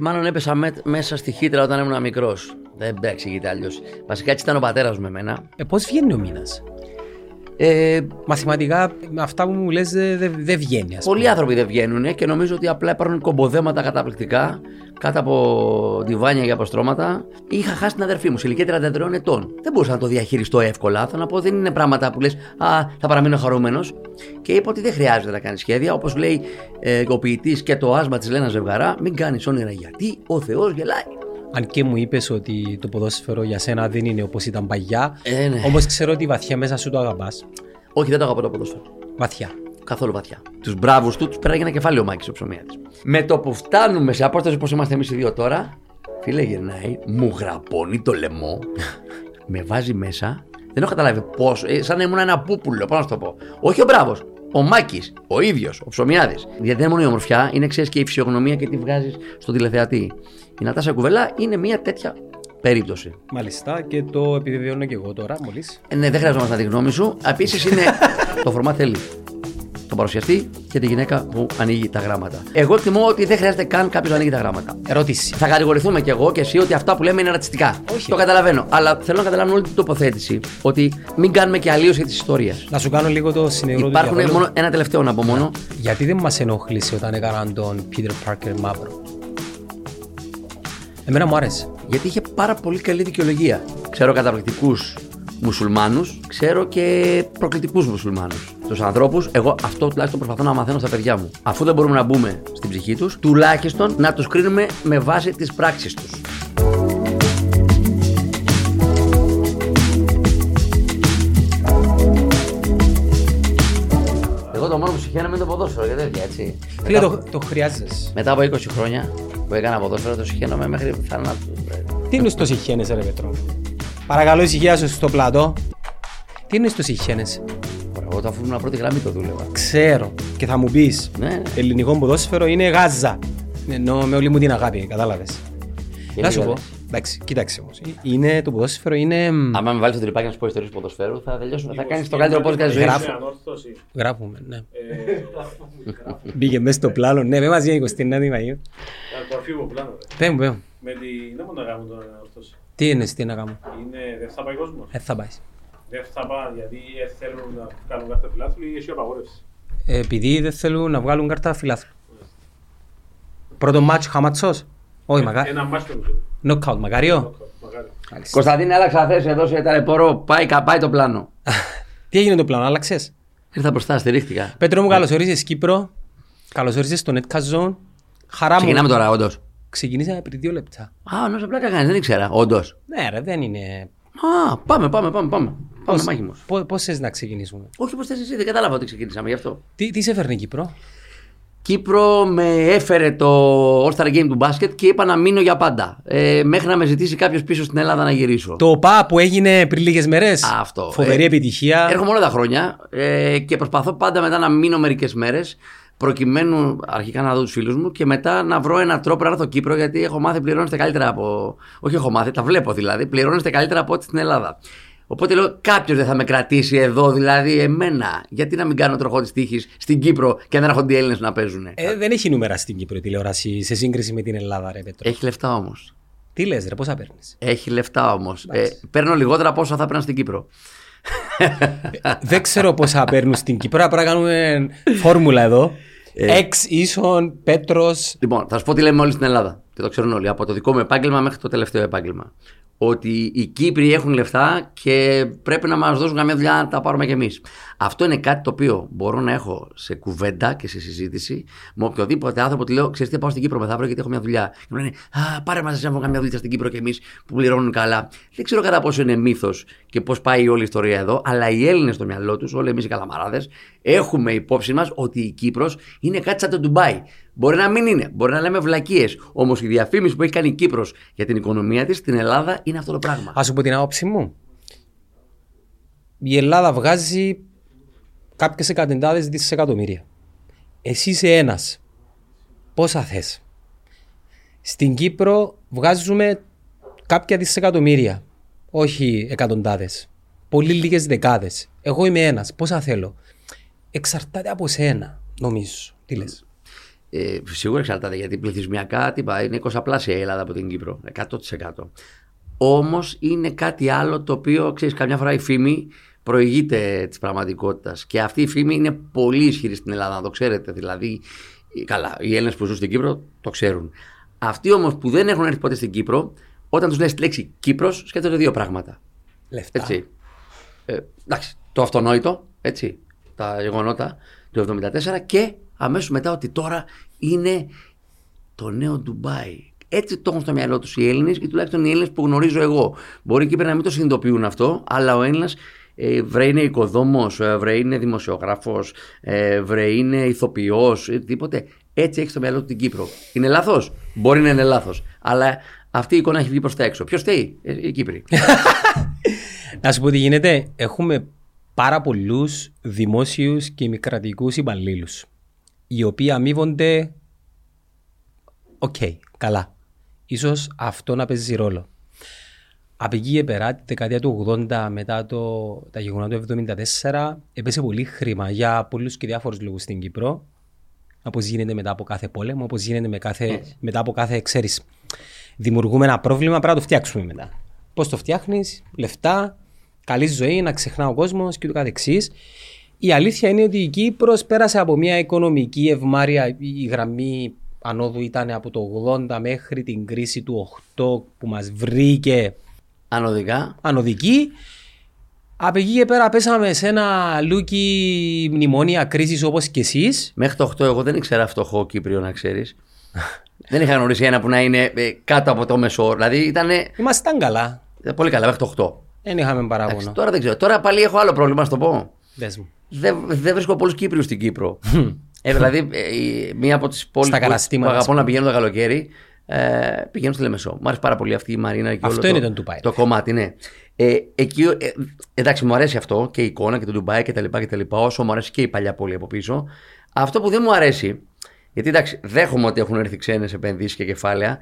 Μάλλον έπεσα με- μέσα στη χύτρα όταν ήμουν μικρός. Δεν εξηγείται αλλιώς. Βασικά έτσι ήταν ο πατέρας μου με εμένα. Ε, πώς βγαίνει ο μήνας; Ε, Μαθηματικά, με αυτά που μου λες δεν δεν- δεν βγαίνει. Ας πούμε. πολλοί άνθρωποι δεν βγαίνουν και νομίζω ότι απλά υπάρχουν κομποδέματα καταπληκτικά κάτω από διβάνια και από στρώματα. Είχα χάσει την αδερφή μου σε ηλικία 33 ετών. Δεν μπορούσα να το διαχειριστώ εύκολα. Θα να πω, δεν είναι πράγματα που λες, Α, θα παραμείνω χαρούμενος. Και είπα ότι δεν χρειάζεται να κάνεις σχέδια. Όπως λέει ε, ο ποιητής και το άσμα της Λένας Ζευγαρά, μην κάνεις όνειρα γιατί ο Θεός γελάει. Αν και μου είπες ότι το ποδόσφαιρο για σένα δεν είναι όπως ήταν παγιά, Ε, ναι. όμως ξέρω ότι βαθιά μέσα σου το αγαπάς. Όχι, δεν το αγαπώ το ποδόσφαιρο. Βαθιά. Καθόλου βαθιά. Τους μπράβους του τους πέραγε ένα κεφάλι ο Μάκης ο ψωμιάτη. Με το που φτάνουμε σε απόσταση όπως είμαστε εμείς οι δύο τώρα, φίλε γυρνάει, μου γραπώνει το λαιμό, με βάζει μέσα. Δεν έχω καταλάβει πώς, ε, σαν να ήμουν ένα πούπουλο, πώς να σου το πω. Όχι ο μπράβος, ο Μάκης, ο ίδιος, ο ψωμιάδης. Γιατί δεν είναι μόνο η ομορφιά, είναι ξέρεις και η φυσιογνωμία και τι βγάζεις στον τηλεθεατή. Η Νατάσα Κουβελά είναι μια τέτοια περίπτωση. Μάλιστα και το επιβεβαιώνω και εγώ τώρα μόλις. Ε, ναι, δεν χρειαζόμαστε να τη γνώμη σου. Επίσης είναι. το φορμά θέλει τον παρουσιαστή και τη γυναίκα που ανοίγει τα γράμματα. Εγώ εκτιμώ ότι δεν χρειάζεται καν κάποιος να ανοίγει τα γράμματα. Ερώτηση. Θα κατηγορηθούμε κι εγώ και εσύ ότι αυτά που λέμε είναι ρατσιστικά. Όχι. Το καταλαβαίνω. Αλλά θέλω να καταλάβουν όλη την τοποθέτηση ότι μην κάνουμε και αλλίωση της ιστορίας. Να σου κάνω λίγο το συνεγρό Υπάρχουν του διαβόλου. μόνο ένα τελευταίο να πω μόνο. Γιατί δεν μας ενοχλήσε όταν έκαναν τον Peter Parker μαύρο; Εμένα μου άρεσε. Γιατί είχε πάρα πολύ καλή δικαιολογία. Ξέρω καταπληκτικούς μουσουλμάνους, ξέρω και προκλητικούς μουσουλμάνους. Τους ανθρώπους, εγώ αυτό τουλάχιστον προσπαθώ να μαθαίνω στα παιδιά μου. Αφού δεν μπορούμε να μπούμε στην ψυχή τους, τουλάχιστον να τους κρίνουμε με βάση τις πράξεις τους. Εγώ το μόνο που συγχαίρομαι είναι το ποδόσφαιρο, γιατί τέτοια έτσι. Φίλε, Μετά- το, το χρειάζεσαι. μετά από 20 χρόνια που έκανα ποδόσφαιρο, το συγχαίρομαι μέχρι θανάτου. Τι είναι στο συχαίνεσαι ρε Πέτρο. Παρακαλώ ησυχία σου στο πλατό. Τι είναι στο συχαίνεσαι. Εγώ το αφού ήμουν πρώτη γραμμή το δούλευα. Ξέρω και θα μου πεις Ναι, ναι. ελληνικό ποδόσφαιρο είναι γάζα. Ενώ με όλη μου την αγάπη, κατάλαβες. Και Να σου λίγα πω, εντάξει, κοίταξε όμως. Είναι, το ποδόσφαιρο είναι... μ, Άμα με βάλεις στο τρυπάκι να σου πω ιστορίες ποδοσφαίρου, θα τελειώσουμε. Θα κάνεις το καλύτερο podcast ζωής. Γράφω. Ανόρθωση. Γράφουμε, ναι. Ε, Μπήκε μέσα στο πλάνο, ναι, μες μαζί 29 Μαΐου. Το αφήγω πλάνο. ρε. Πέ μου, πέ μου. Με τη... Δεν μόνο να κάνουν τον ανόρθωση. Τι είναι, τι να κάνω. Είναι... Δεν θα πάει κόσμος; Ε, θα πάει. Δεν θα πάει γιατί ε, θέλουν να κάνουν κάθε φιλάθλη ή έχει απαγόρευση. Ε, επειδή δεν θέλουν να βγάλουν κάρτα φιλάθλου. Πρώτο μάτσο χαματσός. Όχι, μακάρι. Ένα μάτσο του. Νοκάουτ, μακάριο. Μακάρι. Κωνσταντίνε, άλλαξα θέση εδώ σε ταλαιπωρώ. Πάει, καπάει το πλάνο. Τι έγινε το πλάνο, άλλαξες; Ήρθα μπροστά, στηρίχτηκα. Πέτρο μου, καλώς όρισες Κύπρο. Καλώς όρισες στο Netcast Zone. Χαρά μου. Ξεκινάμε τώρα, όντως. Ξεκινήσαμε πριν δύο λεπτά. Α, νόμιζα πλάκα κάνεις, δεν ήξερα. Όντως. Ναι, ρε, δεν είναι. Α, πάμε, πάμε, πάμε. Πάμε, πάμε μάχημος. Πώ πώς θες να ξεκινήσουμε; Όχι, πώς θες εσύ, δεν κατάλαβα ότι ξεκινήσαμε γι' αυτό. Τι, τι σε φέρνει η Κύπρο; Κύπρο με έφερε το All-Star Game του μπάσκετ και είπα να μείνω για πάντα. Ε, μέχρι να με ζητήσει κάποιος πίσω στην Ελλάδα να γυρίσω. Το ΟΠΑ που έγινε πριν λίγες μέρες; Αυτό. Φοβερή Ε, επιτυχία. Έρχομαι όλα τα χρόνια ε, και προσπαθώ πάντα μετά να μείνω μερικές μέρες προκειμένου αρχικά να δω τους φίλους μου και μετά να βρω έναν τρόπο να έρθω Κύπρο γιατί έχω μάθει πληρώνεστε καλύτερα από. Όχι, έχω μάθει, τα βλέπω δηλαδή. Πληρώνεστε καλύτερα από ό,τι στην Ελλάδα. Οπότε λέω κάποιος δεν θα με κρατήσει εδώ, δηλαδή εμένα. Γιατί να μην κάνω τροχό της τύχης στην Κύπρο και να δεν έρχονται οι Έλληνες να παίζουν. Ε, δεν έχει νούμερα στην Κύπρο η τηλεόραση σε σύγκριση με την Ελλάδα, ρε Πέτρο. Έχει λεφτά όμως. Τι λες, ρε, πόσα παίρνεις; Έχει λεφτά όμως. Ε, παίρνω λιγότερα από όσα θα παίρνω στην Κύπρο. Δεν ξέρω πόσα παίρνουν στην Κύπρο. Πρέπει να κάνουμε φόρμουλα εδώ. Εξ ίσον Πέτρος. Λοιπόν, θα σου πω τι λέμε όλοι στην Ελλάδα. Και το ξέρουν όλοι. Από το δικό μου επάγγελμα μέχρι το τελευταίο επάγγελμα. Ότι οι Κύπροι έχουν λεφτά και πρέπει να μας δώσουν καμιά δουλειά να τα πάρουμε κι εμείς. Αυτό είναι κάτι το οποίο μπορώ να έχω σε κουβέντα και σε συζήτηση με οποιοδήποτε άνθρωπο που λέω: Ξέρετε, πάω στην Κύπρο μεθαύριο γιατί έχω μια δουλειά. Και μου λένε: Α, πάρε μαζί να έχω καμιά δουλειά στην Κύπρο κι εμείς που πληρώνουν καλά. Δεν ξέρω κατά πόσο είναι μύθος και πώς πάει η όλη η ιστορία εδώ, αλλά οι Έλληνες στο μυαλό τους, όλοι εμείς οι καλαμαράδες, έχουμε υπόψη μας ότι η Κύπρος είναι κάτι σαν το Ντουμπάι. Μπορεί να μην είναι, μπορεί να λέμε βλακίες. Όμως η διαφήμιση που έχει κάνει η Κύπρος για την οικονομία της στην Ελλάδα είναι αυτό το πράγμα. Α σου πω την άποψη μου. Η Ελλάδα βγάζει κάποιες εκατοντάδες δισεκατομμύρια. Εσύ είσαι ένας. Πόσα θες. Στην Κύπρο βγάζουμε κάποια δισεκατομμύρια. Όχι εκατοντάδες. Πολύ λίγες δεκάδες. Εγώ είμαι ένας. Πόσα θέλω. Εξαρτάται από σένα, νομίζω. Τι λες. Ε, σίγουρα εξαρτάται γιατί πληθυσμιακά τύπα, είναι 20 πλάσια η Ελλάδα από την Κύπρο. 100%. Όμως είναι κάτι άλλο το οποίο ξέρεις, καμιά φορά η φήμη προηγείται της πραγματικότητας. Και αυτή η φήμη είναι πολύ ισχυρή στην Ελλάδα, να το ξέρετε. Δηλαδή, καλά, οι Έλληνες που ζουν στην Κύπρο το ξέρουν. Αυτοί όμως που δεν έχουν έρθει ποτέ στην Κύπρο, όταν τους λες τη λέξη Κύπρος, σκέφτονται δύο πράγματα. Λεφτά. Έτσι. Ε, εντάξει, το αυτονόητο, έτσι, τα γεγονότα του 1974 και αμέσως μετά ότι τώρα είναι το νέο Ντουμπάι. Έτσι το έχουν στο μυαλό τους οι Έλληνες ή τουλάχιστον οι Έλληνες που γνωρίζω εγώ. Μπορεί και να μην το συνειδητοποιούν αυτό, αλλά ο Έλληνας ε, βρε είναι οικοδόμος, ε, βρε είναι δημοσιογράφος, ε, βρε είναι ηθοποιός, ε, τίποτε. Έτσι έχει στο μυαλό του την Κύπρο. Είναι λάθος; Μπορεί να είναι λάθος. Αλλά αυτή η εικόνα έχει βγει προς τα έξω. Ποιος θέλει, ε, οι Κύπροι. Να σου πω τι γίνεται. Έχουμε πάρα πολλούς δημόσιους και ημικρατικού υπαλλήλους. Οι οποίοι αμείβονται. Οκ, καλά. Ίσως αυτό να παίζει ρόλο. Από εκεί και πέρα, τη δεκαετία του 80 μετά το, τα γεγονότα του 1974, έπεσε πολύ χρήμα για πολλούς και διάφορους λόγους στην Κύπρο. Όπως γίνεται μετά από κάθε πόλεμο, όπως γίνεται με κάθε, μετά από κάθε ξέρεις, Δημιουργούμε ένα πρόβλημα, πρέπει να το φτιάξουμε μετά. Πώς το φτιάχνεις, λεφτά, καλή ζωή, να ξεχνά ο κόσμος και το καθεξής. Η αλήθεια είναι ότι η Κύπρος πέρασε από μια οικονομική ευμάρεια. Η γραμμή ανόδου ήταν από το 80 μέχρι την κρίση του 8 που μας βρήκε Ανωδικά. ανωδική. Από εκεί και πέρα πέσαμε σε ένα λούκι μνημόνια κρίσης όπως και εσείς. Μέχρι το 8 εγώ δεν ήξερα φτωχό Κύπριο να ξέρεις. δεν είχα γνωρίσει ένα που να είναι ε, κάτω από το μεσό. Δηλαδή ήταν Ήμασταν καλά. πολύ καλά μέχρι το 8. Δεν είχαμε Εντάξει, παράπονο. τώρα δεν ξέρω. Τώρα πάλι έχω άλλο πρόβλημα, να σου το πω. Δες μου. Δεν, δεν βρίσκω πολλούς Κύπριους στην Κύπρο. ε, δηλαδή, ε, η- μία από τις πόλεις Στα που, που καταστήματα, αγαπώ ας να πηγαίνω το καλοκαίρι, ε, πηγαίνω στη Λεμεσό. Μου αρέσει πάρα πολύ αυτή η Μαρίνα και Αυτό όλο είναι το, το Ντουμπάι. το κομμάτι, ναι. Ε, εκεί, ε, εντάξει, μου αρέσει αυτό και η εικόνα και το Ντουμπάι και τα λοιπά και τα λοιπά, όσο μου αρέσει και η παλιά πόλη από πίσω. Αυτό που δεν μου αρέσει, γιατί εντάξει, δέχομαι ότι έχουν έρθει ξένες επενδύσεις και κεφάλαια,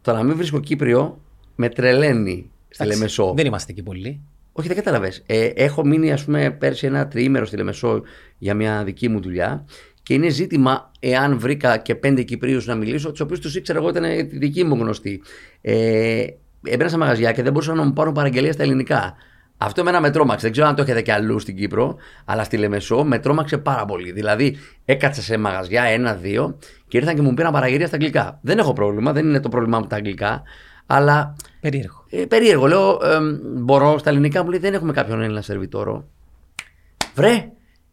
το να μην βρίσκω Κύπριο με τρελαίνει στη Εντάξει, Λεμεσό. Δεν είμαστε εκεί πολλοί. Όχι, δεν κατάλαβες. Ε, έχω μείνει, ας πούμε, πέρσι ένα τριήμερο στη Λεμεσό για μια δική μου δουλειά και είναι ζήτημα εάν βρήκα και πέντε Κυπρίους να μιλήσω, τους οποίους τους ήξερα εγώ ήταν τη δική μου γνωστή. Ε, έμπαινα σε μαγαζιά και δεν μπορούσαν να μου πάρουν παραγγελία στα ελληνικά. Αυτό εμένα με τρόμαξε. Δεν ξέρω αν το έχετε και αλλού στην Κύπρο, αλλά στη Λεμεσό με τρόμαξε πάρα πολύ. Δηλαδή, έκατσα σε μαγαζιά ένα-δύο και ήρθαν και μου πήραν παραγγελία στα αγγλικά. Δεν έχω πρόβλημα, δεν είναι το πρόβλημά μου τα αγγλικά, αλλά Περίεργο. Ε, περίεργο. Λέω, ε, μπορώ στα ελληνικά μου λέει δεν έχουμε κάποιον Έλληνα σερβιτόρο. Βρε,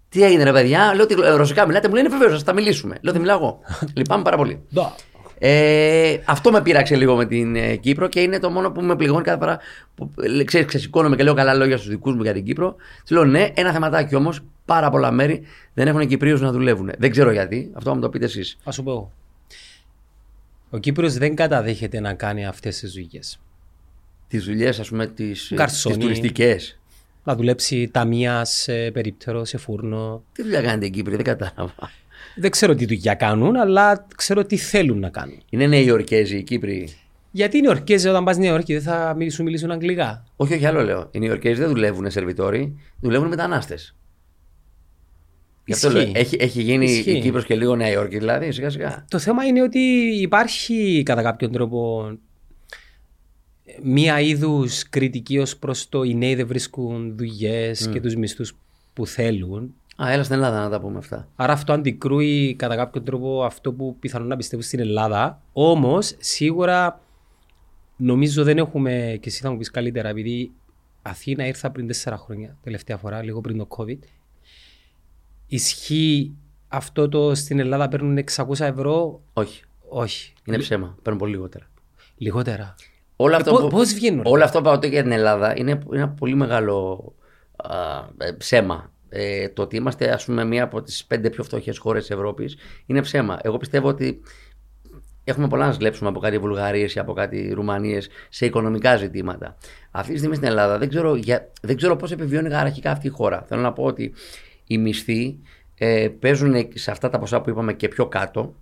τι έγινε ρε παιδιά, λέω ότι ε, ρωσικά μιλάτε, μου λένε βεβαίως, θα τα μιλήσουμε. Λέω δεν μιλάω εγώ. Λυπάμαι πάρα πολύ. Δω. Ε, αυτό με πείραξε λίγο με την ε, Κύπρο και είναι το μόνο που με πληγώνει κάθε φορά που ε, ξέρεις, ξεσηκώνομαι και λέω καλά λόγια στους δικούς μου για την Κύπρο. Του λέω ναι, ένα θεματάκι όμως, πάρα πολλά μέρη δεν έχουν Κυπρίους να δουλεύουν. Δεν ξέρω γιατί, αυτό θα μου το πείτε εσείς. Α σου πω εγώ. Ο Κύπρος δεν καταδέχεται να κάνει αυτές τις δουλειές. Τις δουλειές, ας πούμε, τις Γκαρσόνι. τουριστικές. Να δουλέψει ταμεία σε περίπτερο, σε φούρνο. Τι δουλειά κάνετε οι Κύπροι, δεν κατάλαβα. Δεν ξέρω τι δουλειά κάνουν, αλλά ξέρω τι θέλουν να κάνουν. Είναι Νεοϊορκέζοι οι Κύπροι. Γιατί οι Νεορκέζοι όταν πας Νέα Υόρκη δεν θα μιλήσουν, μιλήσουν αγγλικά. Όχι, όχι, άλλο λέω. Οι Νεοϊορκέζοι δεν δουλεύουν σερβιτόροι, δουλεύουν μετανάστες. Γι' αυτό Ισχύει. λέω. Έχει, έχει γίνει Ισχύει. η Κύπρος και λίγο Νέα Υόρκη, δηλαδή, σιγά σιγά. Το θέμα είναι ότι υπάρχει κατά κάποιον τρόπο μία είδους κριτική ως προς το οι νέοι δεν βρίσκουν δουλειές και τους μισθούς που θέλουν. Α, έλα στην Ελλάδα να τα πούμε αυτά. Άρα αυτό αντικρούει κατά κάποιον τρόπο αυτό που πιθανόν να πιστεύουν στην Ελλάδα. Όμως σίγουρα νομίζω δεν έχουμε, και εσύ θα μου πεις καλύτερα, επειδή Αθήνα ήρθα πριν τέσσερα χρόνια, τελευταία φορά, λίγο πριν το COVID. Ισχύει αυτό το στην Ελλάδα παίρνουν 600 ευρώ. Όχι. Όχι. Είναι ψέμα. Παίρνουν πολύ λιγότερα. Λιγότερα. Όλο αυτό, Ε, πώς- που- πώς βγαίνουν, ρε; όλο αυτό που πάω για την Ελλάδα είναι είναι ένα πολύ μεγάλο α, ε, ψέμα. Ε, το ότι είμαστε ας πούμε μία από τις πέντε πιο φτωχές χώρες της Ευρώπης είναι ψέμα. Εγώ πιστεύω ότι έχουμε πολλά να σκλέψουμε από κάτι Βουλγαρίες ή από κάτι Ρουμανίες σε οικονομικά ζητήματα. Αυτή τη στιγμή στην Ελλάδα δεν ξέρω, για, δεν ξέρω πώς επιβιώνει αρχικά αυτή η χώρα. Θέλω να πω ότι οι μισθοί ε, παίζουν σε αυτά τα ποσά που είπαμε και πιο κάτω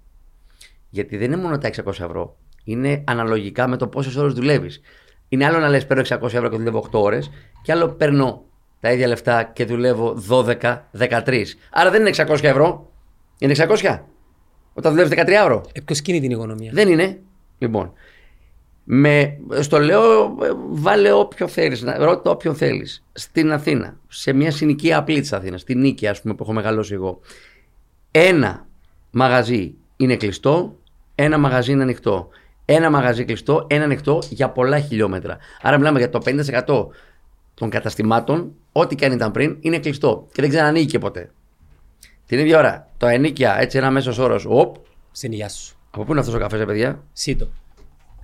γιατί δεν είναι μόνο τα 600 ευρώ. Είναι αναλογικά με το πόσες ώρες δουλεύεις. Είναι άλλο να λες: Παίρνω 600 ευρώ και δουλεύω 8 ώρες, και άλλο παίρνω τα ίδια λεφτά και δουλεύω 12-13. Άρα δεν είναι 600 ευρώ. Είναι 600. Όταν δουλεύεις 13 ώρο. Ε, ποιος κινεί την οικονομία; Δεν είναι. Λοιπόν. Με, στο λέω, ε, βάλε όποιο θέλεις, ρώτα όποιον θέλεις. Στην Αθήνα, σε μια συνοικία απλή της Αθήνας, στην Νίκη, ας πούμε, που έχω μεγαλώσει εγώ. Ένα μαγαζί είναι κλειστό, ένα μαγαζί είναι ανοιχτό. Ένα μαγαζί κλειστό, ένα ανοιχτό για πολλά χιλιόμετρα. Άρα μιλάμε για το 50% των καταστημάτων, ό,τι και αν ήταν πριν, είναι κλειστό και δεν ξανανοίγει ποτέ. Την ίδια ώρα, το ενίκια, έτσι ένα μέσος όρος, οπ, Στην υγεία σου. από πού είναι αυτός ο καφές, παιδιά; Σίτο.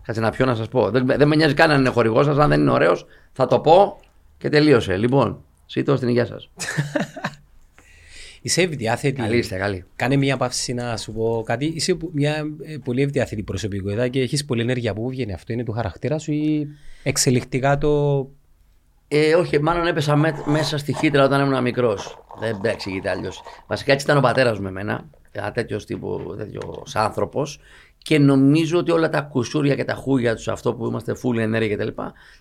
Κάτσε να πιω να σας πω. Δεν, δεν με νοιάζει καν αν είναι χορηγός σας, αν δεν είναι ωραίος, θα το πω και τελείωσε. Λοιπόν, σύντο στην υγεία σας. Είσαι ευδιάθετη. Καλή είστε, καλή. Κάνε μια παύση να σου πω κάτι. Είσαι που- μια ε, πολύ ευδιάθετη προσωπικότητα και έχεις πολλή ενέργεια. Πού βγαίνει αυτό, είναι του χαρακτήρα σου ή εξελικτικά το. Ε, όχι, μάλλον έπεσα με- μέσα στη χύτρα όταν ήμουν μικρός. Δεν δεν εξηγείται αλλιώς. Βασικά έτσι ήταν ο πατέρας μου εμένα. Ένα τέτοιος τύπου, τέτοιος άνθρωπος. Και νομίζω ότι όλα τα κουσούρια και τα χούγια τους, αυτό που είμαστε full ενέργεια κτλ.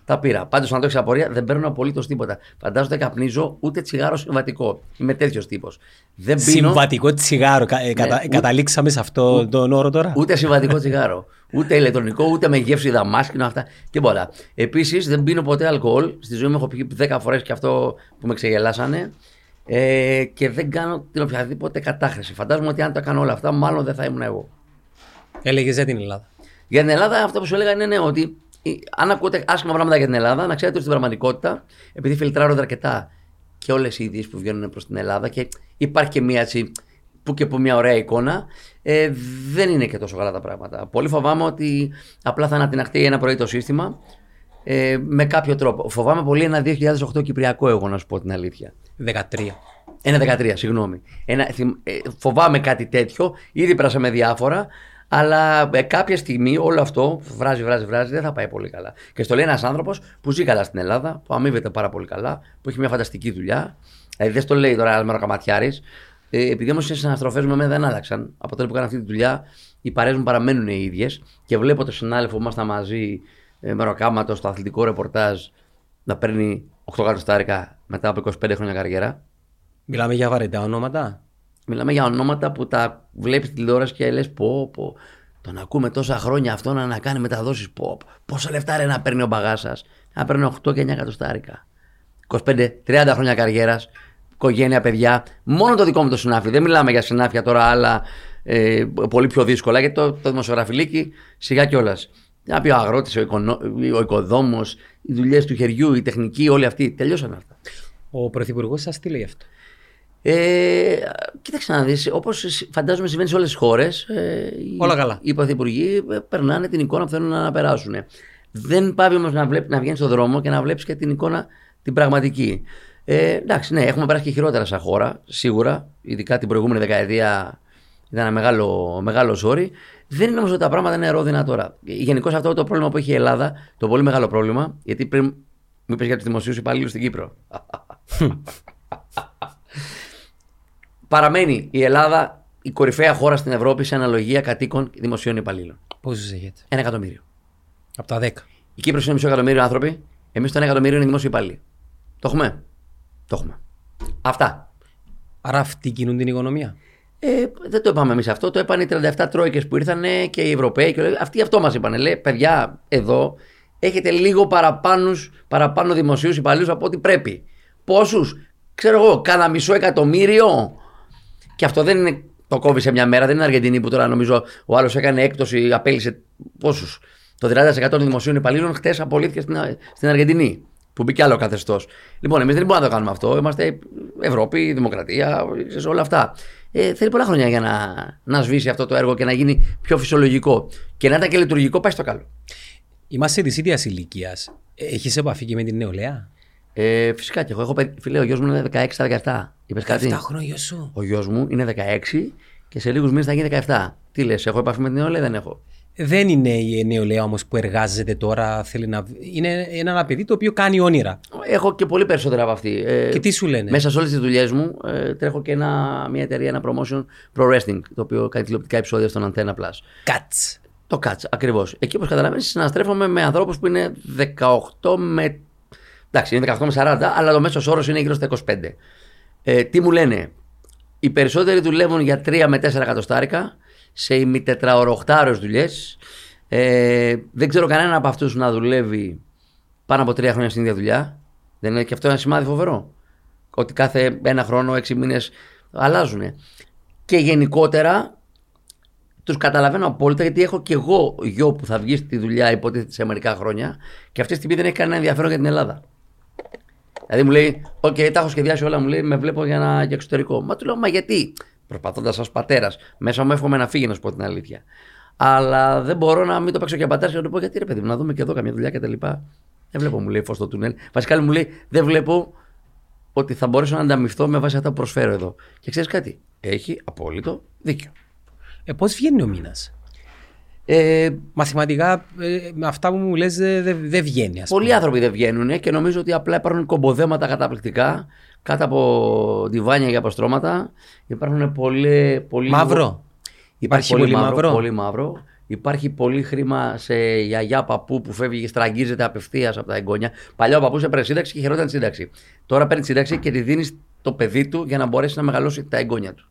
τα πήρα. Πάντως, αν το έχεις απορία, δεν παίρνω απολύτως τίποτα. Φαντάζομαι δεν καπνίζω ούτε τσιγάρο συμβατικό. Είμαι τέτοιος τύπος. Δεν πίνω Συμβατικό τσιγάρο. Κα- ε, κατα- Ναι, ου- Καταλήξαμε σε αυτό τον όρο τώρα; ούτε συμβατικό τσιγάρο. Ούτε ηλεκτρονικό, ούτε με γεύση δαμάσκινο, αυτά. Τίποτα. Επίσης, δεν πίνω ποτέ αλκοόλ. Στη ζωή μου έχω πει 10 φορές και αυτό που με ξεγελάσανε. Ε, και δεν κάνω την οποιαδήποτε κατάχρηση. Φαντάζομαι ότι αν τα κάνω όλα αυτά, μάλλον δεν θα ήμουν εγώ. Έλεγε για την Ελλάδα. Για την Ελλάδα, αυτό που σου έλεγα είναι ναι, ότι ε, αν ακούτε άσχημα πράγματα για την Ελλάδα, να ξέρετε ότι στην πραγματικότητα, επειδή φιλτράρονται αρκετά και όλες οι ειδήσει που βγαίνουν προς την Ελλάδα και υπάρχει και μία έτσι που και που μια ωραία εικόνα, ε, δεν είναι και τόσο καλά τα πράγματα. Πολύ φοβάμαι ότι απλά θα ανατιναχτεί ένα πρωί το σύστημα ε, με κάποιο τρόπο. Φοβάμαι πολύ ένα 2008 Κυπριακό, εγώ να σου πω την αλήθεια. 13. Ένα 13, συγγνώμη. Ένα, θυμ- ε, φοβάμαι κάτι τέτοιο. Ήδη περάσαμε διάφορα. Αλλά ε, κάποια στιγμή όλο αυτό βράζει, βράζει, βράζει, δεν θα πάει πολύ καλά. Και στο λέει ένας άνθρωπος που ζει καλά στην Ελλάδα, που αμείβεται πάρα πολύ καλά, που έχει μια φανταστική δουλειά. Δηλαδή δεν στο λέει τώρα ένας μεροκαματιάρη. Ε, επειδή όμως οι συναστροφές με εμένα δεν άλλαξαν. Από τότε που κάνω αυτή τη δουλειά, οι παρέες μου παραμένουν οι ίδιες. Και βλέπω τον συνάδελφο που ήμασταν μαζί ε, μεροκάματο στο αθλητικό ρεπορτάζ να παίρνει 8 κατοστάρικα μετά από 25 χρόνια καριέρα. Μιλάμε για βαρετά ονόματα. Μιλάμε για ονόματα που τα βλέπεις στη τηλεόραση και λες: Πω, πω. Τον ακούμε τόσα χρόνια αυτό να, να κάνει μεταδόσεις. Πω, πω. Πόσα λεφτά ρε να παίρνει ο μπαγάς σας; Να παίρνει 8 και 9 εκατοστάρικα. 25-30 χρόνια καριέρας, οικογένεια, παιδιά. Μόνο το δικό μου το συνάφι. Δεν μιλάμε για συνάφια τώρα άλλα ε, πολύ πιο δύσκολα. Γιατί το, το δημοσιογραφιλίκι σιγά κιόλας. Να πει ο αγρότης, ο, οικονο... ο οικοδόμος, οι δουλειές του χεριού, η τεχνική, όλοι αυτοί. Τελειώσαν αυτά. Ο πρωθυπουργός σας τι λέει αυτό; Ε, κοίταξε να δεις, όπως φαντάζομαι συμβαίνει σε όλες τις χώρες, ε, οι, Όλα καλά. οι πρωθυπουργοί ε, περνάνε την εικόνα που θέλουν να περάσουν. Δεν πάει όμως να, βλέπ, να βγαίνεις στον δρόμο και να βλέπεις και την εικόνα την πραγματική. Ε, εντάξει, ναι, έχουμε περάσει και χειρότερα σαν χώρα, σίγουρα, ειδικά την προηγούμενη δεκαετία ήταν ένα μεγάλο, μεγάλο ζόρι. Δεν είναι όμως ότι τα πράγματα είναι ρόδινα τώρα. Γενικώ αυτό το πρόβλημα που έχει η Ελλάδα, το πολύ μεγάλο πρόβλημα, γιατί πριν μου είπε για τους δημοσίους υπαλλήλους στην Κύπρο. Παραμένει η Ελλάδα η κορυφαία χώρα στην Ευρώπη σε αναλογία κατοίκων και δημοσίων υπαλλήλων. Πόσους έχετε; Ένα εκατομμύριο. Από τα 10. Η Κύπρος είναι μισό εκατομμύριο άνθρωποι, εμείς το ένα εκατομμύριο είναι δημόσιοι υπαλλήλοι. Το έχουμε; Το έχουμε. Αυτά. Άρα αυτοί κινούν την οικονομία. Ε, δεν το είπαμε εμείς αυτό. Το είπαν οι 37 τρόικες που ήρθαν και οι Ευρωπαίοι. Και όλοι. Αυτοί αυτό μας είπαν. Λέει, παιδιά, εδώ έχετε λίγο παραπάνω, παραπάνω δημοσίους υπαλλήλους από ό,τι πρέπει. Πόσους, ξέρω εγώ, κάνα μισό εκατομμύριο. Και αυτό δεν είναι το κόβει σε μια μέρα. Δεν είναι Αργεντινή που τώρα νομίζω ο άλλος έκανε έκπτωση, απέλησε πόσους. Το 30% των δημοσίων υπαλλήλων χτες απολύθηκε στην, στην Αργεντινή. Που μπήκε άλλο καθεστώς. Λοιπόν, εμείς δεν μπορούμε να το κάνουμε αυτό. Είμαστε Ευρώπη, Δημοκρατία, ξέρεις, όλα αυτά. Ε, θέλει πολλά χρόνια για να, να σβήσει αυτό το έργο και να γίνει πιο φυσιολογικό. Και να ήταν και λειτουργικό, πάει στο καλό. Είμαστε της ίδιας ηλικίας. Έχεις επαφή και με την νεολαία; Ε, φυσικά και εγώ έχω παιδί- φίλε, ο γιος μου είναι 16 17. Είπες κάτι; 7 χρόνια γιος σου. Ο γιος μου είναι 16 και σε λίγους μήνες θα γίνει 17. Τι λες, έχω επαφή με την νεολαία, δεν έχω; Δεν είναι η νεολαία όμως που εργάζεται τώρα. Θέλει να... Είναι ένα παιδί το οποίο κάνει όνειρα. Έχω και πολύ περισσότερα από αυτή. Ε, Και τι σου λένε; Μέσα σε όλες τις δουλειές μου ε, τρέχω και ένα, μια εταιρεία, ένα promotion pro wrestling, το οποίο κάνει τηλεοπτικά επεισόδια στον Antenna Plus. Κάτς. Το Catch, ακριβώς. Εκεί, όπως καταλαβαίνεις, συναστρέφομαι με ανθρώπους που είναι 18 με. Εντάξει, είναι 18 με 40, αλλά το μέσος όρος είναι γύρω στα 25. Ε, τι μου λένε, οι περισσότεροι δουλεύουν για 3 με 4 εκατοστάρικα σε ημιτετραωροχτάρες δουλειές. Ε, δεν ξέρω κανέναν από αυτούς να δουλεύει πάνω από τρία χρόνια στην ίδια δουλειά. Δεν είναι και αυτό ένα σημάδι φοβερό. Ότι κάθε ένα χρόνο, έξι μήνες αλλάζουν. Και γενικότερα τους καταλαβαίνω απόλυτα γιατί έχω και εγώ γιο που θα βγει στη δουλειά υποτίθεται σε μερικά χρόνια και αυτή τη στιγμή δεν έχει κανένα ενδιαφέρον για την Ελλάδα. Δηλαδή μου λέει, Οκ, τα έχω σχεδιάσει όλα, μου λέει, με βλέπω για, ένα, για εξωτερικό. Μα του λέω, Μα γιατί, προσπαθώντας ως πατέρας, μέσα μου εύχομαι να φύγει, να σου πω την αλήθεια. Αλλά δεν μπορώ να μην το παίξω και πατέρας και να του πω γιατί ρε παιδί μου, να δούμε και εδώ καμιά δουλειά κτλ. Δεν βλέπω, μου λέει, φως στο τούνελ. Βασικά μου λέει, Δεν βλέπω ότι θα μπορέσω να ανταμειφθώ με βάση αυτά που προσφέρω εδώ. Και ξέρεις κάτι, έχει απόλυτο δίκιο. Ε, Πώς βγαίνει ο μήνας; Ε, Μαθηματικά, ε, με αυτά που μου λες, δεν δεν βγαίνει. Ας Πολλοί πούμε. άνθρωποι δεν βγαίνουν και νομίζω ότι απλά υπάρχουν κομποδέματα καταπληκτικά κάτω από διβάνια και αποστρώματα. Υπάρχουν πολλοί. πολλοί Μαύρο. Υπάρχει πολύ μαύρο. Πολύ μαύρο. Υπάρχει πολύ χρήμα σε γιαγιά παππού που φεύγει και στραγγίζεται απευθείας από τα εγγόνια. Παλιά ο παππού έπαιρνε σύνταξη και χαιρόταν τη σύνταξη. Τώρα παίρνει σύνταξη και τη δίνεις το παιδί του για να μπορέσει να μεγαλώσει τα εγγόνια του.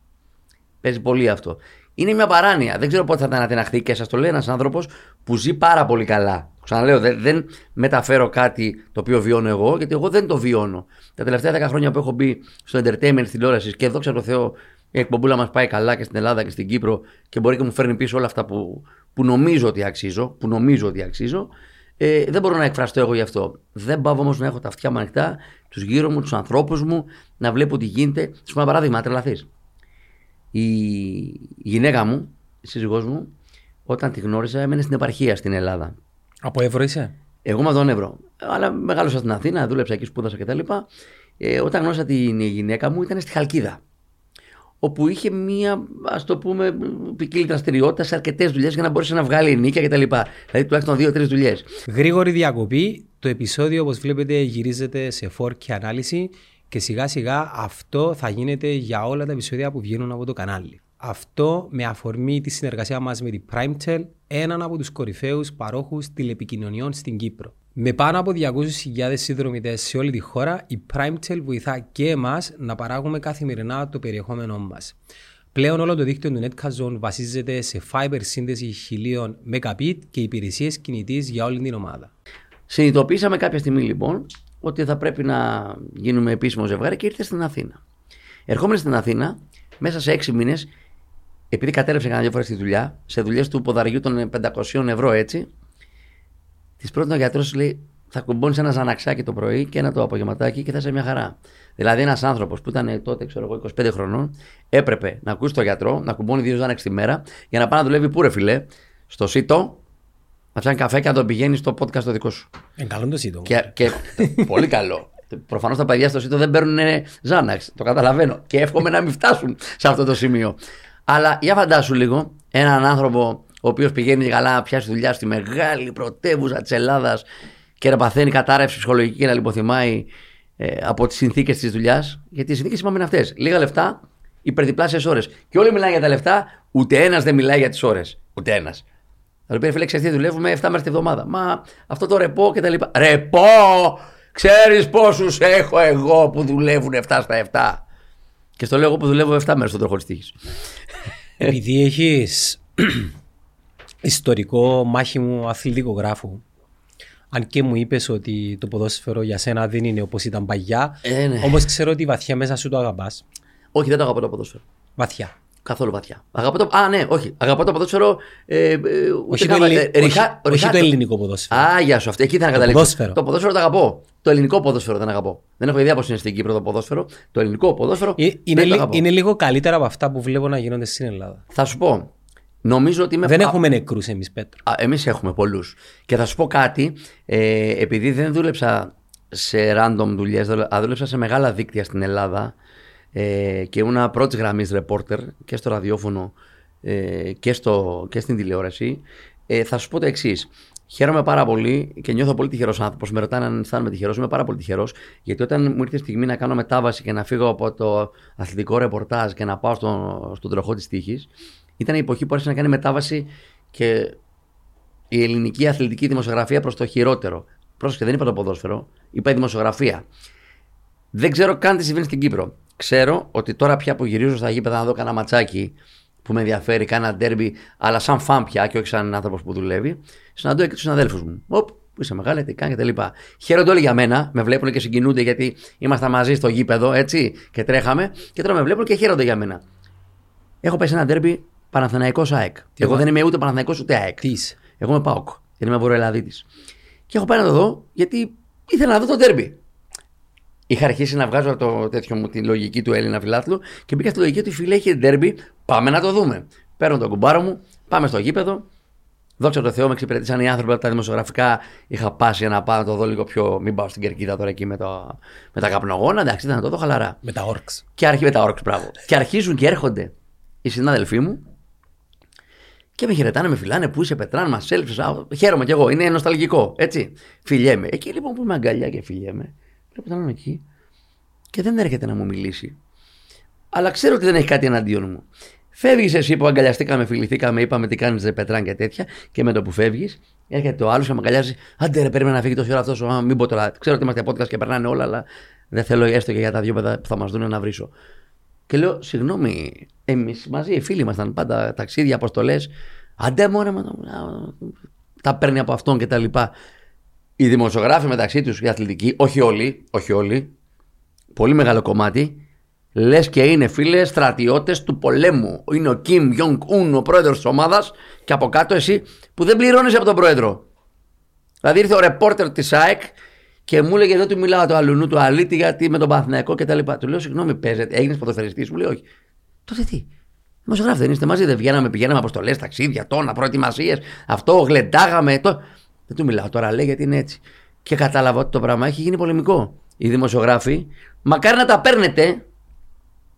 Παίζει πολύ αυτό. Είναι μια παράνοια. Δεν ξέρω πότε θα τα ανατιναχθεί και σας το λέει ένας άνθρωπος που ζει πάρα πολύ καλά. Ξαναλέω, δεν, δεν μεταφέρω κάτι το οποίο βιώνω εγώ, γιατί εγώ δεν το βιώνω. Τα τελευταία 10 χρόνια που έχω μπει στο entertainment τη τηλεόραση και δόξα τω Θεώ η εκπομπούλα μας πάει καλά και στην Ελλάδα και στην Κύπρο και μπορεί και μου φέρνει πίσω όλα αυτά που, που νομίζω ότι αξίζω, που νομίζω ότι αξίζω. Ε, δεν μπορώ να εκφραστώ εγώ γι' αυτό. Δεν πάω όμως να έχω τα αυτιά μου ανοιχτά, τους γύρω μου, τους ανθρώπους μου, να βλέπω τι γίνεται. Σου πω ένα παράδειγμα, να τρελαθείς. Η γυναίκα μου, η σύζυγός μου, όταν τη γνώρισα, έμενε στην επαρχία στην Ελλάδα. Από Εύρο είσαι; Εγώ είμαι από τον Εύρο. Αλλά μεγάλωσα στην Αθήνα, δούλεψα εκεί, σπούδασα κτλ. Ε, όταν γνώρισα την γυναίκα μου, ήταν στη Χαλκίδα. Όπου είχε μία, ας το πούμε, ποικίλη δραστηριότητα σε αρκετές δουλειές για να μπορέσει να βγάλει νίκια κτλ. Δηλαδή τουλάχιστον δύο-τρεις δουλειές. Γρήγορη διακοπή. Το επεισόδιο, όπως βλέπετε, γυρίζεται σε 4K ανάλυση και σιγά σιγά αυτό θα γίνεται για όλα τα επεισόδια που βγαίνουν από το κανάλι. Αυτό με αφορμή τη συνεργασία μας με την PrimeTel, έναν από τους κορυφαίους παρόχους τηλεπικοινωνιών στην Κύπρο. Με πάνω από 200.000 συνδρομητές σε όλη τη χώρα, η PrimeTel βοηθά και εμάς να παράγουμε καθημερινά το περιεχόμενό μας. Πλέον όλο το δίκτυο του Netcazone βασίζεται σε fiber σύνδεση 1000 Mbit και υπηρεσίες κινητής για όλη την ομάδα. Συνειδητοποίησαμε κάποια στιγμή λοιπόν ότι θα πρέπει να γίνουμε επίσημο ζευγάρι και ήρθε στην Αθήνα. Ερχόμενοι στην Αθήνα, μέσα σε έξι μήνες, επειδή κατέρευσε κανένα δύο φορές τη δουλειά, σε δουλειές του ποδαριού των 500 ευρώ έτσι, της πρότεινε ο γιατρό, λέει, θα κουμπώνεις ένα ζαναξάκι το πρωί και ένα το απογευματάκι και θα είσαι μια χαρά. Δηλαδή, ένας άνθρωπος που ήταν τότε, ξέρω εγώ, 25 χρονών, έπρεπε να ακούσει τον γιατρό, να κουμπώνει δύο ζάναξ τη μέρα για να πάει να δουλεύει πού ρε φιλέ, στο ΣΥΤΟ, να φτιάχνει καφέ και να τον πηγαίνεις στο podcast το δικό σου. Εν καλό το σύντομο. Και, και πολύ καλό. Προφανώς τα παιδιά στο ΣΥΤΟ δεν παίρνουν Ζάναξ. Το καταλαβαίνω. Και εύχομαι να μην φτάσουν σε αυτό το σημείο. Αλλά για φαντάσου λίγο έναν άνθρωπο ο οποίος πηγαίνει καλά να πιάσει δουλειά στη μεγάλη πρωτεύουσα της Ελλάδας και να παθαίνει κατάρρευση ψυχολογική και να λιποθυμάει ε, από τις συνθήκες της δουλειάς. Γιατί οι συνθήκες είπαμε είναι αυτές. Λίγα λεφτά, υπερδιπλάσιες ώρες. Και όλοι μιλάνε για τα λεφτά, ούτε ένας δεν μιλάει για τις ώρες. Ούτε ένας. Θα πει, φίλε, ξέρεις τι δουλεύουμε 7 μέρες τη βδομάδα. Μα αυτό το ρεπό και τα λοιπά. Ρεπό! Ξέρεις πόσους έχω εγώ που δουλεύουν 7 στα 7. Και στο λέω εγώ που δουλεύω 7 μέρες στον τροχό της τύχης. Επειδή έχεις ιστορικό μάχημο αθλητικογράφου, αν και μου είπες ότι το ποδόσφαιρο για σένα δεν είναι όπως ήταν παγιά, Ε, ναι. όμως ξέρω ότι βαθιά μέσα σου το αγαπάς. Όχι, δεν το αγαπώ το ποδόσφαιρο. Βαθιά. Καθόλου βαθιά. Αγαπώ το. Α, ναι, όχι. Αγαπώ το ποδόσφαιρο. Ε, ε, ούτε Όχι το, καν- ελλη- ε, όχι- ριχά- όχι ριχά- το ελληνικό ποδόσφαιρο. Α, γεια σου. Αυτή εκεί θα καταλήξω. ποδόσφαιρο. Το ποδόσφαιρο το αγαπώ. Το ελληνικό ποδόσφαιρο δεν αγαπώ. Δεν έχω ιδέα πώς είναι στην Κύπρο το ποδόσφαιρο. Το ελληνικό ποδόσφαιρο. Ε, δεν είναι, το λι- αγαπώ. είναι λίγο καλύτερα από αυτά που βλέπω να γίνονται στην Ελλάδα. Θα σου πω. Νομίζω ότι είμαι. Δεν α- έχουμε νεκρούς εμείς, Πέτρο. Εμείς έχουμε πολλούς. Και θα σου πω κάτι. Ε, επειδή δεν δούλεψα σε random δουλειές, δούλεψα σε μεγάλα δίκτυα στην Ελλάδα ε, και ήμουν πρώτης γραμμής reporter και στο ραδιόφωνο ε, και, στο, και στην τηλεόραση. Ε, θα σου πω το εξής. Χαίρομαι πάρα πολύ και νιώθω πολύ τυχερός άνθρωπος. Με ρωτάνε αν αισθάνομαι τυχερός. Είμαι πάρα πολύ τυχερός. Γιατί όταν μου ήρθε η στιγμή να κάνω μετάβαση και να φύγω από το αθλητικό ρεπορτάζ και να πάω στο, στον τροχό της τύχης, ήταν η εποχή που άρχισε να κάνει μετάβαση και η ελληνική αθλητική δημοσιογραφία προς το χειρότερο. Πρόσεχε, δεν είπα το ποδόσφαιρο, είπα η δημοσιογραφία. Δεν ξέρω καν τι συμβαίνει στην Κύπρο. Ξέρω ότι τώρα πια που γυρίζω στα γήπεδα να δω κανένα ματσάκι που με ενδιαφέρει, κάνα ντέρμπι, αλλά σαν φαν πια και όχι σαν άνθρωπος που δουλεύει, συναντώ και τους συναδέλφους μου. Οπ, που είσαι μεγάλη, τι κάνει κτλ. Χαίρονται όλοι για μένα, με βλέπουν και συγκινούνται γιατί ήμασταν μαζί στο γήπεδο, έτσι, και τρέχαμε. Και τώρα με βλέπουν και χαίρονται για μένα. Έχω πάει σε ένα ντέρμπι Παναθηναϊκός ΑΕΚ. Εγώ μα- δεν είμαι ούτε Παναθηναϊκός ούτε ΑΕΚ. Τι είσαι. Εγώ είμαι ΠΑΟΚ. Γιατί είμαι Βορειοελλαδίτης. Και έχω πάει να το δω γιατί ήθελα να δω το ντέρμπι. Είχα αρχίσει να βγάζω από το τέτοιο μου τη λογική του Έλληνα φιλάθλου και μπήκα στη λογική του φίλε έχει ντέρμπι. Πάμε να το δούμε. Παίρνω τον κουμπάρο μου, πάμε στο γήπεδο. Δόξα τω Θεώ, με εξυπηρετήσαν οι άνθρωποι από τα δημοσιογραφικά. Είχα πάσει για να πάω να το δω λίγο πιο. Μην πάω στην κερκίδα τώρα εκεί με, το, με τα καπνογόνα. Εντάξει, ήταν να το δω χαλαρά. Με τα όρξ. Και αρχίζει με τα όρξ, μπράβο. και αρχίζουν και έρχονται οι συνάδελφοί μου και με χαιρετάνε, με φυλάνε, πού είσαι Πετράν, μας έλειψες. Χαίρομαι κι εγώ, είναι νοσταλγικό, έτσι. Φιλιέμαι. Εκεί λοιπόν που είμαι αγκαλιά και φιλιέμαι, βλέπω τον άλλον εκεί και δεν έρχεται να μου μιλήσει. Αλλά ξέρω ότι δεν έχει κάτι εναντίον μου. Φεύγεις εσύ που αγκαλιαστήκαμε, φιληθήκαμε, είπαμε τι κάνεις, Πετράν και τέτοια, και με το που φεύγεις, έρχεται το άλλο και με αγκαλιάζει. Άντε ρε, περίμενα να φύγει τόση ώρα αυτός. Μην πω τώρα. Ξέρω ότι είμαστε podcast και περνάνε όλα, αλλά δεν θέλω έστω και για τα δύο παιδιά που θα μας δουν να βρίσω. Και λέω, συγγνώμη, εμείς μαζί οι φίλοι ήμασταν πάντα ταξίδια, αποστολές. Αντέ μωρέ, μα, τα παίρνει από αυτόν και τα λοιπά. Οι δημοσιογράφοι μεταξύ τους, οι αθλητικοί, όχι όλοι, όχι όλοι, πολύ μεγάλο κομμάτι, λες και είναι φίλε στρατιώτες του πολέμου. Είναι ο Κιμ Γιονγκ Ουν, ο πρόεδρος της ομάδας, και από κάτω εσύ που δεν πληρώνεις από τον πρόεδρο. Δηλαδή ήρθε ο ρεπόρτερ της ΑΕΚ και μου έλεγε εδώ του μιλάω του αλουνού του αλήτη γιατί με τον Παθηναϊκό και τα λοιπά. Του λέω συγγνώμη, παίζετε, έγινες ποδοσφαιριστής, μου λέει όχι. Τότε τι. Δημοσιογράφοι δεν είστε μαζί, δεν βγαίναμε, πηγαίναμε αποστολές, ταξίδια, τόνα, προετοιμασίες, αυτό, γλεντάγαμε. Το... Δεν του μιλάω τώρα, λέει γιατί είναι έτσι. Και κατάλαβα ότι το πράγμα έχει γίνει πολεμικό. Οι δημοσιογράφοι, μακάρι να τα παίρνετε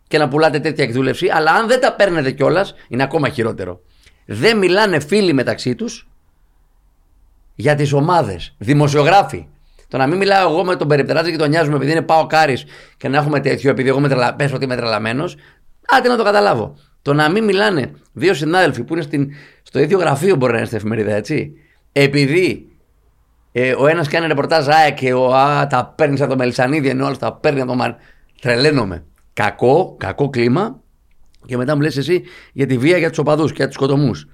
και να πουλάτε τέτοια εκδούλευση, αλλά αν δεν τα παίρνετε κιόλας, είναι ακόμα χειρότερο. Δεν μιλάνε φίλοι μεταξύ τους για τις ομάδες. Δημοσιογράφοι. Το να μην μιλάω εγώ με τον περιπτεράτζη και τον νοιάζουμε επειδή είναι πάω κάρις και να έχουμε τέτοιο, επειδή εγώ με τρελα... πες ότι είμαι τρελαμένο, άντε να το καταλάβω. Το να μην μιλάνε δύο συνάδελφοι που είναι στην... στο ίδιο γραφείο μπορεί να είναι στην εφημερίδα, έτσι. Επειδή ε, ο ένας κάνει ρεπορτάζ Α και ο Α τα παίρνεις από το Μελισανίδη, ενώ ο άλλος τα παίρνει από το Μαν. Τρελαίνομαι. Κακό, κακό κλίμα. Και μετά μου λες εσύ για τη βία για τους οπαδούς και για τους σκοτωμούς.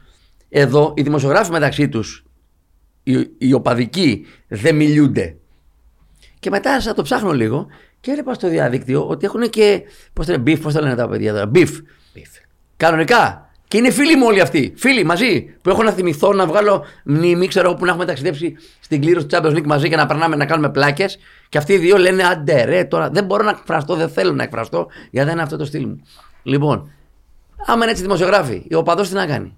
Εδώ οι δημοσιογράφοι μεταξύ τους, οι, οι οπαδικοί, δεν μιλούνται. Και μετά θα το ψάχνω λίγο και έβλεπα στο διαδίκτυο ότι έχουν και. Πώς το λένε, beef, πώς το λένε τα παιδιά τώρα. Beef. Κανονικά. Και είναι φίλοι μου όλοι αυτοί. Φίλοι μαζί. Που έχω να θυμηθώ να βγάλω μνήμη, ξέρω εγώ, που να έχουμε ταξιδέψει στην κλήρωση του Champions League μαζί και να περνάμε να κάνουμε πλάκες. Και αυτοί οι δύο λένε άντε ρε τώρα. Δεν μπορώ να εκφραστώ, δεν θέλω να εκφραστώ, γιατί δεν είναι αυτό το στυλ μου. Λοιπόν, άμα είναι έτσι δημοσιογράφοι, ο παδό τι να κάνει;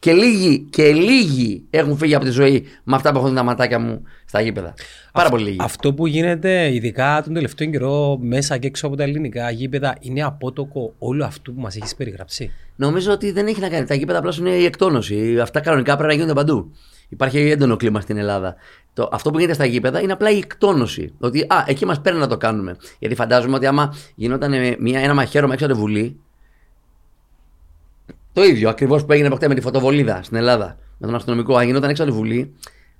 Και λίγοι, και λίγοι έχουν φύγει από τη ζωή με αυτά που έχουν τα ματάκια μου στα γήπεδα. Πάρα πολύ λίγοι. Αυτό που γίνεται ειδικά τον τελευταίο καιρό μέσα και έξω από τα ελληνικά γήπεδα είναι απότοκο όλου αυτού που μας έχεις περιγράψει. Νομίζω ότι δεν έχει να κάνει. Τα γήπεδα απλώ είναι η εκτόνωση. Αυτά κανονικά πρέπει να γίνονται παντού. Υπάρχει έντονο κλίμα στην Ελλάδα. Το, αυτό που γίνεται στα γήπεδα είναι απλά η εκτόνωση. Ότι α, εκεί μας παίρνει να το κάνουμε. Γιατί φαντάζομαι ότι άμα γινόταν ε, μια, ένα μαχαίρωμα έξω από τη Βουλή. Το ίδιο ακριβώς που έγινε προχτέ με τη φωτοβολίδα στην Ελλάδα. Με τον αστυνομικό. Αν γινόταν έξω από τη Βουλή,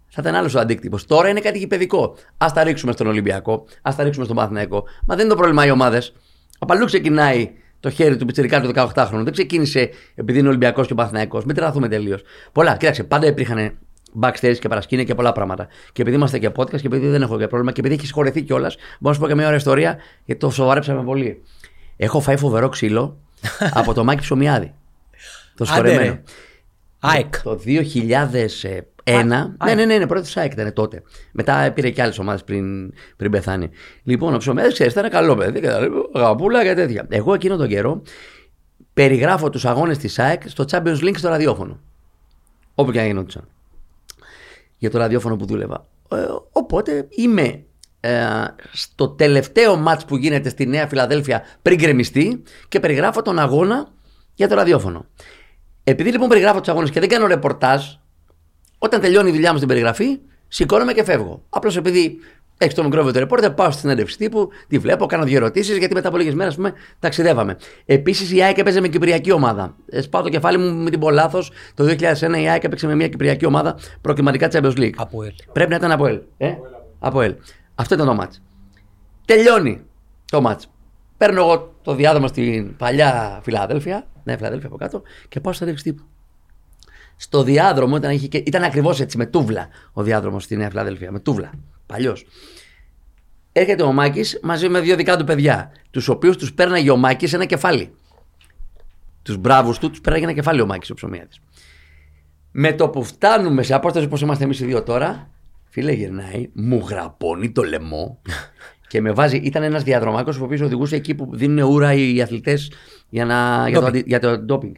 θα ήταν άλλος ο αντίκτυπος. Τώρα είναι κάτι γηπαιδικό. Α τα ρίξουμε στον Ολυμπιακό, ας τα ρίξουμε στον Παθηναϊκό. Μα δεν είναι το πρόβλημα οι ομάδες. Από αλλού ξεκινάει το χέρι του πιτσερικά του 18χρονου. Δεν ξεκίνησε επειδή είναι Ολυμπιακός και Παθηναϊκό. Μην τρελαθούμε τελείως. Πολλά. Κοίταξε, πάντα υπήρχαν backstage και παρασκήνια και πολλά πράγματα. Και επειδή είμαστε και podcast και επειδή δεν έχω και πρόβλημα και επειδή έχει συγχωρεθεί κιόλας, μπορώ να σου πω και μια ωραία ιστορία γιατί το σοβαρέψαμε πολύ. Έχω φάει φοβερό ξύλο από το Μάκη Ψωμιάδη. Το Άντε, ρε. συγχωρεμένο. ΑΕΚ. Το 2001. ναι, ναι, ναι, ναι πρώτος ΑΕΚ ήταν τότε. Μετά πήρε και άλλες ομάδες πριν, πριν πεθάνει. Λοιπόν, ο Ψωμέδη, ξέρεις, ήταν καλό παιδί. Και τα λοιπά, Αγαπούλα και τέτοια. Εγώ εκείνο τον καιρό περιγράφω τους αγώνες της ΑΕΚ στο Champions League στο ραδιόφωνο. Όπου και αν γινόντουσαν. Για το ραδιόφωνο που δούλευα. Ε, οπότε είμαι ε, στο τελευταίο μάτς που γίνεται στη Νέα Φιλαδέλφια πριν γκρεμιστεί και περιγράφω τον αγώνα για το ραδιόφωνο. Επειδή λοιπόν περιγράφω τους αγώνες και δεν κάνω ρεπορτάζ, όταν τελειώνει η δουλειά μου στην περιγραφή, σηκώνομαι και φεύγω. Απλώς επειδή έχει το μικρόβιο του ρεπόρτερ, πάω στην συνέντευξη τύπου, τη βλέπω, κάνω δύο ερωτήσεις, γιατί μετά από λίγες μέρες πούμε, ταξιδεύαμε. Επίσης η ΑΕΚ έπαιζε με κυπριακή ομάδα. Ε, Σπάω το κεφάλι μου με την λάθο. Το 2001 η ΑΕΚ έπαιξε με μια κυπριακή ομάδα προκριματικά Champions League. Από ελ. Πρέπει να ήταν από ελ. Ε; Από ελ. Αυτό ήταν το μάτς. Τελειώνει το μάτς. Παίρνω εγώ το διάδρομο στην παλιά Φιλαδέλφια, ναι, Φιλαδέλφια από κάτω, και πάω στο ρίξ τύπου. Στο διάδρομο ήταν, είχε και- ήταν ακριβώς έτσι, με τούβλα ο διάδρομος στη Νέα Φιλαδέλφια. Με τούβλα. Παλιός. Έρχεται ο Μάκης μαζί με δύο δικά του παιδιά, τους οποίους τους πέρναγε ο Μάκης ένα κεφάλι. Τους μπράβους του, τους πέρναγε ένα κεφάλι ο Μάκης ο ψωμιάτης. Με το που φτάνουμε σε απόσταση όπως είμαστε εμείς οι δύο τώρα, φίλε γυρνάει, μου γραπώνει το λαιμό και με βάζει. Ήταν ένας διαδρομάκος ο οποίος οδηγούσε εκεί που δίνουν ούρα οι αθλητές για, να, για, το, αντι- για το ντόπινγκ.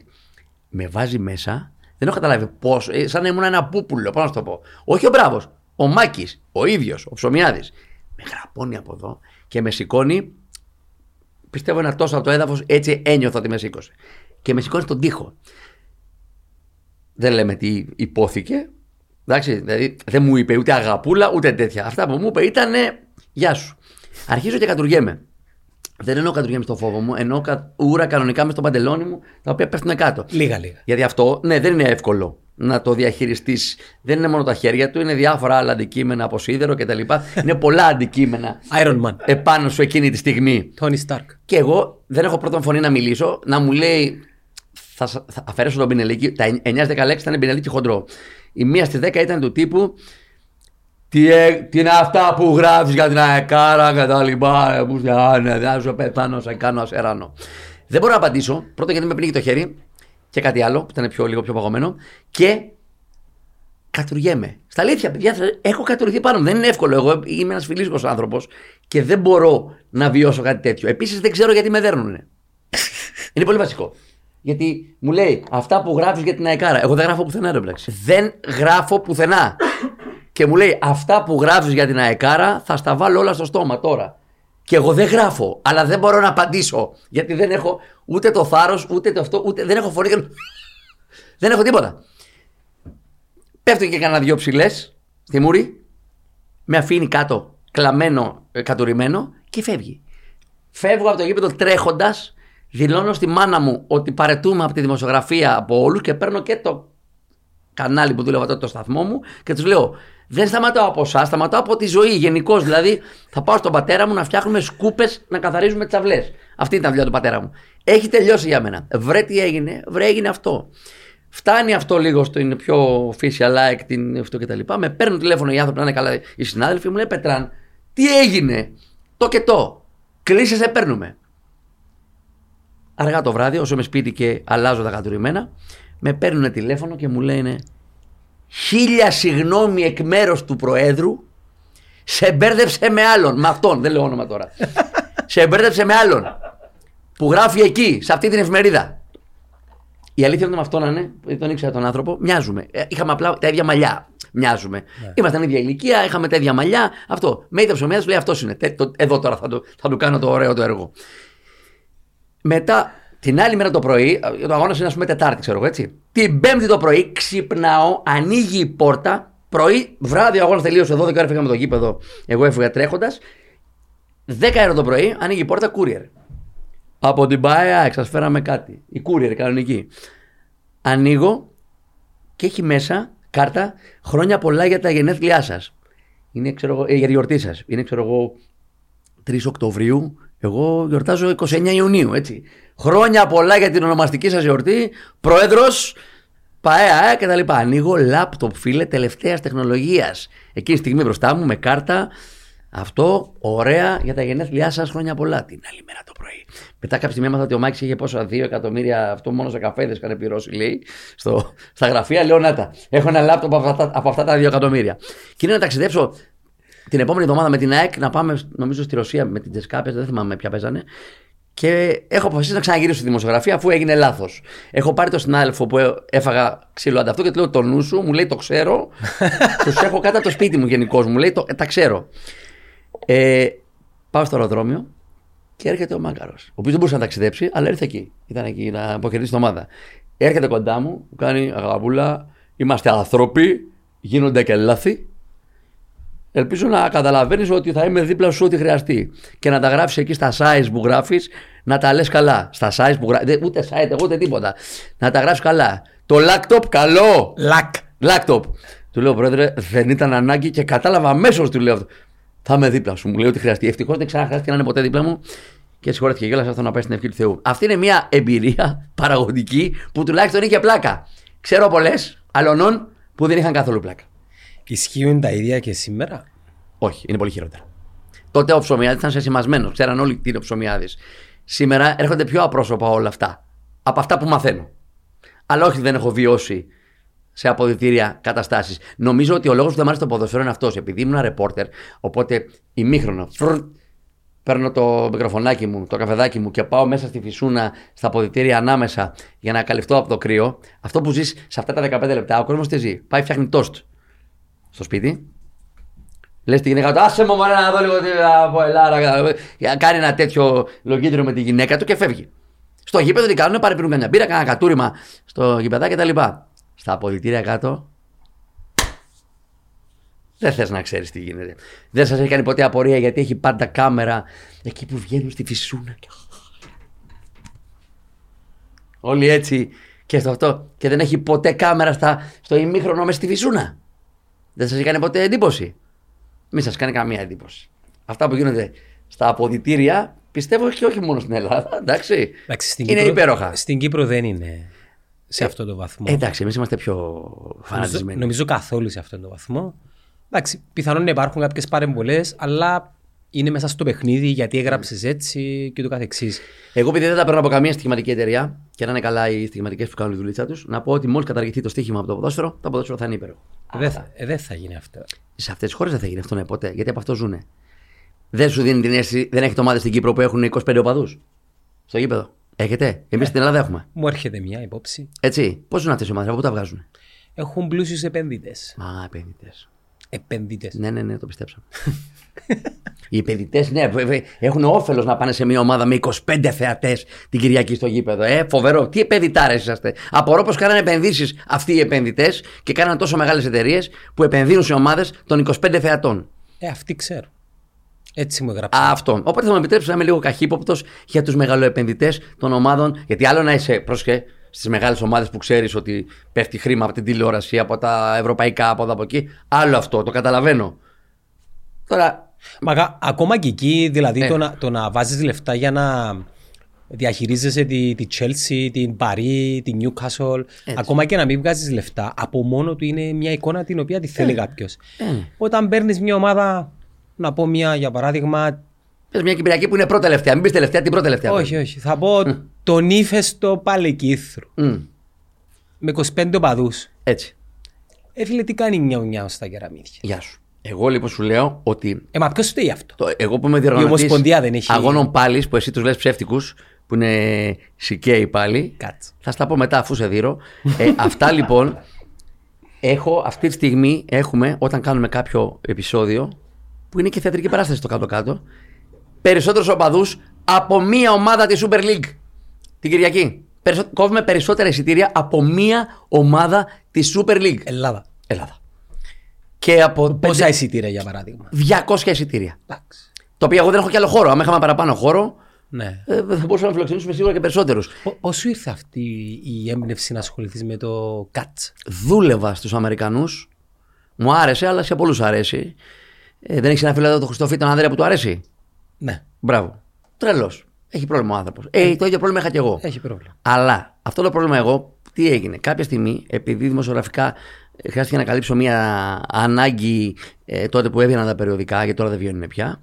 Με βάζει μέσα, δεν έχω καταλάβει πώς, σαν να ήμουν ένα πούπουλο, πώς να σου το πω. Όχι ο μπράβος, ο Μάκης, ο ίδιος, ο ψωμιάδης. Με γραπώνει από εδώ και με σηκώνει πιστεύω ένα τόσο από το έδαφος, έτσι ένιωθα ότι με σήκωσε. Και με σηκώνει στον τοίχο. Δεν λέμε τι υπόθηκε. Εντάξει, δηλαδή δεν μου είπε ούτε αγαπούλα ούτε τέτοια. Αυτά που μου είπε ήταν Γεια σου. Αρχίζω και κατουργέμαι. Δεν εννοώ κατουργέμαι στο φόβο μου, εννοώ κα... ούρα κανονικά μες στο παντελόνι μου, τα οποία πέφτουν κάτω. Λίγα, λίγα. Γιατί αυτό, ναι, δεν είναι εύκολο να το διαχειριστείς. Δεν είναι μόνο τα χέρια του, είναι διάφορα άλλα αντικείμενα από σίδερο κτλ. είναι πολλά αντικείμενα Iron Man. επάνω σου εκείνη τη στιγμή. Tony Stark. Και εγώ δεν έχω πρώτον φωνή να μιλήσω, να μου λέει. Θα, σα- θα αφαιρέσω τον πινελίκι. Τα 9-10 λέξεις ήταν πινελίκι χοντρό. Η μία στη 10 ήταν του τύπου. Τι, έ- τι είναι αυτά που γράφεις για την αεκάρα και τα λοιπά. ε, Που ναι, δεν σου πεθάνω, σε κάνω ασεράνο. Δεν μπορώ να απαντήσω. Πρώτον γιατί με πνίγει το χέρι και κάτι άλλο που ήταν πιο, λίγο πιο παγωμένο. Και κατουργέμαι. Στα αλήθεια, παιδιά, θα- έχω κατουργηθεί πάνω. μου. Δεν είναι εύκολο. Εγώ είμαι ένας φιλήσικο άνθρωπος και δεν μπορώ να βιώσω κάτι τέτοιο. Επίσης δεν ξέρω γιατί με δέρνουνε. είναι πολύ βασικό. Γιατί μου λέει αυτά που γράφεις για την αεκάρα. Εγώ δεν γράφω πουθενά, ρε μπλέξη. Δεν γράφω πουθενά. Και μου λέει αυτά που γράφεις για την αεκάρα θα στα βάλω όλα στο στόμα τώρα. Και εγώ δεν γράφω, αλλά δεν μπορώ να απαντήσω. Γιατί δεν έχω ούτε το θάρρος, ούτε το αυτό, ούτε δεν έχω φωνή. και- δεν έχω τίποτα. Πέφτω και κανένα δυο ψηλές στη μούρη, με αφήνει κάτω, κλαμμένο, ε, κατουρημένο και φεύγει. Φεύγω από το γήπεδο τρέχοντας, δηλώνω στη μάνα μου ότι παρετούμε από τη δημοσιογραφία από όλους και παίρνω και το κανάλι που δούλευα τότε το σταθμό μου και τους λέω: Δεν σταματάω από εσάς, σταματάω από τη ζωή γενικώς. Δηλαδή, θα πάω στον πατέρα μου να φτιάχνουμε σκούπες να καθαρίζουμε τις αυλές. Αυτή ήταν η δουλειά του πατέρα μου. Έχει τελειώσει για μένα. Βρε τι έγινε, βρε έγινε αυτό. Φτάνει αυτό λίγο στο είναι πιο official like, την αυτό κτλ. Με παίρνουν τηλέφωνο οι άνθρωποι να είναι καλά οι συνάδελφοι μου, λέει Πετράν, τι έγινε, το και το. Κλείσες, σε παίρνουμε. Αργά το βράδυ, όσο είμαι σπίτι και αλλάζω τα κατουρημένα, με παίρνουν τηλέφωνο και μου λένε χίλια συγγνώμη εκ μέρους του Προέδρου, σε μπέρδεψε με άλλον. Με αυτόν, δεν λέω όνομα τώρα. σε μπέρδεψε με άλλον. Που γράφει εκεί, σε αυτή την εφημερίδα. Η αλήθεια είναι με αυτόν να είναι, γιατί τον ήξερα τον άνθρωπο, μοιάζουμε. Ε, Είχαμε απλά τα ίδια μαλλιά. Μοιάζουμε. Ήμασταν ίδια ηλικία, είχαμε τα ίδια μαλλιά. Αυτό. Με είδε ψωμιά, λέει αυτός είναι. Τε- το- Εδώ τώρα θα του, θα του κάνω το ωραίο το έργο. Μετά, την άλλη μέρα το πρωί, ε, το αγώνας είναι ας πούμε Τετάρτη, ξέρω εγώ έτσι. Την Πέμπτη το πρωί ξυπνάω, ανοίγει η πόρτα. Πρωί, βράδυ ο αγώνας τελείωσε, 12 ώρα φύγαμε το γήπεδο. Εγώ έφυγα τρέχοντας. 10 ώρα το πρωί, ανοίγει η πόρτα, courier. Από την ΠΑΕΑ εξασφέραμε κάτι. Η courier κανονική. Ανοίγω και έχει μέσα κάρτα χρόνια πολλά για τα γενέθλιά σας. Είναι, ξέρω εγώ, ε, για τη γιορτή σας. Είναι, ξέρω εγώ, 3 Οκτωβρίου. Εγώ γιορτάζω 29 Ιουνίου, έτσι. Χρόνια πολλά για την ονομαστική σας γιορτή. Πρόεδρος, ΠαΕΑ και τα λοιπά. Ανοίγω λάπτοπ, φίλε, τελευταίας τεχνολογίας. Εκείνη τη στιγμή μπροστά μου με κάρτα. Αυτό, ωραία για τα γενέθλιά σας, χρόνια πολλά. Την άλλη μέρα το πρωί. Μετά κάποια στιγμή έμαθα ότι ο Μάκης είχε πόσο, 2 εκατομμύρια, αυτό μόνο σε καφέδες είχαν πληρώσει, λέει, στο, στα γραφεία. Λέω, να τα. Έχω ένα λάπτοπ από αυτά, από αυτά τα 2 εκατομμύρια. Και είναι να ταξιδέψω την επόμενη εβδομάδα με την ΑΕΚ να πάμε, νομίζω, στη Ρωσία με την Τζεσκάπε, δεν θυμάμαι ποια παίζανε. Και έχω αποφασίσει να ξαναγυρίσω στη δημοσιογραφία αφού έγινε λάθος. Έχω πάρει τον συνάδελφο που ε- έφαγα ξύλο ανταυτού και του λέω το νου σου, μου λέει το ξέρω. τους έχω κάτω από το σπίτι μου γενικώς, μου λέει το, ε, τα ξέρω. Ε, πάω στο αεροδρόμιο και έρχεται ο Μάκαρο. Ο οποίος δεν μπορούσε να ταξιδέψει, αλλά ήρθε εκεί. Ήταν εκεί να αποκερδίσει την ομάδα. Έρχεται κοντά μου, μου κάνει αγαπούλα, είμαστε άνθρωποι, γίνονται και λάθη. Ελπίζω να καταλαβαίνεις ότι θα είμαι δίπλα σου ό,τι χρειαστεί. Και να τα γράφεις εκεί στα size που γράφεις, να τα λες καλά. Στα size που γράφεις. Ούτε site, εγώ ούτε τίποτα. Να τα γράφεις καλά. Το laptop καλό. Λακ. Laptop. Του λέω, Πρόεδρε, δεν ήταν ανάγκη και κατάλαβα αμέσως του λέω αυτό. Θα είμαι δίπλα σου. Μου λέει ότι χρειαστεί. Ευτυχώς δεν ξαναχρειάστηκε να είναι ποτέ δίπλα μου. Και συγχωρέθηκε κιόλας αυτό να πάει στην ευχή του Θεού. Αυτή είναι μια εμπειρία παραγωγική που τουλάχιστον είχε πλάκα. Ξέρω πολλές αλλωνών που δεν είχαν καθόλου πλάκα. Ισχύουν τα ίδια και σήμερα. Όχι, είναι πολύ χειρότερα. Τότε ο ψωμιάδης ήταν σεσημασμένο. Ξέραν όλοι τι είναι ο ψωμιάδης. Σήμερα έρχονται πιο απρόσωπα όλα αυτά. Από αυτά που μαθαίνω. Αλλά όχι, δεν έχω βιώσει σε αποδητήρια καταστάσεις. Νομίζω ότι ο λόγος που δεν μου άρεσε το ποδοσφαίρο είναι αυτός. Επειδή ήμουν ρεπόρτερ, οπότε ημίχρονο. φρρ, Παίρνω το μικροφωνάκι μου, το καφεδάκι μου και πάω μέσα στη φυσούνα, στα αποδητήρια ανάμεσα για να καλυφθώ από το κρύο. Αυτό που ζεις σε αυτά τα 15 λεπτά, ο κόσμος τι ζει. Πάει φτιάχνει τόστ στο σπίτι, Λες τη γυναίκα του, άσε μου μωρέ να δω λίγο τι από Ελλάδα. Κάνει ένα τέτοιο λογίδριο με τη γυναίκα του και φεύγει. Στο γήπεδο τι κάνουν, πάρε πίνουν καμιά μπύρα, κάνα κατούριμα στο γήπεδα κτλ. Στα αποδητήρια κάτω. Δεν θες να ξέρεις τι γίνεται. Δεν σας έχει κάνει ποτέ απορία γιατί έχει πάντα κάμερα εκεί που βγαίνουν στη φυσούνα. και- Όλοι έτσι και στο αυτό. Και δεν έχει ποτέ κάμερα στα, στο ημίχρονο μες στη φυσούνα. Δεν σας έχει κάνει ποτέ εντύπωση; Μην σας κάνει καμία εντύπωση. Αυτά που γίνονται στα αποδητήρια πιστεύω και όχι μόνο στην Ελλάδα. Εντάξει. Εντάξει, στην είναι Κύπρο, υπέροχα. Στην Κύπρο δεν είναι σε αυτό το βαθμό. Ε, εντάξει, εμείς είμαστε πιο νομίζω, φανατισμένοι. νομίζω καθόλου σε αυτόν τον βαθμό. Εντάξει, πιθανόν να υπάρχουν κάποιες παρεμβολές, αλλά είναι μέσα στο παιχνίδι γιατί έγραψες έτσι και το καθεξής. Εγώ, επειδή δεν τα παίρνω από καμία στοιχηματική εταιρεία και να είναι καλά οι στοιχηματικέ που κάνουν τη δουλίτσα τους, να πω ότι μόλις καταργηθεί το στοίχημα από το ποδόσφαιρο, το ποδόσφαιρο θα είναι υπέροχο. Δεν θα, ε, δεν θα γίνει αυτό. Σε αυτές τις χώρες δεν θα γίνει αυτό ναι, ποτέ, γιατί από αυτό ζουνε. Δεν σου δίνει την αίσθηση, δεν έχετε ομάδες στην Κύπρο που έχουν 25 οπαδούς. Στο γήπεδο. Έχετε. Εμείς στην Ελλάδα έχουμε. Μου έρχεται μια υπόψη. Έτσι. Πώς ζουν αυτές οι ομάδες, από πού τα βγάζουν; Έχουν πλούσιους επενδυτές. Α, επενδυτές. Επενδυτές. Ναι, ναι, ναι, το πιστέψαμε. Οι επενδυτές, ναι, βέβαια, έχουν όφελος να πάνε σε μια ομάδα με 25 θεατές την Κυριακή στο γήπεδο. Ε, φοβερό. Τι επενδυτάρες είσαστε. Απορώ πως κάνανε επενδύσεις αυτοί οι επενδυτές και κάνανε τόσο μεγάλες εταιρείες που επενδύουν σε ομάδες των 25 θεατών. Ε, αυτοί ξέρω. Έτσι μου έγραψε. Α, αυτό. Οπότε θα μου επιτρέψεις να είμαι λίγο καχύποπτος για τους μεγαλοεπενδυτές των ομάδων. Γιατί άλλο να είσαι, πρόσχε, στις μεγάλες ομάδες που ξέρεις ότι πέφτει χρήμα από την τηλεόραση, από τα ευρωπαϊκά, από εδώ από εκεί. Άλλο αυτό, το καταλαβαίνω. Τώρα, Μα ακόμα και εκεί, δηλαδή Ε. το, να, το να βάζεις λεφτά για να διαχειρίζεσαι τη, τη Chelsea, την Paris, την Newcastle, ακόμα και να μην βγάζεις λεφτά, από μόνο του είναι μια εικόνα την οποία τη θέλει κάποιος. ε, Όταν παίρνεις μια ομάδα, να πω μια για παράδειγμα, πες μια Κυπριακή που είναι πρώτη τελευταία. Μην πεις τελευταία, την πρώτη τελευταία. όχι όχι, θα πω τον ύφεστο Παλεκύθρου, Μμ, με 25 οπαδούς. έτσι. Ε, φίλε, τι κάνει νιάου νιάου στα κεραμίδια. Γεια σου. Εγώ λοιπόν σου λέω ότι Ε, μα ποιος φταίει αυτό; το, εγώ που είμαι διοργανωτής Ομοσπονδία δεν έχει- αγώνων πάλι, που εσύ τους λες ψεύτικους, που είναι σικαίοι πάλι. Κάτσε. Θα στα πω μετά αφού σε δείρω. Ε, αυτά λοιπόν έχω αυτή τη στιγμή έχουμε όταν κάνουμε κάποιο επεισόδιο που είναι και θεατρική παράσταση στο κάτω-κάτω περισσότερους οπαδούς από μία ομάδα της Super League την Κυριακή. Περισσο... Κόβουμε περισσότερα εισιτήρια από μία ομάδα της Super League. Ελλάδα. Ελλάδα. Και από Πόσα πέντε- εισιτήρια για παράδειγμα; 200 εισιτήρια. Εντάξει. Το οποίο εγώ δεν έχω κι άλλο χώρο. Αν είχαμε παραπάνω χώρο, Ναι. ε, θα μπορούσαμε να φιλοξενήσουμε σίγουρα και περισσότερους. Πώς σου ήρθε αυτή η έμπνευση να ασχοληθείς με το CATS. Δούλευα στους Αμερικανούς. Μου άρεσε, αλλά σε πολλούς αρέσει. Ε, δεν έχει ένα φίλο εδώ το Χριστόφι τον Ανδρέα που του αρέσει; Ναι, Μπράβο. Τρελός. Έχει πρόβλημα ο άνθρωπος. Ε, το ίδιο πρόβλημα είχα κι εγώ. έχει πρόβλημα. Αλλά αυτό το πρόβλημα εγώ, τι έγινε; Κάποια στιγμή, επειδή δημοσιογραφικά ε, χρειάστηκε να καλύψω μια ανάγκη ε, τότε που έβγαιναν τα περιοδικά, γιατί τώρα δεν βγαίνουν πια,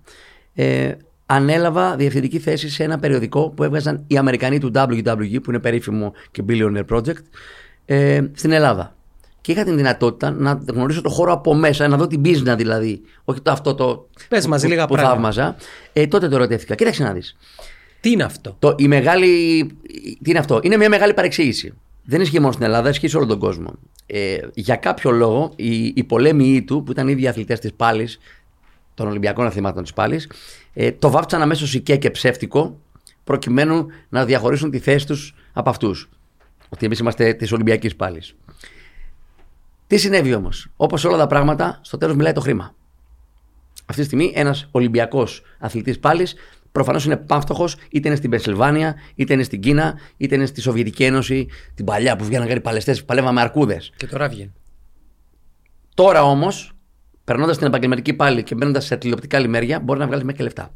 ε, ανέλαβα διευθυντική θέση σε ένα περιοδικό που έβγαζαν οι Αμερικανοί του WW, που είναι περίφημο και billionaire project, ε, στην Ελλάδα. Και είχα την δυνατότητα να γνωρίσω το χώρο από μέσα, να δω την business δηλαδή. Όχι το αυτό το. Πες μας που, λίγα που πράγματα. θαύμαζα. Ε, τότε το ερωτήθηκα. Κοίταξε να δεις. Τι είναι αυτό; Το, η μεγάλη. Τι είναι αυτό, είναι μια μεγάλη παρεξήγηση. Δεν ισχύει μόνο στην Ελλάδα, ισχύει σε όλο τον κόσμο. Ε, για κάποιο λόγο, οι, οι πολέμοι του, που ήταν οι ίδιοι αθλητές της πάλης, των Ολυμπιακών Αθλημάτων της πάλης, ε, το βάφτισαν αμέσως οικέ και ψεύτικο, προκειμένου να διαχωρίσουν τη θέση τους από αυτούς. Ότι εμείς είμαστε της Ολυμπιακής πάλης. Τι συνέβη όμως, όπως όλα τα πράγματα, στο τέλος μιλάει το χρήμα. Αυτή τη στιγμή ένας Ολυμπιακός αθλητής πάλι προφανώς είναι πάμφτωχος, είτε είναι στην Πενσιλβάνια, είτε είναι στην Κίνα, είτε είναι στη Σοβιετική Ένωση, την παλιά που βγαίναν κάτι παλαιστές που παλεύαμε αρκούδες. Και τώρα βγαίνει. Τώρα όμως, περνώντας την επαγγελματική πάλι και μπαίνοντας σε τηλεοπτικά λιμέρια, μπορεί να βγάλεις μέχρι και λεφτά.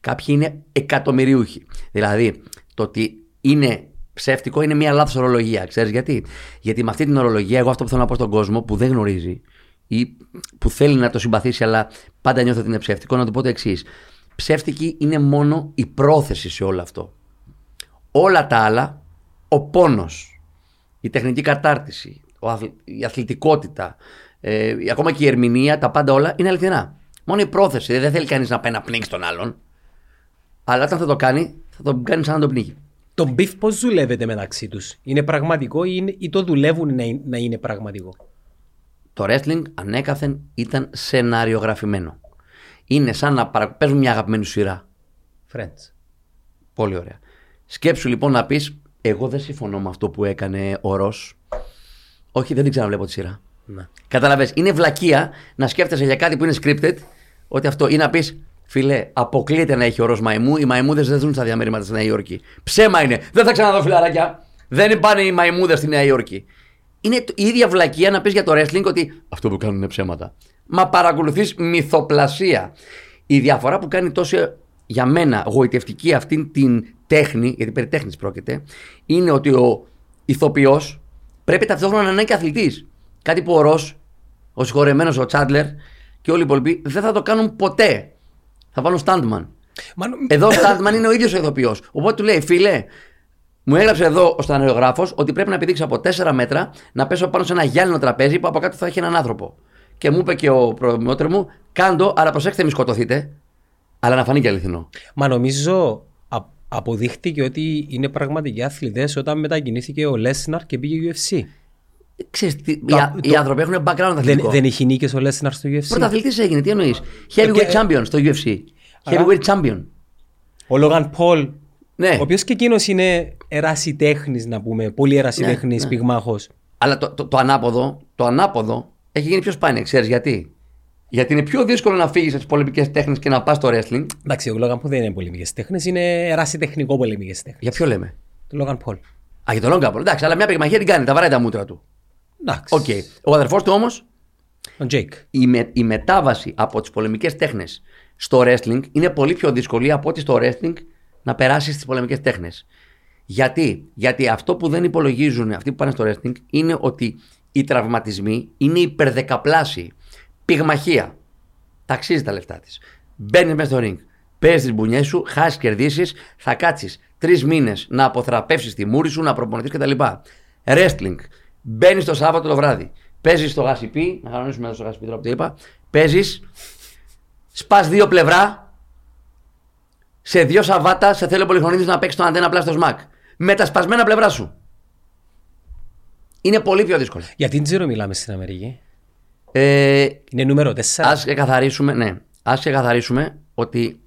Κάποιοι είναι εκατομμυριούχοι. Δηλαδή, το ότι είναι ψεύτικο είναι μια λάθος ορολογία. Ξέρεις γιατί; Γιατί με αυτή την ορολογία, εγώ αυτό που θέλω να πω στον κόσμο που δεν γνωρίζει ή που θέλει να το συμπαθήσει, αλλά πάντα νιώθει ότι είναι ψεύτικο, να του πω το εξής. Ψεύτικη είναι μόνο η πρόθεση σε όλο αυτό. Όλα τα άλλα, ο πόνος, η τεχνική κατάρτιση, ο αθλ- η αθλητικότητα, ε, ακόμα και η ερμηνεία, τα πάντα όλα είναι αληθινά. Μόνο η πρόθεση. Δεν θέλει κανείς να πάει να πνίξει τον άλλον. Αλλά όταν θα το κάνει, θα το κάνει σαν να το πνίγει. Το beef πώς δουλεύεται μεταξύ τους; Είναι πραγματικό ή, είναι, ή το δουλεύουν να, είναι- να είναι πραγματικό; Το wrestling ανέκαθεν ήταν σεναριογραφημένο. Είναι σαν να παρα... παίζουν μια αγαπημένη σου σειρά. Friends. Πολύ ωραία. Σκέψου λοιπόν να πεις: Εγώ δεν συμφωνώ με αυτό που έκανε ο Ρος. Όχι, δεν την ξαναβλέπω τη σειρά. Ναι. Καταλαβες, είναι βλακεία να σκέφτεσαι για κάτι που είναι scripted, ότι αυτό ή να πεις, φιλέ, αποκλείεται να έχει ο Ρος μαϊμού, οι μαϊμούδες δεν ζουν στα διαμερίσματα στη Νέα Υόρκη. Ψέμα είναι. Δεν θα ξαναδώ φιλαράκια. Δεν πάνε οι μαϊμούδες στη Νέα Υόρκη. Είναι το- η ίδια βλακεία να πεις για το wrestling ότι αυτό που κάνουν είναι ψέματα. Μα παρακολουθείς μυθοπλασία. Η διαφορά που κάνει τόσο για μένα γοητευτική αυτήν την τέχνη, γιατί περί τέχνης πρόκειται, είναι ότι ο ηθοποιός πρέπει ταυτόχρονα να είναι και αθλητής. Κάτι που ο Ρος, ο συγχωρεμένος ο Τσάντλερ και όλοι οι υπόλοιποι δεν θα το κάνουν ποτέ. Θα βάλουν standman. Μα, νο- Εδώ ο standman είναι ο ίδιος ο ηθοποιός. Οπότε του λέει, φίλε, μου έγραψε εδώ ο στανεογράφο ότι πρέπει να πηδήξω από 4 μέτρα να πέσω πάνω σε ένα γυάλινο τραπέζι που από κάτω θα έχει έναν άνθρωπο. Και μου είπε και ο προμοιότερ μου, κάντο, αλλά προσέξτε, μη σκοτωθείτε. Αλλά να φανεί και αληθινό. μα νομίζω α- αποδείχτηκε ότι είναι πραγματικοί αθλητές όταν μετακινήθηκε ο Λέσναρ και πήγε UFC. Ξέρεις, τι- Το- οι, α- οι το- άνθρωποι έχουν background Δεν, αθλητικό. δεν έχει νίκες ο Λέσναρ στο UFC. Πρωταθλητής έγινε, τι εννοείς; Heavyweight Ε, και- champion στο UFC. Άρα- Heavyweight champion. Ο Λόγαν Πολ, Ναι. ο οποίος και εκείνος είναι ερασιτέχνης να πούμε, πολύ ερασιτέχνης ναι. πυγμάχος. Αλλά το, το, το ανάποδο, το ανάποδο έχει γίνει πιο σπάνιο. Ξέρεις γιατί; Γιατί είναι πιο δύσκολο να φύγεις από τις πολεμικές τέχνες και να πας στο wrestling. Εντάξει, ο Λόγαν Πολ δεν είναι πολεμικές τέχνες, είναι ερασιτεχνικό πολεμικές τέχνες. Για ποιο λέμε; Το Λόγαν Πολ. Α, για τον Λόγαν Πολ. Εντάξει, αλλά μια πυγμαχία την κάνει, τα βαράει τα μούτρα του. Εντάξει. Οκ. Ο αδερφός του όμως, Ο Τζέικ. η, με, η μετάβαση από τις πολεμικές τέχνες στο wrestling είναι πολύ πιο δύσκολη από ότι στο wrestling να περάσεις στις πολεμικές τέχνες. Γιατί; Γιατί αυτό που δεν υπολογίζουν αυτοί που πάνε στο wrestling είναι ότι οι τραυματισμοί είναι υπερδεκαπλάσιοι. Πυγμαχία. Ταξίζει τα λεφτά της. Μπαίνεις μέσα στο ring. Παίζεις τις μπουνιές σου, χάσεις κερδίσεις, θα κάτσεις τρεις μήνες να αποθραπεύσεις τη μούρη σου, να προπονηθείς κτλ. Wrestling. Μπαίνεις το Σάββατο το βράδυ. Παίζεις στο γασιπί, να κανονίσουμε εδώ στο γασιπί τώρα που το είπα. Παίζεις, σπα δύο πλευρά, σε δύο Σαββάτα σε θέλει ο Πολυχρονίδης να παίξει το αντένα απλά στο σμακ. Με τα σπασμένα πλευρά σου. Είναι πολύ πιο δύσκολο. Γιατί τζίρο μιλάμε στην Αμερική. Ε, Είναι νούμερο 4. ας ξεκαθαρίσουμε, ναι, ας ξεκαθαρίσουμε ότι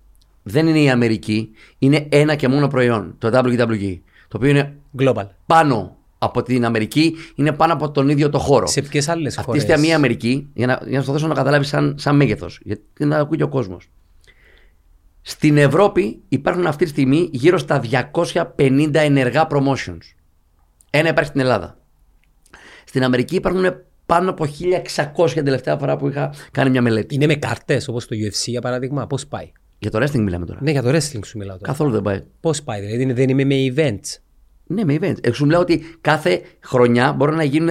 δεν είναι η Αμερική, είναι ένα και μόνο προϊόν, το WWE, το οποίο είναι Global. πάνω από την Αμερική, είναι πάνω από τον ίδιο το χώρο. Σε ποιες άλλες Αυτή χώρες; τη στιγμή η Αμερική, για να, για να στο δώσω να καταλάβεις σαν, σαν μέγεθος, γιατί να ακούει και ο κόσμος. Στην Ευρώπη υπάρχουν αυτή τη στιγμή γύρω στα 250 ενεργά promotions. Ένα υπάρχει στην Ελλάδα. Στην Αμερική υπάρχουν πάνω από 1600 την τελευταία φορά που είχα κάνει μια μελέτη. Είναι με κάρτες όπως το UFC για παράδειγμα. Πώς πάει; Για το wrestling μιλάμε τώρα. Ναι, για το wrestling σου μιλάω τώρα. Καθόλου δεν πάει. Πώς πάει, δηλαδή είναι- δεν είμαι με events; Ναι, με events. Εξού μου λέω ότι κάθε χρονιά μπορεί να γίνουν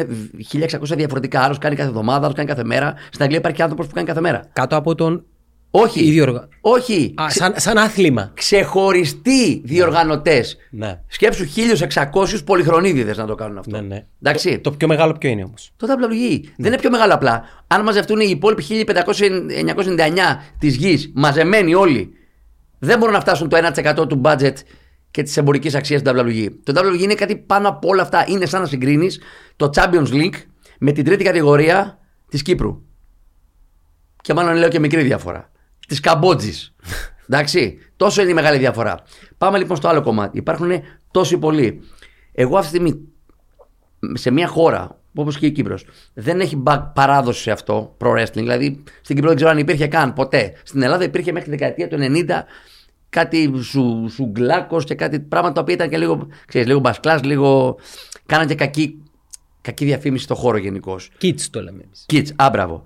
1600 διαφορετικά. Άλλος κάνει κάθε εβδομάδα, άλλος κάνει κάθε μέρα. Στην Αγγλία υπάρχει άνθρωπος που κάνει κάθε μέρα. Κάτω από τον Όχι. ίδιο οργα... Όχι. Α, σαν, σαν άθλημα. Ξεχωριστοί διοργανωτές. Ναι. Σκέψου 1600 πολυχρονίδιδε να το κάνουν αυτό. Ναι, ναι. Εντάξει. Το πιο μεγάλο ποιο είναι όμως; Το WWE δεν είναι πιο μεγάλο απλά. Αν μαζευτούν οι υπόλοιποι 1599 της γης, μαζεμένοι όλοι, δεν μπορούν να φτάσουν το 1% του budget και της εμπορικής αξίας του WWE. Το WWE είναι κάτι πάνω από όλα αυτά. Είναι σαν να συγκρίνεις το Champions League με την τρίτη κατηγορία της Κύπρου. Και μάλλον λέω και μικρή διαφορά. Της Καμπότζης. Εντάξει. Τόσο είναι η μεγάλη διαφορά. Πάμε λοιπόν στο άλλο κομμάτι. Υπάρχουν τόσοι πολλοί. Εγώ αυτή τη στιγμή σε μια χώρα όπως και η Κύπρος δεν έχει μπα- παράδοση σε αυτό pro wrestling. Δηλαδή στην Κύπρο δεν ξέρω αν υπήρχε καν ποτέ. Στην Ελλάδα υπήρχε μέχρι τη δεκαετία του 90 κάτι σου, σουγκλάκος και κάτι πράγματα τα οποία ήταν και λίγο, ξέρεις, λίγο μπασκλάς, λίγο. κάναν και κακή, κακή διαφήμιση στο χώρο γενικώς. Kids το λέμε εμείς. Kids, α, μπράβο.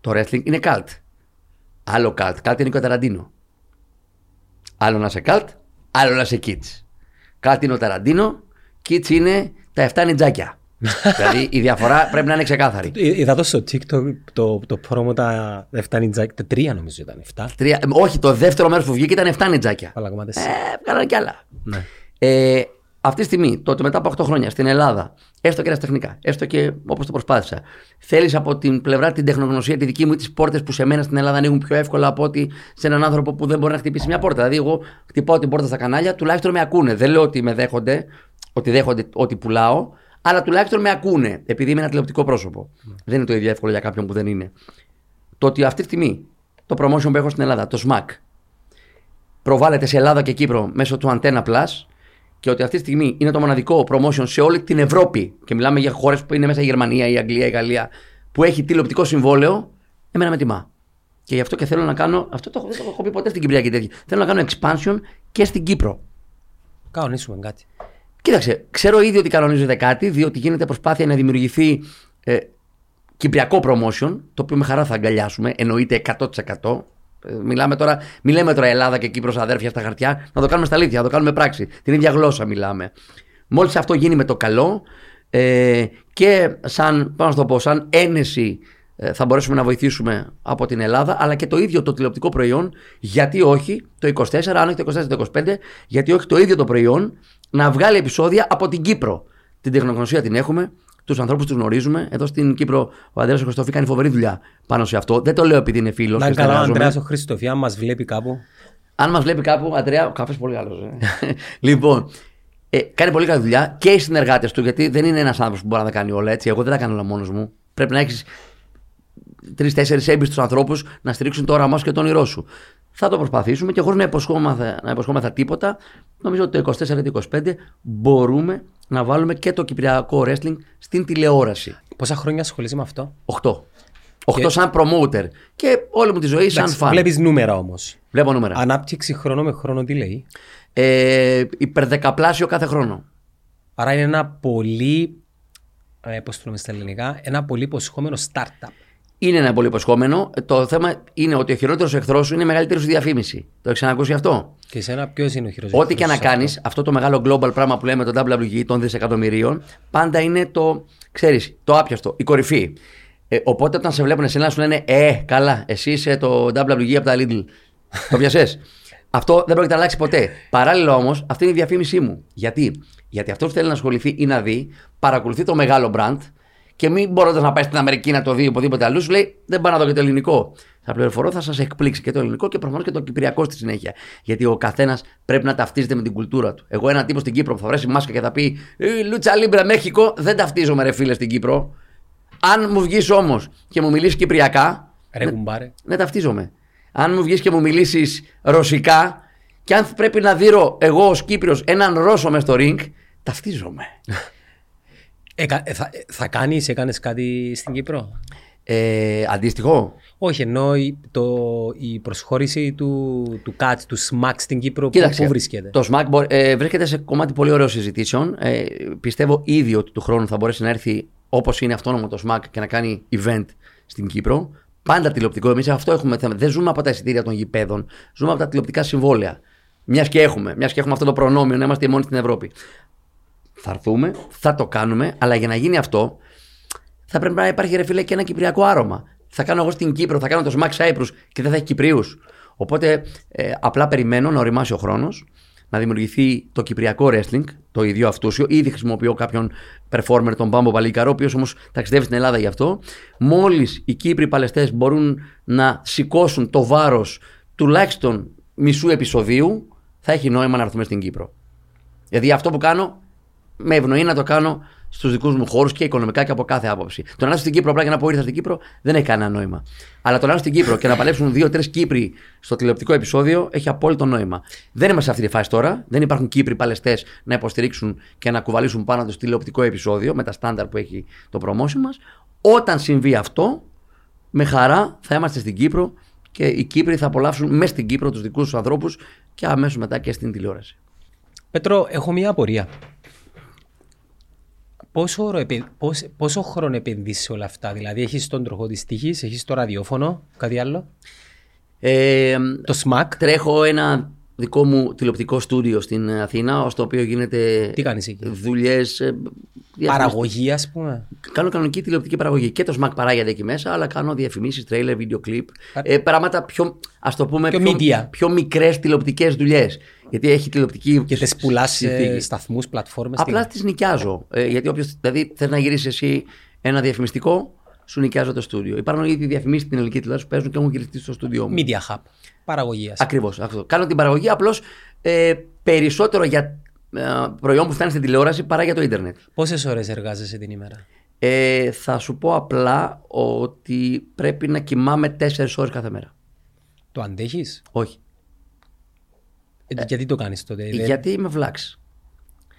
Το wrestling είναι cult. Άλλο cult. Cult είναι και ο Ταραντίνο. Άλλο να είσαι καλτ, άλλο να είσαι κίτς. Καλτ είναι ο Ταραντίνο, κίτς είναι τα 7 νιτζάκια. δηλαδή η διαφορά πρέπει να είναι ξεκάθαρη. Ε, Είδα το στο TikTok το, το πρόμο τα 7 νιτζάκια, τα 3 νομίζω ήταν, 7. Τρία, ε, όχι, το δεύτερο μέρος που βγήκε ήταν 7 νιτζάκια. Αλλά ακόμα Ε, τέσσερα. κάνανε κι άλλα. Ναι. Ε, αυτή τη στιγμή, τότε μετά από 8 χρόνια στην Ελλάδα, έστω και τεχνικά, έστω και όπως το προσπάθησα, θέλεις από την πλευρά την τεχνογνωσία τη δική μου ή τις πόρτες που σε μένα στην Ελλάδα ανοίγουν πιο εύκολα από ότι σε έναν άνθρωπο που δεν μπορεί να χτυπήσει μια πόρτα. Δηλαδή, εγώ χτυπάω την πόρτα στα κανάλια, τουλάχιστον με ακούνε. Δεν λέω ότι με δέχονται, ότι δέχονται ότι πουλάω, αλλά τουλάχιστον με ακούνε, επειδή είμαι ένα τηλεοπτικό πρόσωπο. Δεν είναι το ίδιο εύκολο για κάποιον που δεν είναι. Το ότι αυτή τη στιγμή το promotion που έχω στην Ελλάδα, το SMAC, προβάλλεται σε Ελλάδα και Κύπρο μέσω του Antenna Plus και ότι αυτή τη στιγμή είναι το μοναδικό promotion σε όλη την Ευρώπη και μιλάμε για χώρες που είναι μέσα η Γερμανία, η Αγγλία, η Γαλλία που έχει τηλεοπτικό συμβόλαιο, εμένα με τιμά. Και γι' αυτό και θέλω να κάνω, αυτό το, έχω- δεν το έχω πει ποτέ στην Κυπριακή τέτοια. Θέλω να κάνω expansion και στην Κύπρο. Κανονίσουμε κάτι. Κοίταξε, ξέρω ήδη ότι κανονίζεται κάτι, διότι γίνεται προσπάθεια να δημιουργηθεί ε, κυπριακό promotion, το οποίο με χαρά θα αγκαλιάσουμε, εννοείται 100%. Ε, Μιλάμε τώρα, μιλάμε τώρα Ελλάδα και Κύπρος αδέρφια στα χαρτιά, να το κάνουμε στα αλήθεια, να το κάνουμε πράξη. Την ίδια γλώσσα μιλάμε. Μόλις αυτό γίνει με το καλό ε, και σαν, πώς να το πω, σαν ένεση ε, θα μπορέσουμε να βοηθήσουμε από την Ελλάδα, αλλά και το ίδιο το τηλεοπτικό προϊόν, γιατί όχι το 24, αν όχι το 24 το 25, γιατί όχι το ίδιο το προϊόν να βγάλει επεισόδια από την Κύπρο. Την τεχνογνωσία την έχουμε, τους ανθρώπους τους γνωρίζουμε. Εδώ στην Κύπρο ο Αντρέα Χριστόφη κάνει φοβερή δουλειά πάνω σε αυτό. Δεν το λέω επειδή είναι φίλος. Να είναι καλά ο Ανδρέας ο Χριστοφιά, αν μας βλέπει κάπου. Αν μας βλέπει κάπου, Αντρέα, ο καφές πολύ καλός. λοιπόν, ε, κάνει πολύ καλή δουλειά και οι συνεργάτες του, γιατί δεν είναι ένας άνθρωπος που μπορεί να τα κάνει όλα έτσι. Εγώ δεν τα κάνω όλα μόνος μου. Πρέπει να έχεις τρει-τέσσερι έμπιστου ανθρώπους να στηρίξουν το όραμά σου και το όνειρό σου. Θα το προσπαθήσουμε και χωρίς να υποσχόμεθα, να υποσχόμεθα τίποτα, νομίζω ότι το 24 και 25 μπορούμε να βάλουμε και το κυπριακό wrestling στην τηλεόραση. Πόσα χρόνια ασχολείσαι με αυτό; 8. 8 Και- σαν promoter. Και όλη μου τη ζωή σαν Εντάξει, φαν. Βλέπεις νούμερα όμως. Βλέπω νούμερα. Ανάπτυξη χρόνο με χρόνο τι λέει; Ε, υπερδεκαπλάσιο κάθε χρόνο. Άρα είναι ένα πολύ, ε, πώς το λέμε στα ελληνικά, ένα πολύ υποσχόμενο startup. Είναι ένα πολύ υποσχόμενο. Το θέμα είναι ότι ο χειρότερος εχθρός σου είναι η μεγαλύτερη σου διαφήμιση. Το έχεις ξανακούσει αυτό; Και εσένα ποιος είναι ο χειρότερος. Ό,τι και να κάνεις, αυτό το μεγάλο global πράγμα που λέμε το WG των δισεκατομμυρίων, πάντα είναι το, ξέρεις, το άπιαστο, η κορυφή. Ε, οπότε όταν σε βλέπουν εσένα σου λένε Ε, καλά, εσύ είσαι το WG από τα Lidl. το πιασέ. αυτό δεν πρόκειται να αλλάξει ποτέ. Παράλληλα όμως, αυτή είναι η διαφήμιση μου. Γιατί, Γιατί αυτός που θέλει να ασχοληθεί ή να δει, παρακολουθεί το μεγάλο brand και μην μπορώντα να πάει στην Αμερική να το δει οπουδήποτε αλλού, σου λέει Δεν πάω να δω και το ελληνικό. Θα πληροφορώ, θα σας εκπλήξει και το ελληνικό και προφανώς και το κυπριακό στη συνέχεια. Γιατί ο καθένας πρέπει να ταυτίζεται με την κουλτούρα του. Εγώ, ένα τύπο στην Κύπρο που θα βρέσει μάσκα και θα πει «Ε, Λούτσα Λίμπρα Μέχικο, δεν ταυτίζομαι, ρε φίλε στην Κύπρο. Αν μου βγεις όμως και μου μιλήσεις κυπριακά, Ρε κουμπάρε. ναι, ταυτίζομαι. Αν μου βγεις και μου μιλήσεις ρωσικά, και αν πρέπει να δείρω εγώ ως Κύπριος έναν Ρώσο μες στο ring, ταυτίζομαι. Εκα- ε, θα, ε, θα κάνεις, έκανες κάτι στην Κύπρο; Ε, αντίστοιχο. Όχι, ενώ η, το, η προσχώρηση του, του ΚΑΤ, του ΣΜΑΚ στην Κύπρο, πού, Κοίταξε, πού βρίσκεται. Το SMAC μπο- ε, βρίσκεται σε κομμάτι πολύ ωραίο συζητήσεων. Ε, πιστεύω ήδη ότι του χρόνου θα μπορέσει να έρθει όπως είναι αυτόνομο το SMAC και να κάνει event στην Κύπρο. Πάντα τηλεοπτικό. Εμείς αυτό έχουμε θέμα. Δεν ζούμε από τα εισιτήρια των γηπέδων. Ζούμε από τα τηλεοπτικά συμβόλαια. Μιας και έχουμε. Μιας και έχουμε αυτό το προνόμιο να είμαστε οι μόνοι στην Ευρώπη. Θα έρθουμε, θα το κάνουμε, αλλά για να γίνει αυτό θα πρέπει να υπάρχει ρε φίλε και ένα κυπριακό άρωμα. Θα κάνω εγώ στην Κύπρο, θα κάνω το Smack Cyprus και δεν θα έχει Κυπρίους. Οπότε ε, απλά περιμένω να οριμάσει ο χρόνος, να δημιουργηθεί το κυπριακό wrestling, το ίδιο αυτούσιο. Ήδη χρησιμοποιώ κάποιον performer, τον Πάμπο Παλίκαρο, ο οποίος όμως ταξιδεύει στην Ελλάδα γι' αυτό. Μόλις οι Κύπροι παλαιστές μπορούν να σηκώσουν το βάρος τουλάχιστον μισού επεισοδίου, θα έχει νόημα να έρθουμε στην Κύπρο. Δηλαδή αυτό που κάνω με ευνοεί να το κάνω στους δικούς μου χώρους και οικονομικά και από κάθε άποψη. Το να έρθω στην Κύπρο απλά και να πω ήρθα στην Κύπρο δεν έχει κανένα νόημα. Αλλά το να έρθω στην Κύπρο και να παλέψουν δύο-τρει Κύπροι στο τηλεοπτικό επεισόδιο έχει απόλυτο νόημα. Δεν είμαστε σε αυτή τη φάση τώρα. Δεν υπάρχουν Κύπροι παλαιστές να υποστηρίξουν και να κουβαλήσουν πάνω τους τηλεοπτικό επεισόδιο με τα στάνταρ που έχει το promotion μας. Όταν συμβεί αυτό, με χαρά θα είμαστε στην Κύπρο και οι Κύπροι θα απολαύσουν μέσα στην Κύπρο τους δικούς τους ανθρώπους και αμέσως μετά και στην τηλεόραση. Πέτρο, έχω μία απορία. Πόσο, ωρο επε- πόσο, πόσο χρόνο επενδύσεις σε όλα αυτά, δηλαδή έχεις τον τροχό της τύχης, έχεις το ραδιόφωνο, κάτι άλλο, Ε, το ΣΜΑΚ, τρέχω ένα δικό μου τηλεοπτικό στούντιο στην Αθήνα, στο οποίο γίνεται Τι κάνεις εκεί; δουλειές. Παραγωγή, ας πούμε; Κάνω κανονική τηλεοπτική παραγωγή. Και το SMAC παράγεται εκεί μέσα, αλλά κάνω διαφημίσεις, τρέιλερ, βίντεο κλιπ. Α- Ε, πράγματα πιο, ας το πούμε, Πιο πιο, media. πιο μικρές τηλεοπτικές δουλειές. Γιατί έχει τηλεοπτική. Και τε πουλάς σε συνθήκη. σταθμούς, πλατφόρμες. Απλά τι νοικιάζω. Ε, γιατί όποιος. Δηλαδή, θε να γυρίσει εσύ ένα διαφημιστικό, σου νοικιάζω το στούντιο. Υπάρχουν ήδη διαφημίσεις στην ελληνική τηλεόραση που παίζουν και έχουν γυριστεί στο στούντιό μου. Media Hub. Παραγωγή. ας. Ακριβώς αυτό. Κάνω την παραγωγή απλώς ε, περισσότερο για ε, προϊόν που φτάνει στην τηλεόραση παρά για το ίντερνετ. Πόσες ώρες εργάζεσαι την ημέρα; Ε, θα σου πω απλά ότι πρέπει να κοιμάμαι 4 ώρες κάθε μέρα. Το αντέχεις; Όχι. Γιατί το κάνεις τότε. δεν- Γιατί είμαι βλάξ.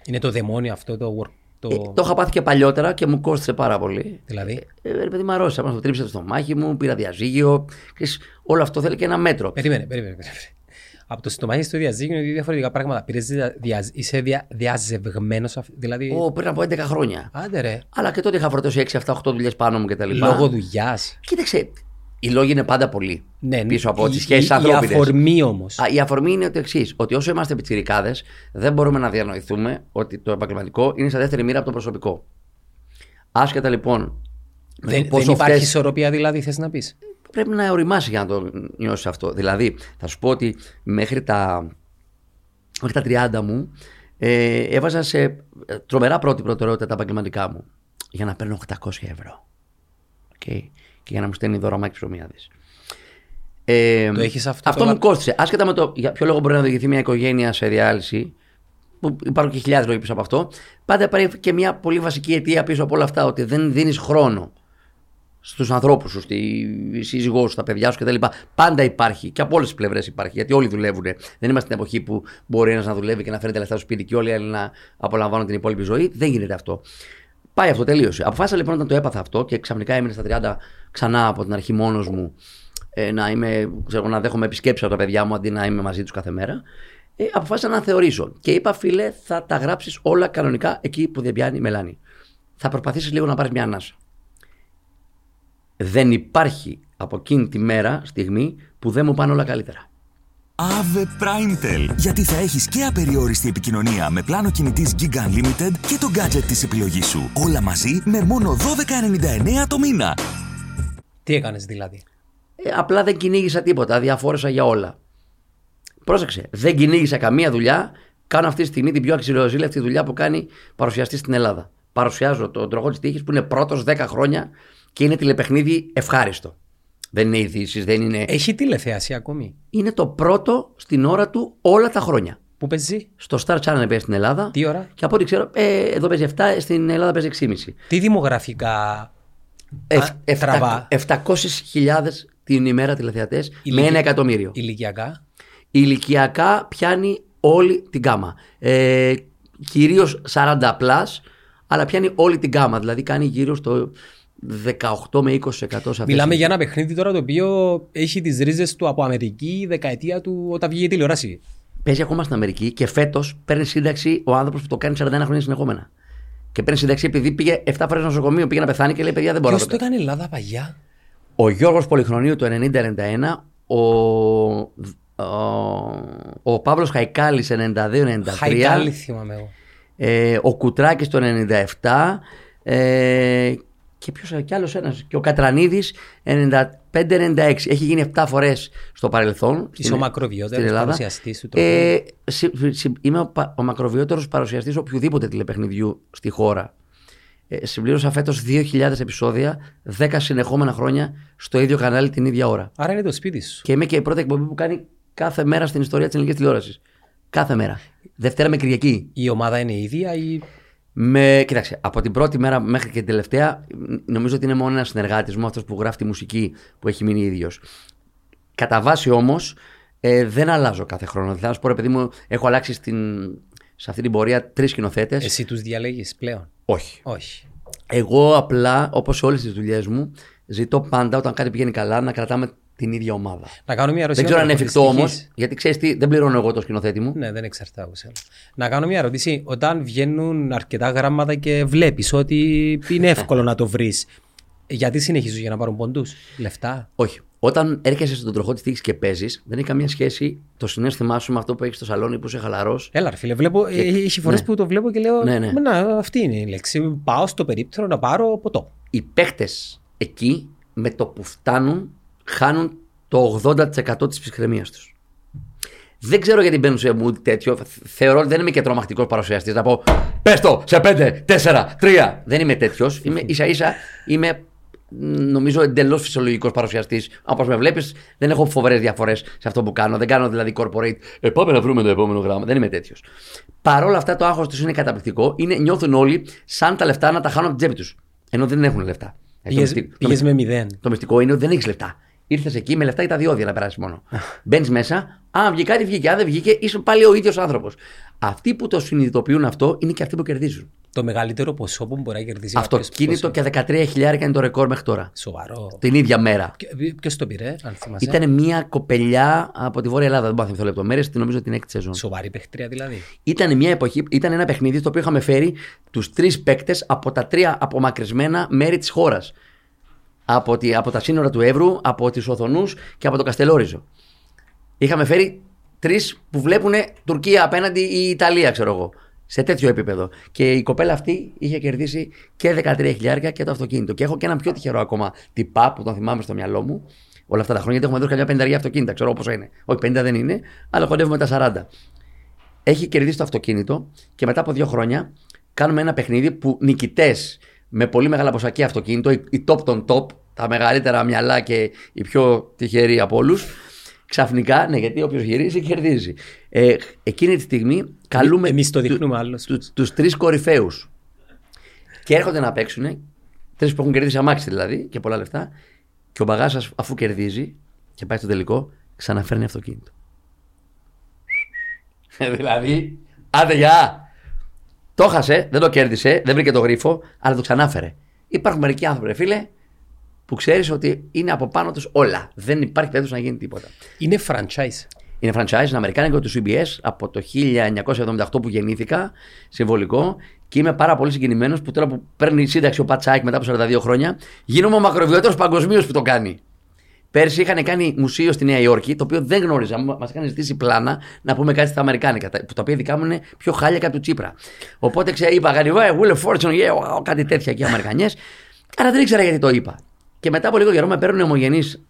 Είναι το δαιμόνιο αυτό το work. Το... Ε, το είχα πάθει και παλιότερα και μου κόστησε πάρα πολύ. Δηλαδή; Ε, ρε παιδί, μου αρρώστησα. Μας το τρίψε το στομάχι μου, πήρα διαζύγιο. Ξέρεις, όλο αυτό θέλει και ένα μέτρο. Περίμενε, περίμενε. περίμενε. Από το στομάχι στο διαζύγιο είναι δύο διαφορετικά πράγματα. Πήρες δια, δια- είσαι δια, διαζευγμένος, δηλαδή. Ω, πριν από 11 χρόνια. Άντε ρε. Αλλά και τότε είχα φορτώσει 6-7-8 δουλειές πάνω μου κτλ. Λόγω δουλειάς. Κοίταξε, οι λόγοι είναι πάντα πολλοί. Ναι, πίσω από η- τις σχέσεις η- Η ανθρώπινες. αφορμή όμως. Η αφορμή είναι το εξής: Ότι όσο είμαστε πιτσιρικάδες, δεν μπορούμε να διανοηθούμε ότι το επαγγελματικό είναι σε δεύτερη μοίρα από το προσωπικό. Άσχετα λοιπόν. με Δεν, το πόσο δεν υπάρχει φταίς- ισορροπία, δηλαδή, θες να πεις; πρέπει να οριμάσεις για να το νιώσεις αυτό. Δηλαδή, θα σου πω ότι μέχρι τα, μέχρι τα 30 μου ε, έβαζα σε ε, τρομερά πρώτη προτεραιότητα τα επαγγελματικά μου για να παίρνω 800 ευρώ. Okay. Και για να μου στέλνει δώρα Μάκης Ψωμιάδης. Ε, Το έχεις αυτό Αυτό το- μου κόστησε. Άσχετα με το για ποιο λόγο μπορεί να οδηγηθεί μια οικογένεια σε διάλυση, που υπάρχουν και χιλιάδες λόγοι πίσω από αυτό, πάντα υπάρχει και μια πολύ βασική αιτία πίσω από όλα αυτά, ότι δεν δίνεις χρόνο στους ανθρώπους σου, στη σύζυγό σου, στα παιδιά σου κτλ. Πάντα υπάρχει και από όλες τις πλευρές υπάρχει. Γιατί όλοι δουλεύουν. Δεν είμαστε στην εποχή που μπορεί ένας να δουλεύει και να φέρνει τα λεφτά στο σπίτι και όλοι οι άλλοι να απολαμβάνουν την υπόλοιπη ζωή. Δεν γίνεται αυτό. Πάει αυτό, τελείωσε. Αποφάσισα λοιπόν όταν το έπαθα αυτό και ξαφνικά έμεινε στα 30 ξανά από την αρχή μόνος μου ε, να, είμαι, ξέρω, να δέχομαι επισκέψεις από τα παιδιά μου αντί να είμαι μαζί τους κάθε μέρα. Ε, αποφάσισα να θεωρήσω. Και είπα, φίλε, θα τα γράψεις όλα κανονικά εκεί που δεν πιάνει η μελάνη. Θα προσπαθήσεις λίγο να πάρεις μια ανάσα δεν υπάρχει από εκείνη τη μέρα, στιγμή, που δεν μου πάνε όλα καλύτερα. Ave Primetel. Γιατί θα έχεις και απεριόριστη επικοινωνία με πλάνο κινητής Gig Unlimited και το gadget της επιλογής σου. Όλα μαζί με μόνο 12,99 το μήνα. Τι έκανες δηλαδή; Ε, απλά δεν κυνήγησα τίποτα, διαφόρεσα για όλα. Πρόσεξε, δεν κυνήγησα καμία δουλειά. Κάνω αυτή τη στιγμή την πιο αξιοζήλευτη δουλειά που κάνει παρουσιαστή στην Ελλάδα. Παρουσιάζω τον τροχό της τύχης που είναι πρώτος 10 χρόνια και είναι τηλεπαιχνίδι ευχάριστο. Δεν είναι ειδήσεις, δεν είναι. Έχει τηλεθέαση ακόμη. Είναι το πρώτο στην ώρα του όλα τα χρόνια. Πού παίζει, Στο Star Channel παίζει στην Ελλάδα. τι ώρα, Και από ό,τι ξέρω, ε, εδώ παίζει 7, στην Ελλάδα παίζει 6,5. τι δημογραφικά Εφ- Α, εφτα- τραβά; 700.000 την ημέρα τηλεθεατές με Ηλικι- ένα εκατομμύριο. ηλικιακά; Ηλικιακά πιάνει όλη την κάμα. Ε, κυρίως 40 plus, αλλά πιάνει όλη την κάμα. Δηλαδή κάνει γύρω στο 18 με 20% σε αυτές Μιλάμε τις- για ένα παιχνίδι τώρα το οποίο έχει τις ρίζες του από Αμερική δεκαετία του όταν βγήκε η τηλεόραση. Παίζει ακόμα στην Αμερική και φέτος παίρνει σύνταξη ο άνθρωπος που το κάνει 41 χρόνια συνεχόμενα. Και παίρνει σύνταξη επειδή πήγε 7 φορές νοσοκομείο, πήγε να πεθάνει και λέει: Παιδιά, δεν μπορώ Ποιος να το το έκανε Ελλάδα παγιά; Ο Γιώργος Πολυχρονίου το 90-91, ο, ο, ο Παύλος Χαϊκάλης 92-93, Χαϊκάλη θυμάμαι εγώ. ε, ο Κουτράκης το 97 ε, και ποιος κι άλλος ένας, και ο Κατρανίδης 95-96. Έχει γίνει 7 φορές στο παρελθόν. Είσαι ο μακροβιότερος στην Ελλάδα. παρουσιαστής του Ε, συ- συ- είμαι ο, πα- ο μακροβιότερος παρουσιαστής οποιοδήποτε τηλεπαιχνιδιού στη χώρα. Ε, συμπλήρωσα φέτος 2.000 επεισόδια, 10 συνεχόμενα χρόνια στο ίδιο κανάλι την ίδια ώρα. Άρα είναι το σπίτι σου. Και είμαι και η πρώτη εκπομπή που κάνει κάθε μέρα στην ιστορία της ελληνικής τηλεόρασης. Κάθε μέρα. Δευτέρα με Κυριακή. Η ομάδα είναι η ίδια ή. Με, κοίταξε, από την πρώτη μέρα μέχρι και την τελευταία, νομίζω ότι είναι μόνο ένας συνεργάτης μου, αυτός που γράφει τη μουσική που έχει μείνει ίδιος. Κατά βάση όμως, ε, δεν αλλάζω κάθε χρόνο. Δηλαδή, θα σου πω, ρε παιδί μου, έχω αλλάξει στην, σε αυτή την πορεία τρεις σκηνοθέτες. Εσύ τους διαλέγεις πλέον; Όχι. Όχι. Εγώ απλά, όπως σε όλες τις δουλειές μου, ζητώ πάντα όταν κάτι πηγαίνει καλά να κρατάμε την ίδια ομάδα. Να κάνω μια ερώτηση. Δεν ξέρω αν είναι από εφικτό όμως, δυστυχής. γιατί ξέρεις τι, δεν πληρώνω εγώ το σκηνοθέτη μου. Ναι, δεν εξαρτάται από σένα. Να κάνω μια ερώτηση. Όταν βγαίνουν αρκετά γράμματα και βλέπεις ότι είναι εύκολο να το βρεις, γιατί συνεχίζουν για να πάρουν ποντού, λεφτά; Όχι. Όταν έρχεσαι στον τροχό της τύχης και παίζεις, δεν έχει καμία σχέση το συνέστημά σου με αυτό που έχεις στο σαλόνι που είσαι χαλαρός. Έλα, ρε φίλε, βλέπω, ε, έχει φορές ναι. που το βλέπω και λέω. Ναι, ναι. Να, αυτή είναι η λέξη. Πάω στο περίπτερο να πάρω ποτό. Οι παίχτε εκεί με το που φτάνουν χάνουν το 80% της ψυχραιμίας τους. Δεν ξέρω γιατί μπαίνουν σε mood τέτοιο. Θεωρώ ότι δεν είμαι και τρομακτικός παρουσιαστής να πω Πες το σε 5, 4, 3. Δεν είμαι τέτοιος. Είμαι ίσα ίσα είμαι νομίζω εντελώς φυσιολογικός παρουσιαστής. Όπως με βλέπεις, δεν έχω φοβερές διαφορές σε αυτό που κάνω. Δεν κάνω δηλαδή corporate. Ε, πάμε να βρούμε το επόμενο γράμμα. Δεν είμαι τέτοιος. Παρ' όλα αυτά το άγχος τους είναι καταπληκτικό. Είναι, νιώθουν όλοι σαν τα λεφτά να τα χάνουν από την τσέπη τους. Ενώ δεν έχουν λεφτά. Ε, το μυστικό- το Πήγε με μηδέν. το μυστικό είναι ότι δεν έχεις λεφτά. Ήρθες εκεί με λεφτά ή τα διόδια να περάσεις μόνο. Μπαίνεις μέσα, αν βγει κάτι, βγήκε. Αν δεν βγήκε, είσαι πάλι ο ίδιος άνθρωπος. Αυτοί που το συνειδητοποιούν αυτό είναι και αυτοί που κερδίζουν. Το μεγαλύτερο ποσό που μπορεί να κερδίσει κάποιος Αυτοκίνητο πόσο- και 13 χιλιάρικα είναι το ρεκόρ μέχρι τώρα. Σοβαρό. Την ίδια μέρα. Ποιος το πήρε, αν θυμάσαι; Ήταν μια κοπελιά από τη Βόρεια Ελλάδα, δεν μπορώ να θυμηθώ λεπτομέρειες, την νομίζω την έκτη σεζόν. Σοβαρή παιχτρία δηλαδή. Ήταν μια εποχή, ήταν ένα παιχνίδι στο οποίο είχαμε φέρει τους τρεις παίκτες από τα τρία απομακρυσμένα μέρη της χώρας. Από, τη, από τα σύνορα του Εύρου, από τις Οθονούς και από το Καστελόριζο. Είχαμε φέρει τρεις που βλέπουν Τουρκία απέναντι ή Ιταλία, ξέρω εγώ. Σε τέτοιο επίπεδο. Και η κοπέλα αυτή είχε κερδίσει και 13 χιλιάρια και το αυτοκίνητο. Και έχω και έναν πιο τυχερό ακόμα τυπά που τον θυμάμαι στο μυαλό μου όλα αυτά τα χρόνια. Γιατί έχουμε δώσει καμιά πενταριά αυτοκίνητα, ξέρω πόσο είναι. Όχι, 50 δεν είναι, αλλά χοντεύουμε τα 40 έχει κερδίσει το αυτοκίνητο και μετά από δύο χρόνια κάνουμε ένα παιχνίδι που νικητές με πολύ μεγάλα ποσακή αυτοκίνητο, οι, οι top των top, τα μεγαλύτερα μυαλά και οι πιο τυχεροί από όλους, ξαφνικά, ναι, γιατί όποιος γυρίζει, κερδίζει. Ε, εκείνη τη στιγμή καλούμε Εμείς το δείχνουμε άλλος. του, τους τρεις κορυφαίους. Και έρχονται να παίξουν, τρεις που έχουν κερδίσει αμάξι δηλαδή και πολλά λεφτά, και ο μπαγάζα αφού κερδίζει και πάει στο τελικό, ξαναφέρνει αυτοκίνητο. Ε, δηλαδή, άντε γεια. Το χάσε, δεν το κέρδισε, δεν βρήκε το γρίφο, αλλά το ξανάφερε. Υπάρχουν μερικοί άνθρωποι, ρε φίλε, που ξέρεις ότι είναι από πάνω τους όλα. Δεν υπάρχει περίπτωση να γίνει τίποτα. Είναι franchise. Είναι franchise, είναι αμερικάνικο του CBS από το 1978 που γεννήθηκα, συμβολικό. Και είμαι πάρα πολύ συγκινημένος που τώρα που παίρνει σύνταξη ο Πατσάκ μετά από 42 χρόνια, γίνομαι ο μακροβιότερος παγκοσμίω που το κάνει. Πέρσι είχαν κάνει μουσείο στη Νέα Υόρκη, το οποίο δεν γνώριζα. Μα είχαν ζητήσει πλάνα να πούμε κάτι στα Αμερικάνικα, τα- που τα οποία δικά μου είναι πιο χάλια από του Τσίπρα. Οπότε ξέρω, είπα κάτι, «Ε, Will of Fortune, yeah, wow», κάτι τέτοια και Αμερικανιές. Άρα δεν ήξερα γιατί το είπα. Και μετά από λίγο καιρό με παίρνουν ομογενείς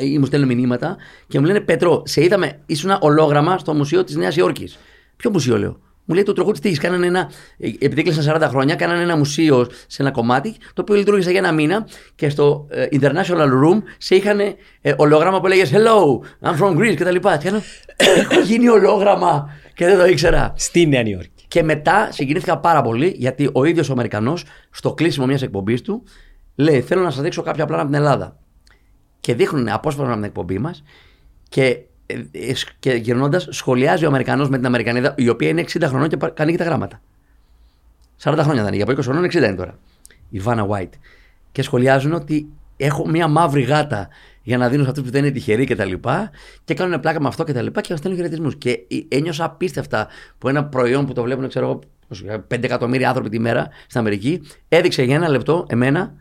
ή μου στέλνουν μηνύματα και μου λένε Πέτρο, σε είδαμε, ήσουν ολόγραμμα στο μουσείο της Νέας Υόρκης. Ποιο μουσείο, λέω; Μου λέει το τροχό της τύχης. Κάνανε ένα, ε, επειδή κλείσαν 40 χρόνια, κάνανε ένα μουσείο σε ένα κομμάτι, το οποίο λειτουργήσε για ένα μήνα και στο ε, International Room σε είχαν ε, ολόγραμμα που λέγε Hello, I'm from Greece κτλ. Και λέω, Έχω γίνει ολόγραμμα και δεν το ήξερα. Στη Νέα Υόρκη. Και μετά συγκινήθηκα πάρα πολύ γιατί ο ίδιος ο Αμερικανός, στο κλείσιμο μιας εκπομπής του, λέει: Θέλω να σας δείξω κάποια πλάνα από την Ελλάδα. Και δείχνουν απόσπασμα από την εκπομπή μας και, ε, ε, και γυρνώντας, σχολιάζει ο Αμερικανός με την Αμερικανίδα, η οποία είναι 60 χρονών και πα- ανοίγει τα γράμματα. 40 χρόνια δεν είναι, από 20 χρονών 60 είναι τώρα. Η Βάνα White. Και σχολιάζουν ότι έχω μια μαύρη γάτα για να δίνω σε αυτούς που δεν είναι τυχεροί κτλ. Και, και κάνουν πλάκα με αυτό κτλ. Και, τα λοιπά και μας στέλνουν χαιρετισμούς. Και ε, ένιωσα απίστευτα που ένα προϊόν που το βλέπουν, ξέρω εγώ, 5 εκατομμύρια άνθρωποι τη μέρα στην Αμερική, έδειξε για ένα λεπτό εμένα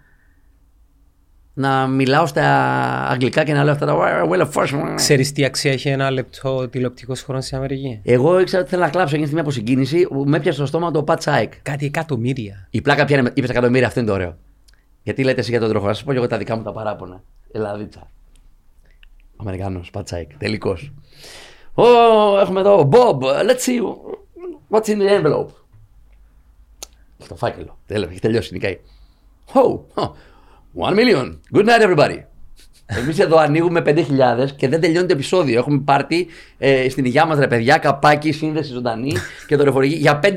να μιλάω στα αγγλικά και να λέω αυτά τα well of force. Ξέρεις τι αξία έχει ένα λεπτό τηλεοπτικός χρόνος στην Αμερική; Εγώ ήξερα ότι θέλω να κλάψω εκείνη τη στιγμή από συγκίνηση. Με έπιασε στο στόμα το Πατ Σάικ. Κάτι εκατομμύρια. Η πλάκα πια είναι, είπες εκατομμύρια, αυτό είναι το ωραίο. Γιατί λέτε εσύ για τον τροχό, να σας πω και εγώ τα δικά μου τα παράπονα. Ελλαδίτσα. Αμερικάνος, Πατσάικ, τελικός. Ω, έχουμε εδώ, Bob, let's see what's in the envelope. Έχει το φάκελο. Τέλος, έχει τελειώσει, νικάει. Oh, oh, one million. Good night, everybody. Εμείς εδώ ανοίγουμε 5.000 και δεν τελειώνει το επεισόδιο. Έχουμε πάρτι ε, στην υγειά μας, ρε παιδιά, καπάκι, σύνδεση ζωντανή και δορυφορική για 5.000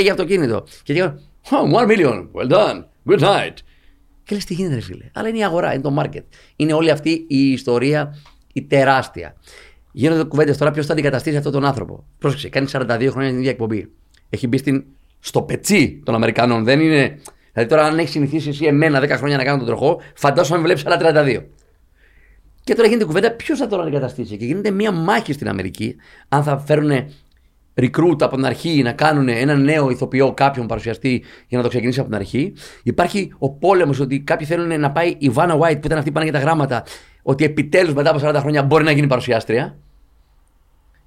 για αυτοκίνητο. Και λέγαμε, oh, one million. Well done. Good night. Και λες τι γίνεται, ρε φίλε; Αλλά είναι η αγορά, είναι το market. Είναι όλη αυτή η ιστορία, η τεράστια. Γίνονται κουβέντες τώρα ποιος θα αντικαταστήσει αυτόν τον άνθρωπο. Πρόσεξε, κάνει 42 χρόνια την ίδια εκπομπή. Έχει μπει στην, στο πετσί των Αμερικανών. Δεν είναι. Δηλαδή τώρα, αν έχεις συνηθίσει εσύ εμένα 10 χρόνια να κάνω τον τροχό, φαντάσου αν με βλέπεις άλλα 32. Και τώρα γίνεται κουβέντα ποιος θα τον αντικαταστήσει. Και γίνεται μια μάχη στην Αμερική αν θα φέρουν recruit από την αρχή να κάνουν ένα νέο ηθοποιό, κάποιον παρουσιαστή για να το ξεκινήσει από την αρχή. Υπάρχει ο πόλεμος ότι κάποιοι θέλουν να πάει η Vanna White που ήταν αυτή που πάνε για τα γράμματα. ότι επιτέλους μετά από 40 χρόνια μπορεί να γίνει παρουσιάστρια.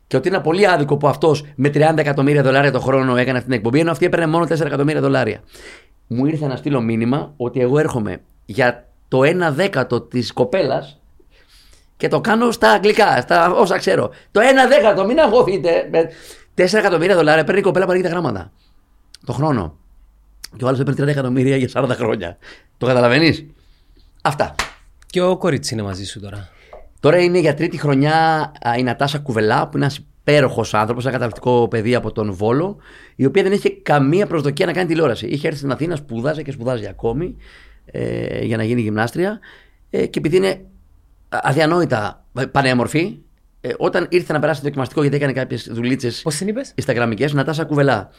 Και ότι είναι πολύ άδικο που αυτός με 30 εκατομμύρια δολάρια το χρόνο έκανε αυτή την εκπομπή, ενώ αυτή έπαιρνε μόνο 4 εκατομμύρια δολάρια. Μου ήρθε να στείλω μήνυμα ότι εγώ έρχομαι για το 1 δέκατο της κοπέλας και το κάνω στα αγγλικά, στα όσα ξέρω. Το 1 δέκατο, μην αγχωθείτε. Με 4 εκατομμύρια δολάρια παίρνει η κοπέλα που ανοίγει τα γράμματα. Το χρόνο. Και ο άλλος έπαιρνε 30 εκατομμύρια για 40 χρόνια. Το καταλαβαίνεις; Αυτά. Και ο κορίτσι είναι μαζί σου τώρα. Τώρα είναι για τρίτη χρονιά α, η Νατάσα Κουβελά, που είναι ένας υπέροχος άνθρωπος, ένα καταπληκτικό παιδί από τον Βόλο, η οποία δεν είχε καμία προσδοκία να κάνει τηλεόραση. Είχε έρθει στην Αθήνα, σπούδαζε και σπουδάζει ακόμη ε, για να γίνει γυμνάστρια. Ε, και επειδή είναι αδιανόητα πανέμορφη, ε, όταν ήρθε να περάσει το δοκιμαστικό, γιατί έκανε κάποιες δουλίτσες Πώς την είπες, Instagramικές, Νατάσα Κουβελά.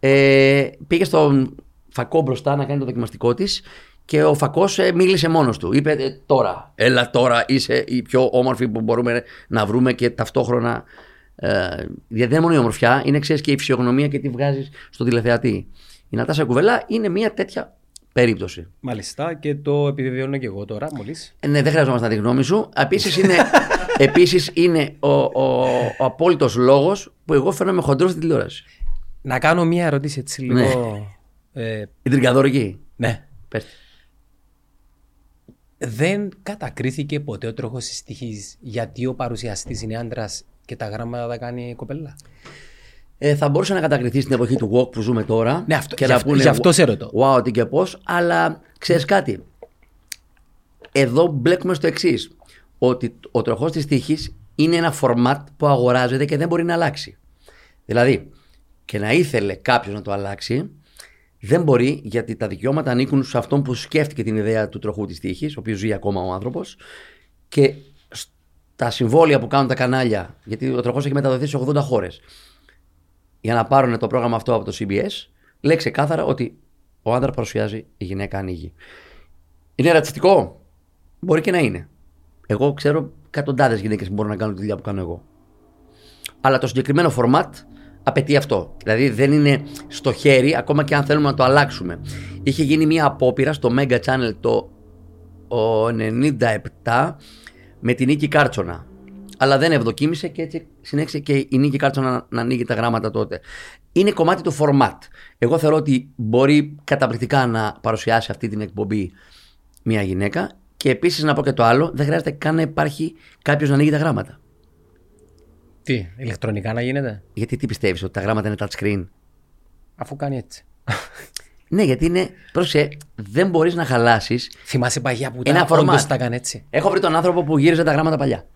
Ε, πήγε στον φακό μπροστά να κάνει το δοκιμαστικό της και ο φακός μίλησε μόνος του. Είπε «Ε, τώρα, έλα τώρα, είσαι η πιο όμορφη που μπορούμε να βρούμε και ταυτόχρονα. Ε, γιατί δεν είναι μόνο η ομορφιά, είναι ξέρεις και η φυσιογνωμία και τι βγάζεις στον τηλεθεατή. Η Νατάσα Κουβελά είναι μια τέτοια περίπτωση. Μάλιστα, και το επιβεβαιώνω και εγώ τώρα, μόλις. Ε, ναι, δεν χρειαζόμαστε να τη γνώμη σου. Επίσης είναι, επίσης είναι ο, ο, ο απόλυτος λόγος που εγώ φαίνομαι χοντρός στην τηλεόραση. Να κάνω μία ερώτηση έτσι λίγο. Ε, Η τριγκαδόρικη. ναι. Πες. Δεν κατακρίθηκε ποτέ ο τροχός της τύχης γιατί ο παρουσιαστής είναι άντρας και τα γράμματα τα κάνει η κοπέλα. Ε, θα μπορούσε να κατακριθεί στην εποχή του walk που ζούμε τώρα. Ναι, αυτό- και γι' να αυτό- πούνε, γι' αυτό σε ρωτώ. Wow, τι και πώς. Αλλά ξέρεις κάτι. Εδώ μπλέκουμε στο εξής. Ότι ο τροχός της τύχης είναι ένα format που αγοράζεται και δεν μπορεί να αλλάξει. Δηλαδή, και να ήθελε κάποιος να το αλλάξει, δεν μπορεί γιατί τα δικαιώματα ανήκουν σε αυτόν που σκέφτηκε την ιδέα του τροχού της τύχης, ο οποίος ζει ακόμα ο άνθρωπος. Και στα συμβόλαια που κάνουν τα κανάλια, γιατί ο τροχός έχει μεταδοθεί σε 80 χώρες, για να πάρουν το πρόγραμμα αυτό από το CBS, λέει ξεκάθαρα ότι ο άντρα παρουσιάζει, η γυναίκα ανοίγει. Είναι ρατσιστικό. Μπορεί και να είναι. Εγώ ξέρω εκατοντάδες γυναίκες που μπορούν να κάνουν τη δουλειά που κάνω εγώ. Αλλά το συγκεκριμένο format απαιτεί αυτό. Δηλαδή δεν είναι στο χέρι, ακόμα και αν θέλουμε να το αλλάξουμε. Είχε γίνει μια απόπειρα στο Mega Channel το ο 97 με την Νίκη Κάρτσονα. Αλλά δεν ευδοκίμησε και έτσι συνέχισε και η Νίκη Κάρτσονα να, να ανοίγει τα γράμματα τότε. Είναι κομμάτι του format. Εγώ θεωρώ ότι μπορεί καταπληκτικά να παρουσιάσει αυτή την εκπομπή μια γυναίκα και επίσης να πω και το άλλο, δεν χρειάζεται καν να υπάρχει κάποιος να ανοίγει τα γράμματα. Τι, ηλεκτρονικά να γίνεται, Γιατί τι πιστεύεις, ότι τα γράμματα είναι touchscreen. αφού κάνει έτσι. Ναι, γιατί είναι. Πρόσεχε, δεν μπορείς να χαλάσεις. Θυμάσαι παγιά που Ένα τα format. όντως τα έκανε έτσι. Έχω βρει τον άνθρωπο που γύριζε τα γράμματα παλιά.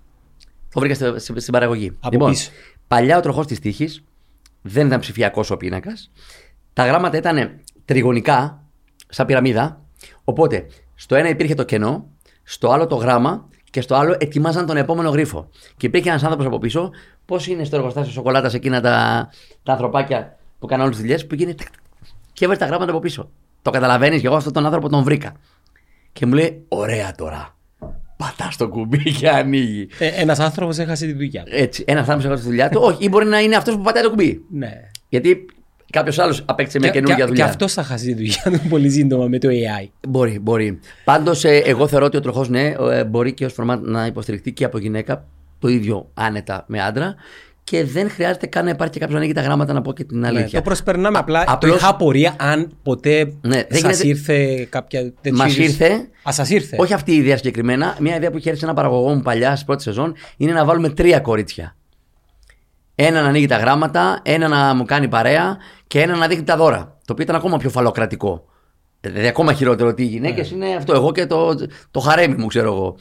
Το βρήκα στη- στη- στην παραγωγή. Από πίσω. παλιά ο τροχός της τύχης δεν ήταν ψηφιακός ο πίνακας. Τα γράμματα ήταν τριγωνικά, σαν πυραμίδα. Οπότε στο ένα υπήρχε το κενό, στο άλλο το γράμμα και στο άλλο ετοιμάζαν τον επόμενο γρίφο. Και υπήρχε ένας άνθρωπος από πίσω, πώς είναι στο εργοστάσιο σοκολάτας εκείνα τα, τα ανθρωπάκια που κάνουν όλες τις δουλειές, που γίνεται. Και έβαλε τα γράμματα από πίσω. Το καταλαβαίνεις, και εγώ αυτόν τον άνθρωπο τον βρήκα. Και μου λέει, ωραία τώρα. Πατάς το κουμπί και ανοίγει. Ε, Ένας άνθρωπος έχασε τη δουλειά. του. Έτσι, ένας άνθρωπος έκανε τη δουλειά του. Όχι, ή μπορεί να είναι αυτός που πατάει το κουμπί. Ναι. Γιατί κάποιος άλλος απέκτησε μια Και- καινούργια και, δουλειά. και αυτός θα χάσει τη δουλειά του πολύ σύντομα με το AI. Μπορεί, μπορεί. Πάντως, εγώ θεωρώ ότι ο τροχός, ναι, ε, μπορεί και ως format να υποστηριχτεί και από γυναίκα το ίδιο άνετα με άντρα. Και δεν χρειάζεται καν να υπάρχει και κάποιος να ανοίγει τα γράμματα να πω και την Ναι, αλήθεια. το προσπερνάμε. Απλά το απλώς- είχα απορία αν ποτέ Ναι, δεν σας γίνεται- ήρθε... κάποια τέτοια. Μας ήρθε. Α, σας ήρθε. Όχι αυτή η ιδέα συγκεκριμένα. Μια ιδέα που είχε έρθει σε ένα παραγωγό μου παλιά στη πρώτης σεζόν είναι να βάλουμε τρία κορίτσια. Ένα να ανοίγει τα γράμματα, ένα να μου κάνει παρέα και ένα να δείχνει τα δώρα. Το οποίο ήταν ακόμα πιο φαλοκρατικό. Δηλαδή ακόμα χειρότερο ότι οι γυναίκες είναι αυτό. Εγώ και το, το χαρέμι μου, ξέρω εγώ.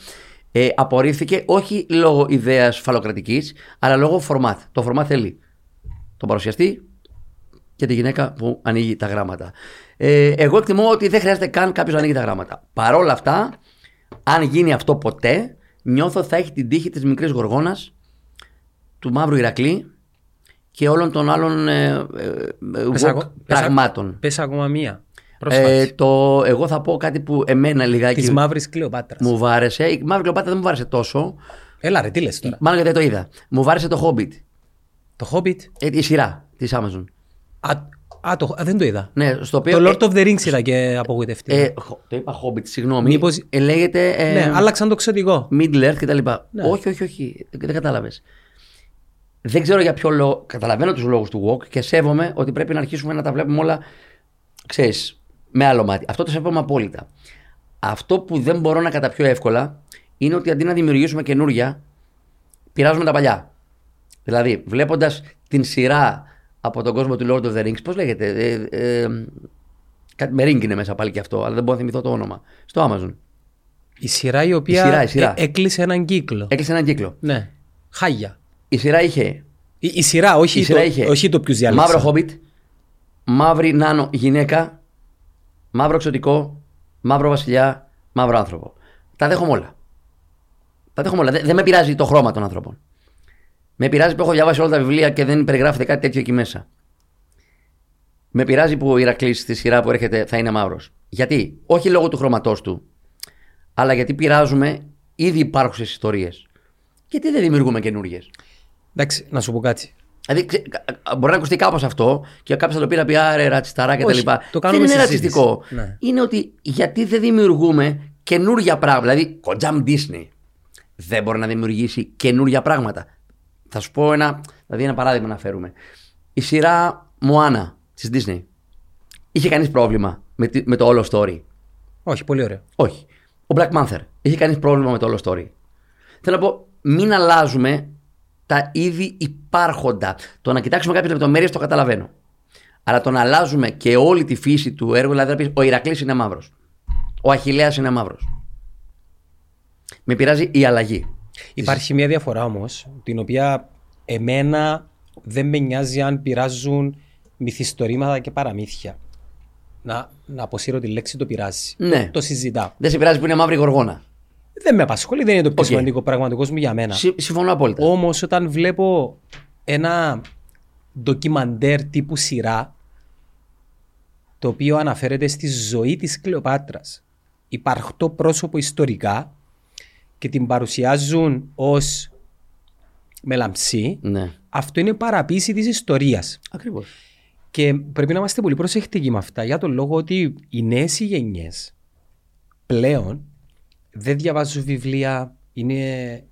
Ε, απορρίφθηκε όχι λόγω ιδέας φαλοκρατικής, αλλά λόγω format. Το format θέλει τον παρουσιαστή και τη γυναίκα που ανοίγει τα γράμματα. Ε, εγώ εκτιμώ ότι δεν χρειάζεται καν κάποιος να ανοίγει τα γράμματα. Παρ' όλα αυτά, αν γίνει αυτό ποτέ, νιώθω θα έχει την τύχη της μικρής γοργόνας, του μαύρου Ηρακλή και όλων των άλλων ε, ε, ε, Πες walk ακο- πες ακο- πραγμάτων. Πες ακόμα μία. Ε, Πρόσφατη. το, εγώ θα πω κάτι που εμένα λιγάκι Της μαύρης Κλεοπάτρας. μου βάρεσε. Η μαύρη κλοπάτα δεν μου βάρεσε τόσο. Έλα, ρε, τι λες τώρα; Μάλλον γιατί δεν το είδα. Μου βάρεσε το Hobbit. Το Hobbit; Ε, η σειρά της Amazon. Α, Α, το, α, δεν το είδα. Ναι, στο οποίο. Το ε, Lord of the Rings είδα και απογοητευτήκα. ε, χω- το είπα Hobbit, συγγνώμη. Μήπως- Ε, λέγεται. Ε, ναι, άλλαξαν το ξωτικό. Middle Earth κτλ. Ναι. Όχι, όχι, όχι. Δεν, δεν κατάλαβες. Δεν ξέρω για ποιο λόγο. Καταλαβαίνω τους λόγους του Walk και σέβομαι ότι πρέπει να αρχίσουμε να τα βλέπουμε όλα. ξέρεις, με άλλο μάτι. Αυτό το σέβομαι απόλυτα. Αυτό που δεν μπορώ να καταπιώ εύκολα είναι ότι αντί να δημιουργήσουμε καινούρια, πειράζουμε τα παλιά. Δηλαδή, βλέποντας την σειρά από τον κόσμο του Lord of the Rings, πώς λέγεται. Ε, ε, κάτι με ring είναι μέσα πάλι και αυτό, αλλά δεν μπορώ να θυμηθώ το όνομα. Στο Amazon. Η σειρά η οποία Η σειρά, η σειρά. ε- έκλεισε έναν κύκλο. Έκλεισε έναν κύκλο. Ναι. Χάγια. Η σειρά είχε Η, η σειρά, όχι, Η σειρά το, είχε όχι το ποιους διάλεξα. Μαύρο χόμπιτ, μαύρη νάνο γυναίκα, μαύρο εξωτικό, μαύρο βασιλιά, μαύρο άνθρωπο. Τα δέχομαι όλα. Τα δέχομαι όλα. Δεν, δεν με πειράζει το χρώμα των ανθρώπων. Με πειράζει που έχω διαβάσει όλα τα βιβλία και δεν περιγράφεται κάτι τέτοιο εκεί μέσα. Με πειράζει που ο Ηρακλής στη σειρά που έρχεται θα είναι μαύρος. Γιατί, όχι λόγω του χρώματός του, αλλά γιατί πειράζουμε ήδη υπάρχουσες ιστορίες. Γιατί δεν δημιουργούμε καινούριε. Εντάξει, να σου πω κάτι. Δηλαδή, ξε- κα- κα- μπορεί να ακουστεί κάπως αυτό και κάποιος θα το πει να πει άρε, ρατσισταρά κτλ. Όχι, το κάνουμε Δεν είναι συζήτηση. ρατσιστικό. Ναι. Είναι ότι γιατί δεν δημιουργούμε καινούργια πράγματα. Δηλαδή, κοντζάμ Disney δεν μπορεί να δημιουργήσει καινούργια πράγματα. Θα σου πω ένα, δηλαδή ένα παράδειγμα να φέρουμε. Η σειρά Moana της Disney. Είχε κανείς πρόβλημα με, τη- με το όλο story; Όχι, πολύ ωραίο. Όχι. Ο Black Panther. Είχε κανείς πρόβλημα με το όλο story; Θέλω να πω, μην αλλάζουμε τα ήδη υπάρχοντα. Το να κοιτάξουμε κάποιες λεπτομέρειες το καταλαβαίνω. Αλλά το να αλλάζουμε και όλη τη φύση του έργου, δηλαδή να πεις, ο Ηρακλής είναι μαύρος. Ο Αχηλέας είναι μαύρος. Με πειράζει η αλλαγή. Υπάρχει μια διαφορά όμως, την οποία εμένα δεν με νοιάζει αν πειράζουν μυθιστορήματα και παραμύθια. Να, να αποσύρω τη λέξη το πειράζει. Ναι. Το, το συζητάω. Δεν σε πειράζει που είναι μαύρη γοργόνα. Δεν με απασχολεί, δεν είναι το πιο Οκ. σημαντικό πράγμα του κόσμου για μένα. Συ- συμφωνώ απόλυτα. Όμως όταν βλέπω ένα ντοκιμαντέρ τύπου σειρά το οποίο αναφέρεται στη ζωή της Κλεοπάτρας υπαρκτό πρόσωπο ιστορικά και την παρουσιάζουν ως μελαμψή Ναι. αυτό είναι παραποίηση της ιστορίας Ακριβώς. και πρέπει να είμαστε πολύ προσεκτικοί με αυτά για τον λόγο ότι οι νέες γενιές πλέον δεν διαβάζουν βιβλία, είναι...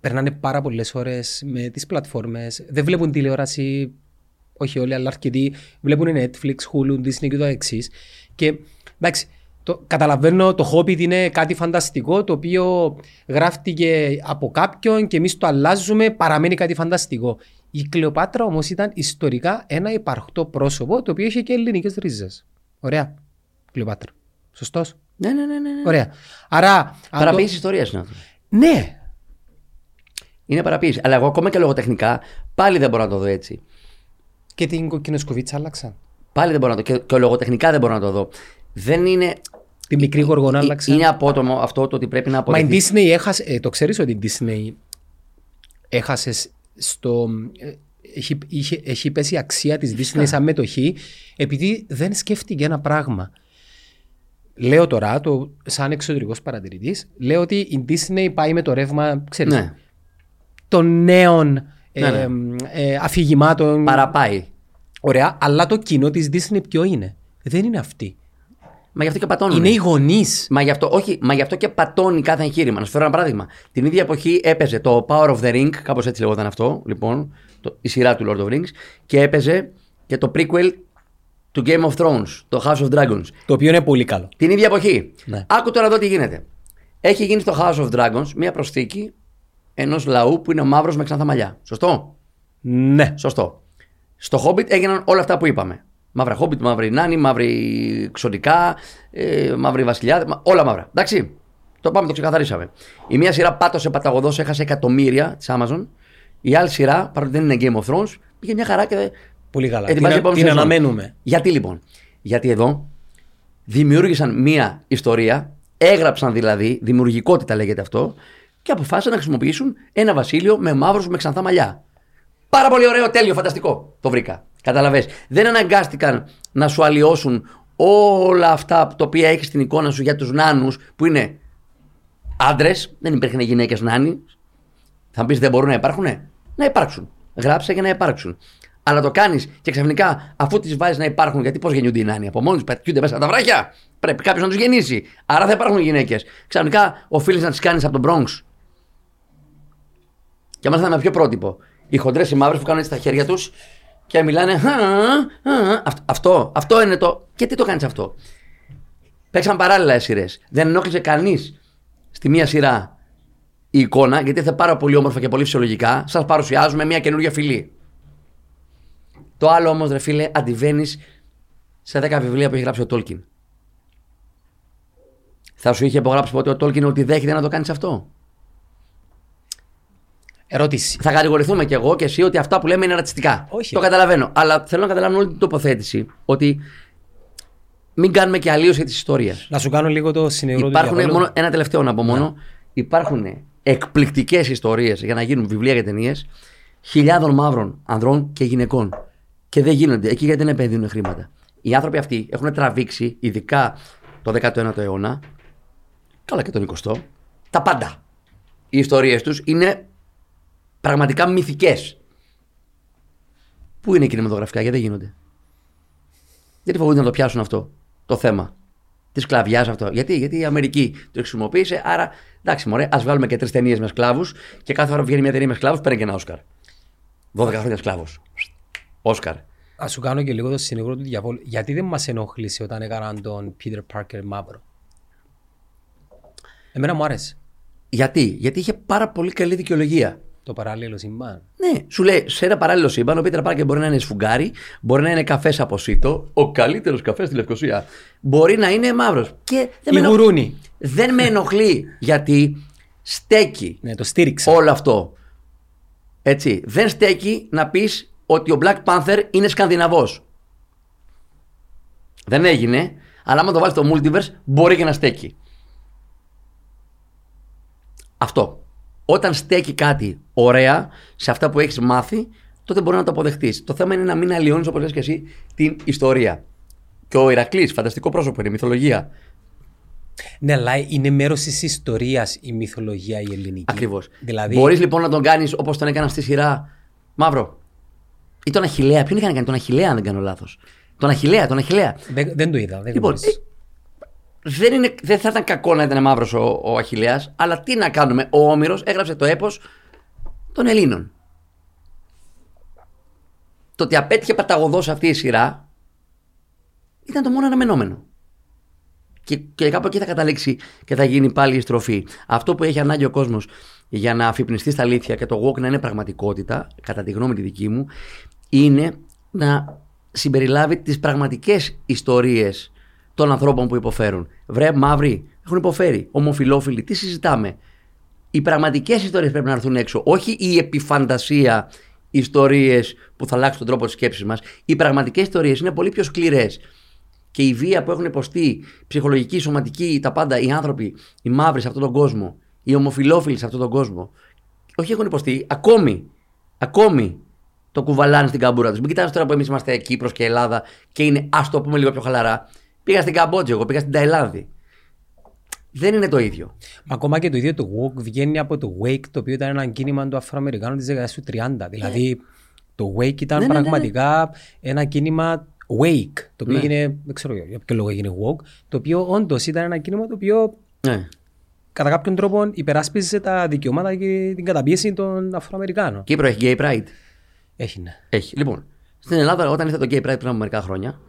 περνάνε πάρα πολλές ώρες με τις πλατφόρμες, δεν βλέπουν τηλεόραση, όχι όλοι αλλά αρκετοί, βλέπουν Netflix, Hulu, Disney και το εξής. Και εντάξει, το, καταλαβαίνω το Hobbit είναι κάτι φανταστικό το οποίο γράφτηκε από κάποιον και εμείς το αλλάζουμε, παραμένει κάτι φανταστικό. Η Κλεοπάτρα όμως ήταν ιστορικά ένα υπαρκτό πρόσωπο το οποίο είχε και ελληνικές ρίζες. Ωραία. Κλεοπάτρα. Σωστός; Ναι, ναι, ναι. ναι. ναι. Ωραία. Άρα. αν το- Παραποίηση ιστορίας είναι αυτό. Ναι. Είναι παραποίηση. Αλλά εγώ ακόμα και λογοτεχνικά πάλι δεν μπορώ να το δω έτσι. Και την κοκκινοσκοβίτσα άλλαξαν. Πάλι δεν μπορώ να το και, και λογοτεχνικά δεν μπορώ να το δω. Δεν είναι. Τη μικρή γοργόνα ε- άλλαξαν. Είναι απότομο αυτό το ότι πρέπει να Μα η αποδειχθεί. Disney έχασε. ε, το ξέρεις ότι η Disney έχασες σ- στο. ε, Έχει, είχε, έχει πέσει η αξία της Disney σαν μετοχή επειδή δεν σκέφτηκε ένα πράγμα. Λέω τώρα, το, σαν εξωτερικός παρατηρητής, λέω ότι η Disney πάει με το ρεύμα, ξέρεις, Ναι, των νέων ε, Ναι, ναι. ε, αφηγημάτων. παραπάει. Ωραία, αλλά το κοινό της Disney ποιο είναι; Δεν είναι αυτή. Μα γι' αυτό και πατώνουν. Είναι οι γονείς. Μα γι' αυτό, όχι, μα γι' αυτό και πατώνει κάθε εγχείρημα. Να σου φέρω ένα παράδειγμα. Την ίδια εποχή έπαιζε το Power of the Ring, κάπως έτσι λεγόταν αυτό, λοιπόν, το, η σειρά του Lord of Rings, και έπαιζε και το prequel του Game of Thrones, το House of Dragons. Το οποίο είναι πολύ καλό. Την ίδια εποχή. Ναι. Άκου τώρα εδώ τι γίνεται. Έχει γίνει στο House of Dragons μια προσθήκη ενός λαού που είναι μαύρος με ξανθά μαλλιά. Σωστό; Ναι. Σωστό. Στο Hobbit έγιναν όλα αυτά που είπαμε. Μαύρα Hobbit, μαύρη Νάνη, μαύρη ξωτικά, ε, μαύρη βασιλιά, μα- όλα μαύρα. Εντάξει. Το πάμε, το ξεκαθαρίσαμε. Η μία σειρά πάτωσε παταγωδός, έχασε εκατομμύρια της Amazon. Η άλλη σειρά, παρότι δεν είναι Game of Thrones, πήγε μια χαρά και. Πολύ καλά. ετοιμάζει Την, επόμενη την σεζόν. αναμένουμε. Γιατί λοιπόν; Γιατί εδώ δημιούργησαν μία ιστορία, έγραψαν δηλαδή, δημιουργικότητα λέγεται αυτό, και αποφάσισαν να χρησιμοποιήσουν ένα βασίλειο με μαύρους με ξανθά μαλλιά. Πάρα πολύ ωραίο, τέλειο, φανταστικό. Το βρήκα. Καταλαβες. Δεν αναγκάστηκαν να σου αλλοιώσουν όλα αυτά τα οποία έχεις στην εικόνα σου για τους νάνους που είναι άντρες. Δεν υπήρχαν γυναίκες νάνοι. Θα μου πεις δεν μπορούν να υπάρχουν. Να υπάρξουν. Γράψε για να υπάρξουν. Αλλά το κάνεις και ξαφνικά αφού τις βάζεις να υπάρχουν, γιατί πώς γεννιούνται οι νάνοι, από μόνοι τους πετιούνται μέσα τα βράχια. Πρέπει κάποιος να τους γεννήσει. Άρα θα υπάρχουν γυναίκες. Ξαφνικά οφείλεις να τις κάνεις από τον Bronx. Και μάλιστα με ποιο πρότυπο. Οι χοντρές οι μαύρες που κάνουν έτσι τα χέρια τους και μιλάνε. «Α, α, α». Αυτό, αυτό, αυτό είναι το. Και τι το κάνεις αυτό. Παίξαν παράλληλα οι σειρές. Δεν ενόχλησε κανείς στη μία σειρά η εικόνα, γιατί ήρθε πάρα πολύ όμορφα και πολύ φυσιολογικά. Σας παρουσιάζουμε μια καινούργια φυλή. Το άλλο όμως, ρε φίλε, αντιβαίνεις σε 10 βιβλία που έχει γράψει ο Τόλκιν. Θα σου είχε υπογράψει ποτέ ο Τόλκιν ότι δέχεται να το κάνεις αυτό; Ερώτηση. Θα κατηγορηθούμε κι εγώ και εσύ ότι αυτά που λέμε είναι ρατσιστικά. Όχι. Το καταλαβαίνω. Αλλά θέλω να καταλάβω όλη την τοποθέτηση ότι μην κάνουμε και αλλίωση της ιστορίας. Να σου κάνω λίγο το συνεργό του Υπάρχουν διαβόλου. μόνο ένα τελευταίο να πω μόνο. Υπάρχουν εκπληκτικές ιστορίες για να γίνουν βιβλία και ταινίες χιλιάδων μαύρων ανδρών και γυναικών. Και δεν γίνονται εκεί γιατί δεν επενδύουν χρήματα. Οι άνθρωποι αυτοί έχουν τραβήξει, ειδικά το 19ο αιώνα, καλά και τον 20ο, τα πάντα. Οι ιστορίες τους είναι πραγματικά μυθικές. Πού είναι κινηματογραφικά, γιατί δεν γίνονται; Γιατί φοβούνται να το πιάσουν αυτό το θέμα της σκλαβιάς αυτό; Γιατί; Γιατί η Αμερική το χρησιμοποίησε. Άρα, εντάξει, μωρέ, ας βγάλουμε και τρεις ταινίες με σκλάβους και κάθε φορά που βγαίνει μια ταινία με σκλάβους παίρνει και ένα Όσκαρ. 12 χρόνια σκλάβος. Όσκαρ. Να σου κάνω και λίγο το συνήγορο του διαβόλου. Γιατί δεν μας ενόχλησε όταν έκαναν τον Peter Parker μαύρο; Εμένα μου άρεσε Γιατί; Γιατί είχε πάρα πολύ καλή δικαιολογία. το παράλληλο συμβάν. Ναι, σου λέει σε ένα παράλληλο σύμπαν, ο Πίτερ Πάρκερ μπορεί να είναι σφουγγάρι, μπορεί να είναι καφές από σύτο, ο καλύτερος καφές στη Λευκοσία. Μπορεί να είναι μαύρος. Και δεν Η με, ενοχ- γουρούνι. δεν με ενοχλεί γιατί στέκει Ναι, το στήριξα. όλο αυτό. Έτσι. Δεν στέκει να πεις ότι ο Black Panther είναι Σκανδιναβός. Δεν έγινε, αλλά άμα το βάλεις στο multiverse μπορεί και να στέκει. Αυτό. Όταν στέκει κάτι ωραία σε αυτά που έχεις μάθει, τότε μπορεί να το αποδεχτείς. Το θέμα είναι να μην αλλοιώνεις, όπως λες και εσύ, την ιστορία. Και ο Ηρακλής, φανταστικό πρόσωπο είναι, μυθολογία. Ναι, αλλά είναι μέρος της ιστορίας η μυθολογία η ελληνική. Ακριβώς. Δηλαδή, Μπορείς λοιπόν να τον κάνεις όπως τον έκανα στη σειρά Μαύρο. Ή τον Αχηλέα. Ποιον είχαν κάνει, τον Αχηλέα, αν δεν κάνω λάθος. Τον Αχηλέα, τον Αχηλέα. δεν, δεν το είδα. Δεν Λοιπόν, γνωρίζω. ε, δεν, είναι, δεν θα ήταν κακό να ήταν μαύρος ο, ο Αχηλέας, αλλά τι να κάνουμε. Ο Όμηρος έγραψε το έπος των Ελλήνων. Το ότι απέτυχε παταγωδός αυτή η σειρά ήταν το μόνο αναμενόμενο. Και, και κάπου εκεί θα καταλήξει και θα γίνει πάλι η στροφή. Αυτό που έχει ανάγκη ο κόσμος για να αφυπνιστεί στα αλήθεια και το walk να είναι πραγματικότητα, κατά τη γνώμη τη δική μου, είναι να συμπεριλάβει τις πραγματικές ιστορίες των ανθρώπων που υποφέρουν. Βρε, μαύροι, έχουν υποφέρει. Ομοφιλόφιλοι, τι συζητάμε; Οι πραγματικές ιστορίες πρέπει να έρθουν έξω. Όχι η επιφαντασία ιστορίες που θα αλλάξουν τον τρόπο της σκέψης μας. Οι πραγματικές ιστορίες είναι πολύ πιο σκληρές. Και η βία που έχουν υποστεί, ψυχολογική, σωματική, τα πάντα, οι άνθρωποι, οι μαύροι σε αυτόν τον κόσμο, οι ομοφιλόφιλοι σε αυτόν τον κόσμο, όχι έχουν υποστεί, ακόμη, ακόμη το κουβαλάνε στην καμπούρα τους. Μην κοιτάξτε τώρα που εμείς είμαστε Κύπρος και Ελλάδα και είναι, ας το πούμε λίγο πιο χαλαρά. Πήγα στην Καμπότζη, εγώ πήγα στην Ταϊλάνδη. Δεν είναι το ίδιο. Μα ακόμα και το ίδιο το Walk βγαίνει από το Wake, το οποίο ήταν ένα κίνημα του Αφροαμερικάνου της δεκαετίας του 30. Δηλαδή, το Wake ήταν Ναι, ναι, ναι, ναι. πραγματικά ένα κίνημα Wake, το οποίο Ναι. έγινε, δεν ξέρω για ποιο λόγο έγινε Walk, το οποίο όντως ήταν ένα κίνημα το οποίο Ναι. κατά κάποιον τρόπο υπεράσπιζε τα δικαιώματα και την καταπίεση των Αφροαμερικάνων. Κύπρο έχει gay pride. Έχει, ναι. Έχει. Λοιπόν, στην Ελλάδα, όταν ήρθε το gay pride πριν από μερικά χρόνια,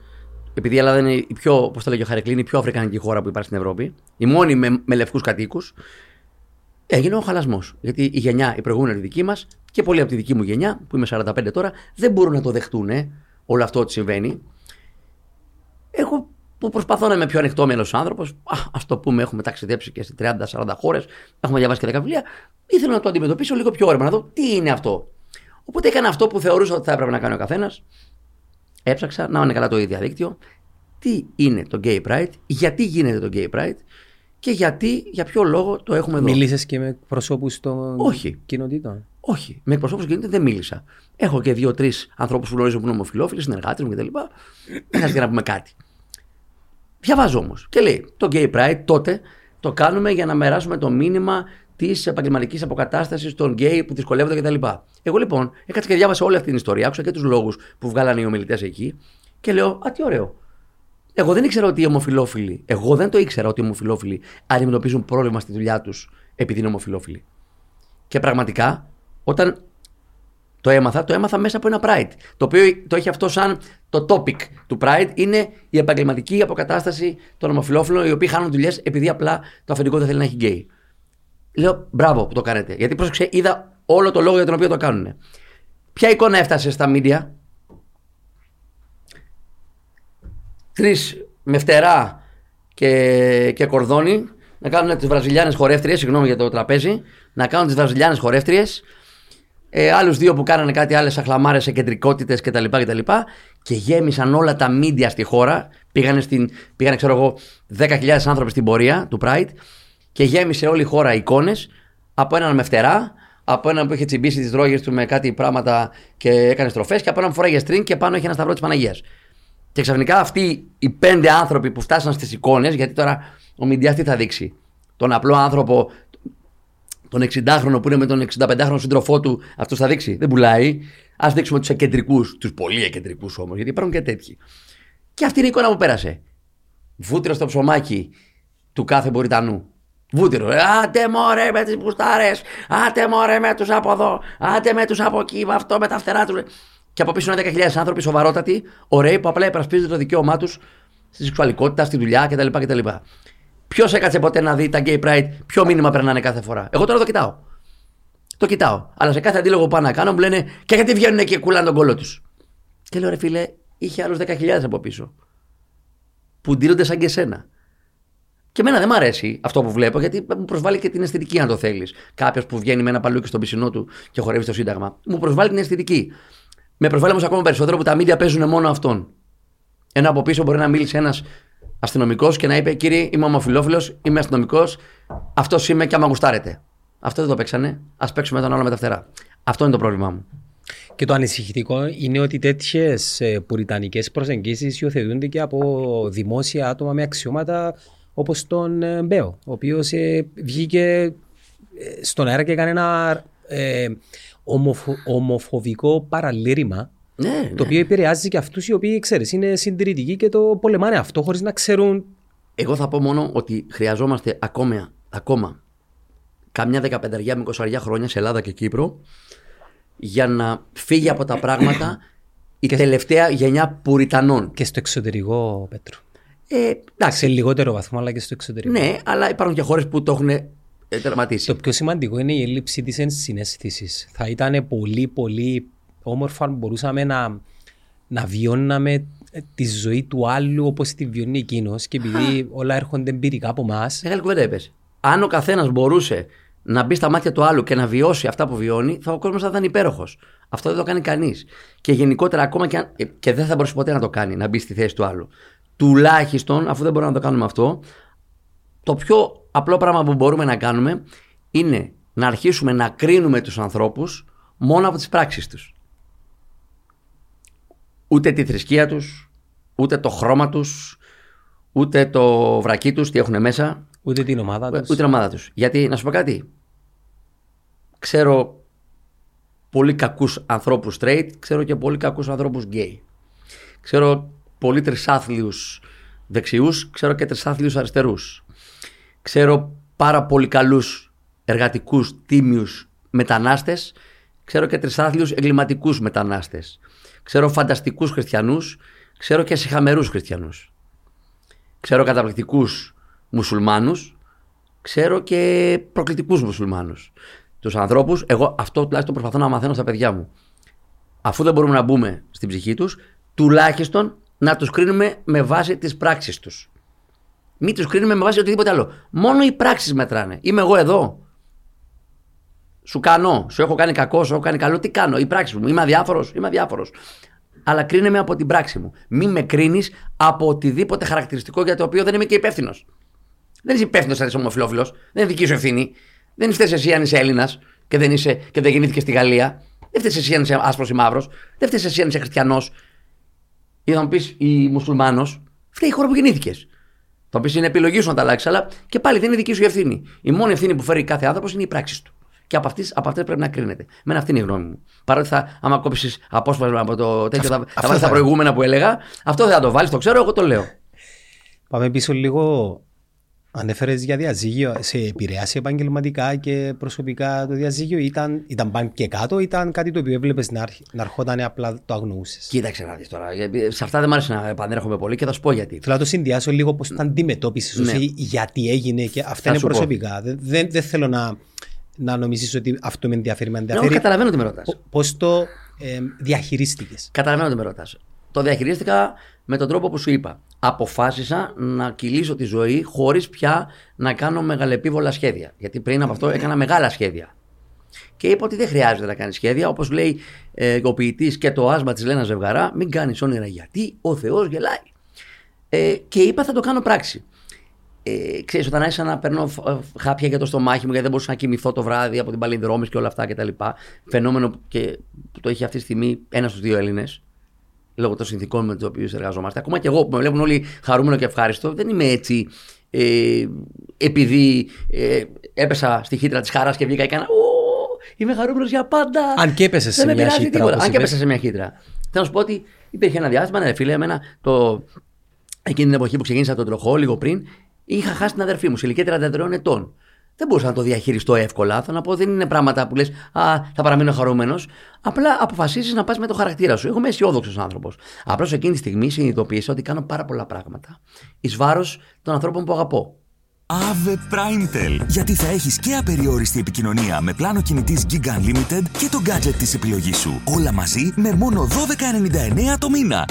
επειδή η Ελλάδα είναι η πιο, όπω το λέγει ο Χαρεκλίνη, η πιο αφρικανική χώρα που υπάρχει στην Ευρώπη, η μόνη με, με λευκούς κατοίκους, έγινε ο χαλασμός. Γιατί η γενιά, η προηγούμενη δική μας και πολλοί από τη δική μου γενιά, που είμαι 45 τώρα, δεν μπορούν να το δεχτούν όλο αυτό ότι συμβαίνει. Εγώ που προσπαθώ να είμαι πιο ανοιχτόμυαλο άνθρωπος, α το πούμε, έχουμε ταξιδέψει και σε 30-40 χώρες, έχουμε διαβάσει και 10 βιβλία, ήθελα να το αντιμετωπίσω λίγο πιο όρημα, να δω τι είναι αυτό. Οπότε έκανα αυτό που θεωρούσα ότι θα έπρεπε να κάνει ο καθένας. Έψαξα να είναι καλά το ίδιο διαδίκτυο. Τι είναι το gay pride, γιατί γίνεται το gay pride και γιατί, για ποιο λόγο το έχουμε εδώ. Μίλησε και με προσώπου των Όχι. κοινοτήτων; Όχι. Με εκπροσώπους γίνεται δεν μίλησα. Έχω και δύο-τρεις ανθρώπους που γνωρίζω που είναι ομοφυλόφιλοι, συνεργάτες μου κτλ. Δεν χρειάζεται να πούμε κάτι. Διαβάζω όμως και λέει το gay pride τότε το κάνουμε για να μεράσουμε το μήνυμα της επαγγελματικής αποκατάστασης των γκέι που δυσκολεύονται κτλ. Εγώ λοιπόν έκατσα και διάβασα όλη αυτή την ιστορία, άκουσα και τους λόγους που βγάλανε οι ομιλητές εκεί και λέω Α, τι ωραίο. Εγώ δεν ήξερα ότι οι ομοφυλόφιλοι, εγώ δεν το ήξερα ότι οι ομοφυλόφιλοι αντιμετωπίζουν πρόβλημα στη δουλειά τους επειδή είναι ομοφυλόφιλοι. Και πραγματικά, όταν το έμαθα, το έμαθα μέσα από ένα Pride. Το οποίο το έχει αυτό σαν το topic του Pride είναι η επαγγελματική αποκατάσταση των ομοφυλόφιλων οι οποίοι χάνουν δουλειές επειδή απλά το αφεντικό δεν θέλει να έχει γκέι. Λέω μπράβο που το κάνετε. Γιατί πρόσεξε, είδα όλο το λόγο για τον οποίο το κάνουν. Ποια εικόνα έφτασε στα μίντια, Τρεις με φτερά και, και κορδόνι να κάνουν τις βραζιλιάνες χορεύτριες, συγγνώμη για το τραπέζι, να κάνουν τις βραζιλιάνες χορεύτριες. Ε, Άλλους δύο που κάνανε κάτι άλλες αχλαμάρες σε κεντρικότητες κτλ, κτλ. Και γέμισαν όλα τα μίντια στη χώρα. Πήγανε, στην, πήγανε ξέρω εγώ, 10.000 άνθρωποι στην πορεία του Pride και γέμισε όλη η χώρα εικόνες από έναν με φτερά, από έναν που είχε τσιμπήσει τις δρόγες του με κάτι πράγματα και έκανε στροφές και από έναν που φοράγε string και πάνω είχε ένα σταυρό της Παναγίας. Και ξαφνικά αυτοί οι πέντε άνθρωποι που φτάσαν στις εικόνες, γιατί τώρα ο Μιντιάς τι θα δείξει; Τον απλό άνθρωπο, τον 60χρονο που είναι με τον 65χρονο σύντροφό του, αυτός θα δείξει; Δεν πουλάει. Α δείξουμε τους εκεντρικούς, τους πολύ εκεντρικούς όμως, γιατί υπάρχουν και τέτοιοι. Και αυτή είναι η εικόνα που πέρασε. Βούτυρο στο ψωμάκι του κάθε Μποριτανού. Βούτυρο. Ε, Άντε μωρέ με τις μπουστάρες. Άντε μωρέ με τους από εδώ. Άντε με τους από εκεί. Με αυτό με τα φτερά τους. Και από πίσω είναι 10.000 άνθρωποι σοβαρότατοι, ωραίοι που απλά υπερασπίζονται το δικαίωμά τους στη σεξουαλικότητα, στη δουλειά κτλ. κτλ. Ποιος έκατσε ποτέ να δει τα gay pride, ποιο μήνυμα περνάνε κάθε φορά; Εγώ τώρα το κοιτάω. Το κοιτάω. Αλλά σε κάθε αντίλογο που πάω να κάνω μου λένε και γιατί βγαίνουν και κουλάνε τον κόλλο τους; Και λέω ρε φίλε, είχε άλλους 10.000 από πίσω. Που ντύνονται σαν και εσένα. Και εμένα δεν μου αρέσει αυτό που βλέπω, γιατί μου προσβάλλει και την αισθητική, αν το θέλεις. Κάποιος που βγαίνει με ένα παλούκι στον πισινό του και χορεύει στο Σύνταγμα. Μου προσβάλλει την αισθητική. Με προσβάλλει όμως ακόμα περισσότερο που τα μίδια παίζουν μόνο αυτόν. Ενώ από πίσω μπορεί να μίλησε ένας αστυνομικός και να είπε: Κύριε, είμαι ομοφυλόφιλος, είμαι αστυνομικός, αυτός είμαι και άμα γουστάρετε. Αυτό δεν το παίξανε. Α παίξουμε τον άλλο με τα φτερά. Αυτό είναι το πρόβλημά μου. Και το ανησυχητικό είναι ότι τέτοιες πουριτανικές προσεγγίσεις υιοθετούνται και από δημόσια άτομα με αξιώματα όπως τον ε, Μπέο, ο οποίος ε, βγήκε ε, στον αέρα και έκανε ένα ε, ομοφο, ομοφοβικό παραλήρημα Ναι, ναι. το οποίο επηρεάζει και αυτούς οι οποίοι ξέρεις, είναι συντηρητικοί και το πολεμάνε αυτό χωρίς να ξέρουν. Εγώ θα πω μόνο ότι χρειαζόμαστε ακόμα, ακόμα καμιά δεκαπενταριά με εικοσαριά χρόνια σε Ελλάδα και Κύπρο για να φύγει από τα πράγματα η τελευταία γενιά Πουριτανών. Και στο εξωτερικό, Πέτρο. Ε, εντάξει, Σε λιγότερο βαθμό, αλλά και στο εξωτερικό. ναι, αλλά υπάρχουν και χώρες που το έχουν ε, τερματίσει. Το πιο σημαντικό είναι η έλλειψη της ενσυναίσθησης. Θα ήταν πολύ, πολύ όμορφα αν μπορούσαμε να, να βιώναμε τη ζωή του άλλου όπως τη βιώνει εκείνος. Και επειδή όλα έρχονται εμπειρικά από εμάς, Μεγάλη κουβέντα είπες. Αν ο καθένας μπορούσε να μπει στα μάτια του άλλου και να βιώσει αυτά που βιώνει, θα ο κόσμος θα ήταν υπέροχος. Αυτό δεν το κάνει κανείς. Και γενικότερα, ακόμα και, αν, ε, και δεν θα μπορούσε ποτέ να το κάνει, να μπει στη θέση του άλλου. Τουλάχιστον, αφού δεν μπορούμε να το κάνουμε αυτό, το πιο απλό πράγμα που μπορούμε να κάνουμε είναι να αρχίσουμε να κρίνουμε τους ανθρώπους μόνο από τις πράξεις τους. Ούτε τη θρησκεία τους, ούτε το χρώμα τους, ούτε το βρακί τους, τι έχουν μέσα, ούτε την ομάδα τους. ούτε την ομάδα τους. Γιατί, να σου πω κάτι, ξέρω πολύ κακούς ανθρώπους straight, ξέρω και πολύ κακούς ανθρώπους gay. Ξέρω πολύ τρισάθλιους δεξιούς, ξέρω και τρισάθλιους αριστερούς. Ξέρω πάρα πολύ καλούς εργατικούς, τίμιους μετανάστες. Ξέρω και τρισάθλιους εγκληματικούς μετανάστες. Ξέρω φανταστικούς χριστιανούς. Ξέρω και συχαμερούς χριστιανούς. Ξέρω καταπληκτικούς μουσουλμάνους. Ξέρω και προκλητικούς μουσουλμάνους. Τους ανθρώπους, εγώ αυτό τουλάχιστον προσπαθώ να μαθαίνω στα παιδιά μου. Αφού δεν μπορούμε να μπούμε στην ψυχή τους, τουλάχιστον να τους κρίνουμε με βάση τις πράξεις τους. Μην τους κρίνουμε με βάση οτιδήποτε άλλο. Μόνο οι πράξεις μετράνε. Είμαι εγώ εδώ. Σου κάνω, σου έχω κάνει κακό, σου έχω κάνει καλό. Τι κάνω, η πράξη μου. Είμαι αδιάφορος, είμαι αδιάφορος. Αλλά κρίνε με από την πράξη μου. Μην με κρίνεις από οτιδήποτε χαρακτηριστικό για το οποίο δεν είμαι και υπεύθυνος. Δεν είσαι υπεύθυνος αν είσαι ομοφυλόφιλο. Δεν είναι δική σου ευθύνη. Δεν φταίει εσύ αν είσαι Έλληνας και δεν, είσαι, και δεν γεννήθηκε στη Γαλλία. Δεν φταίει εσύ αν είσαι άσπρος ή μαύρος. Δεν φταίει εσύ αν είσαι χριστιανός. Ή θα μου πεις ή μουσουλμάνος. Φταίει η χώρα που γεννήθηκες. Το Το οποίο είναι επιλογή σου να τα αλλάξεις, αλλά και πάλι δεν είναι δική σου η ευθύνη. Η μόνη ευθύνη που φέρει κάθε άνθρωπος είναι η πράξη του. Και από, αυτές, από αυτές πρέπει να κρίνεται. Μένα αυτή είναι η γνώμη μου. Παρότι θα, άμα κόψεις απόσπασμα από το τέτοιο, θα, θα αυτό βάλεις τα θα- προηγούμενα που έλεγα. Αυτό δεν θα το βάλεις, το ξέρω, εγώ το λέω. Πάμε πίσω λίγο. Ανέφερε για διαζύγιο. Σε επηρεάσει επαγγελματικά και προσωπικά το διαζύγιο, ήταν, ήταν πάνω και κάτω, ήταν κάτι το οποίο έβλεπες να, αρχ- να ερχόταν απλά το αγνοούσες; Κοίταξε να δεις τώρα. γιατί Σε αυτά δεν μου άρεσε να επανέρχομαι πολύ και θα σου πω γιατί. Θέλω να το συνδυάσω λίγο πώς το αντιμετώπισες, Ναι. γιατί έγινε και αυτά Θα είναι σου πω. προσωπικά. Δεν, δεν, δεν θέλω να, να νομίζεις ότι αυτό με ενδιαφέρει. Με Εγώ ενδιαφέρει καταλαβαίνω τι με ρωτάς. πώς το ε, διαχειρίστηκες; Καταλαβαίνω τι με ρωτάς. Το διαχειρίστηκα με τον τρόπο που σου είπα. Αποφάσισα να κυλήσω τη ζωή χωρίς πια να κάνω μεγαλεπίβολα σχέδια. Γιατί πριν από αυτό έκανα μεγάλα σχέδια. Και είπα ότι δεν χρειάζεται να κάνεις σχέδια. Όπως λέει ε, ο ποιητής και το άσμα της Λένας Ζευγαρά, μην κάνεις όνειρα γιατί ο Θεός γελάει. Ε, και είπα θα το κάνω πράξη. Ε, ξέρεις, όταν άρχισα να παίρνω φ- ε, χάπια για το στομάχι μου, γιατί δεν μπορούσα να κοιμηθώ το βράδυ από την παλινδρόμηση και όλα αυτά κτλ. Φαινόμενο που- και που το έχει αυτή τη στιγμή ένας στους δύο Έλληνες, λόγω των συνθηκών με τους οποίους εργαζόμαστε. Ακόμα και εγώ που με βλέπουν όλοι χαρούμενο και ευχάριστο, δεν είμαι έτσι ε, επειδή ε, έπεσα στη χύτρα της χαρά και βγήκα και έκανα. «Ω, Είμαι χαρούμενος για πάντα. Αν και έπεσες σε Δεν με μια πειράζει χύτρα, τίποτα. όπως Αν και είπες. έπεσα σε μια χύτρα. Θέλω να σου πω ότι υπήρχε ένα διάστημα, ναι, φίλε, εμένα το, εκείνη την εποχή που ξεκίνησα τον τροχό, λίγο πριν, είχα χάσει την αδερφή μου σε ηλικία 33 ετών. Δεν μπορούσα να το διαχειριστώ εύκολα. Θέλω να πω, δεν είναι πράγματα που λες, Α, θα παραμείνω χαρούμενος. Απλά αποφασίζεις να πας με το χαρακτήρα σου. Εγώ είμαι αισιόδοξος άνθρωπος. Απλώς εκείνη τη στιγμή συνειδητοποίησα ότι κάνω πάρα πολλά πράγματα εις βάρος των ανθρώπων που αγαπώ. Ave Primetel. Γιατί θα έχεις και απεριόριστη επικοινωνία με πλάνο κινητής Gig Unlimited και το gadget της επιλογής σου. Όλα μαζί με μόνο 12,99 το μήνα.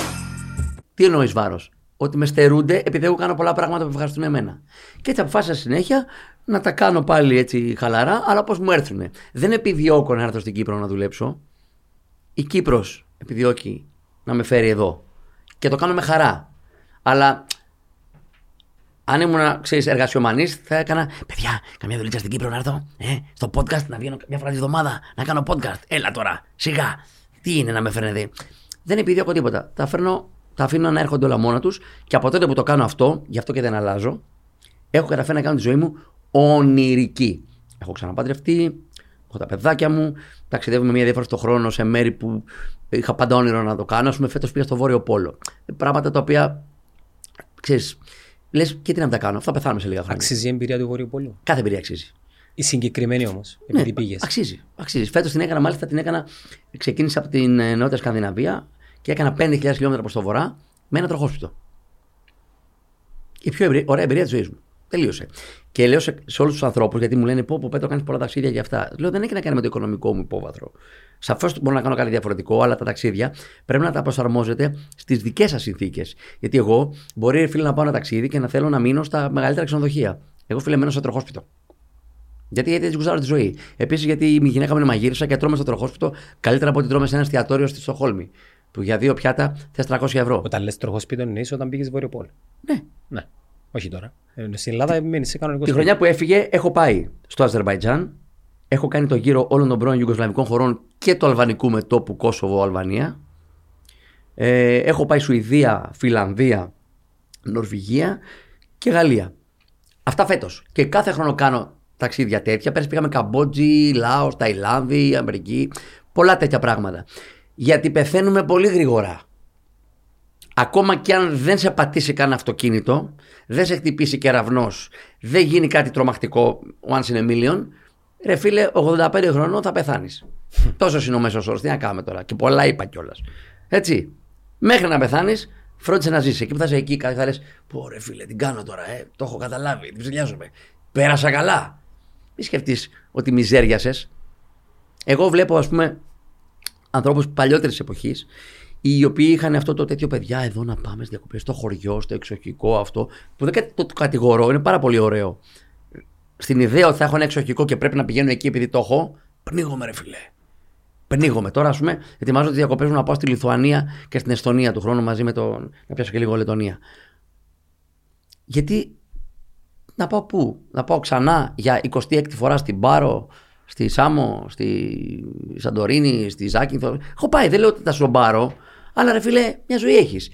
Τι εννοεί βάρος; Ότι με στερούνται επειδή εγώ κάνω πολλά πράγματα που ευχαριστούν εμένα. Και έτσι αποφάσισα συνέχεια να τα κάνω πάλι έτσι χαλαρά, αλλά όπω μου έρθουν. Δεν επιδιώκω να έρθω στην Κύπρο να δουλέψω. Η Κύπρος επιδιώκει να με φέρει εδώ. Και το κάνω με χαρά. Αλλά αν ήμουν ξέρεις, εργασιομανής θα έκανα παιδιά, καμιά δουλειά στην Κύπρο να έρθω. Ε, στο podcast να βγαίνω μια φορά τη εβδομάδα να κάνω podcast. Έλα τώρα, σιγά. Τι είναι να με φέρνετε. Δεν επιδιώκω τίποτα. Τα, φέρνω, τα αφήνω να έρχονται όλα μόνα τους και από τότε που το κάνω αυτό, γι' αυτό και δεν αλλάζω, έχω καταφέρει να κάνω τη ζωή μου ονειρική. Έχω ξαναπαντρευτεί, έχω τα παιδάκια μου, ταξιδεύουμε μία φορά το χρόνο σε μέρη που είχα πάντα όνειρο να το κάνω. Α πούμε, φέτος πήγα στο Βόρειο Πόλο. Πράγματα τα οποία ξέρεις, λες και τι να τα κάνω, θα πεθάνουμε σε λίγα χρόνια. Αξίζει η εμπειρία του Βορείου Πόλου; Κάθε εμπειρία αξίζει. Η συγκεκριμένη όμως, επειδή πήγες; Αξίζει. αξίζει. Φέτος την έκανα, μάλιστα την έκανα. Ξεκίνησα από την ε, Νότια Σκανδιναβία και έκανα 5.000 χιλιόμετρα προς το βορρά με ένα τροχόσπιτο. Η πιο εμπειρία, ωραία εμπειρία της ζωής μου. Τελείωσε. Και λέω σε, σε όλους τους ανθρώπους, γιατί μου λένε πω, πω Πέτρο, κάνεις πολλά ταξίδια για αυτά. Λέω δεν έχει να κάνει με το οικονομικό μου υπόβαθρο. Σαφώς μπορώ να κάνω κάτι διαφορετικό, αλλά τα ταξίδια πρέπει να τα προσαρμόζετε στις δικές σας συνθήκες. Γιατί εγώ μπορεί, φίλε, να πάω ένα ταξίδι και να θέλω να μείνω στα μεγαλύτερα ξενοδοχεία. Εγώ, φίλε, μένω σε τροχόσπιτο. Γιατί, γιατί έτσι γουστάρω τη ζωή. Επίσης, γιατί η γυναίκα μου είναι μαγείρισα και τρώμε στο τροχόσπιτο καλύτερα από ό,τι τρώμε σε ένα εστιατόριο στη Στοχόλμη. Που για δύο πιάτα θες 300 ευρώ. Όταν λες τροχόσπιτο εννοείς όταν πήγες Βορείου Πόλου. Ναι. Ναι. Όχι τώρα. Ε, Στην Ελλάδα μένει σε κανονικό Τη σπίτι. χρονιά που έφυγε, έχω πάει στο Αζερβαϊτζάν. Έχω κάνει το γύρο όλων των πρώην Ιουγκοσλαβικών χωρών και του Αλβανικού μετόπου Κόσοβο, Αλβανία. Ε, έχω πάει Σουηδία, Φιλανδία, Νορβηγία και Γαλλία. Αυτά φέτος. Και κάθε χρόνο κάνω ταξίδια τέτοια. Πέρυσι πήγαμε Καμπότζη, Λάος, Ταϊλάνδη, Αμερική. Πολλά τέτοια πράγματα. Γιατί πεθαίνουμε πολύ γρήγορα. Ακόμα και αν δεν σε πατήσει καν αυτοκίνητο, δεν σε χτυπήσει κεραυνός, δεν γίνει κάτι τρομακτικό once in a million, ρε φίλε, 85 χρονών θα πεθάνεις. Τόσο είναι ο μέσος όρος. Τι να κάνουμε τώρα. Και πολλά είπα κιόλας. Έτσι. Μέχρι να πεθάνεις, φρόντισε να ζήσει. Εκεί που θα είσαι εκεί, κάτι θα λες: Πω ρε φίλε, την κάνω τώρα, ε, το έχω καταλάβει, την ψηλιάζομαι. Πέρασα καλά. Μη σκεφτείς ότι μιζέριασες. Εγώ βλέπω, ας πούμε, ανθρώπους παλιότερης εποχής, οι οποίοι είχαν αυτό το τέτοιο παιδιά εδώ να πάμε στις διακοπές, στο χωριό, στο εξοχικό αυτό, που δεν κα- το, το κατηγορώ, είναι πάρα πολύ ωραίο. Στην ιδέα ότι θα έχω ένα εξοχικό και πρέπει να πηγαίνω εκεί επειδή το έχω, πνίγομαι ρε φιλέ. Πνίγομαι. Τώρα, ας πούμε, ετοιμάζω τις διακοπές μου να πάω στη Λιθουανία και στην Εστονία του χρόνου μαζί με τον. να πιάσω και λίγο Λετωνία. Γιατί να πάω πού, να πάω ξανά για 26η φορά στην Πάρο, στη Σάμο, στη Σαντορίνη, στη Ζάκυνθο; Έχω πάει, δεν λέω ότι θα σου πάρω, αλλά ρε φίλε, μια ζωή έχεις.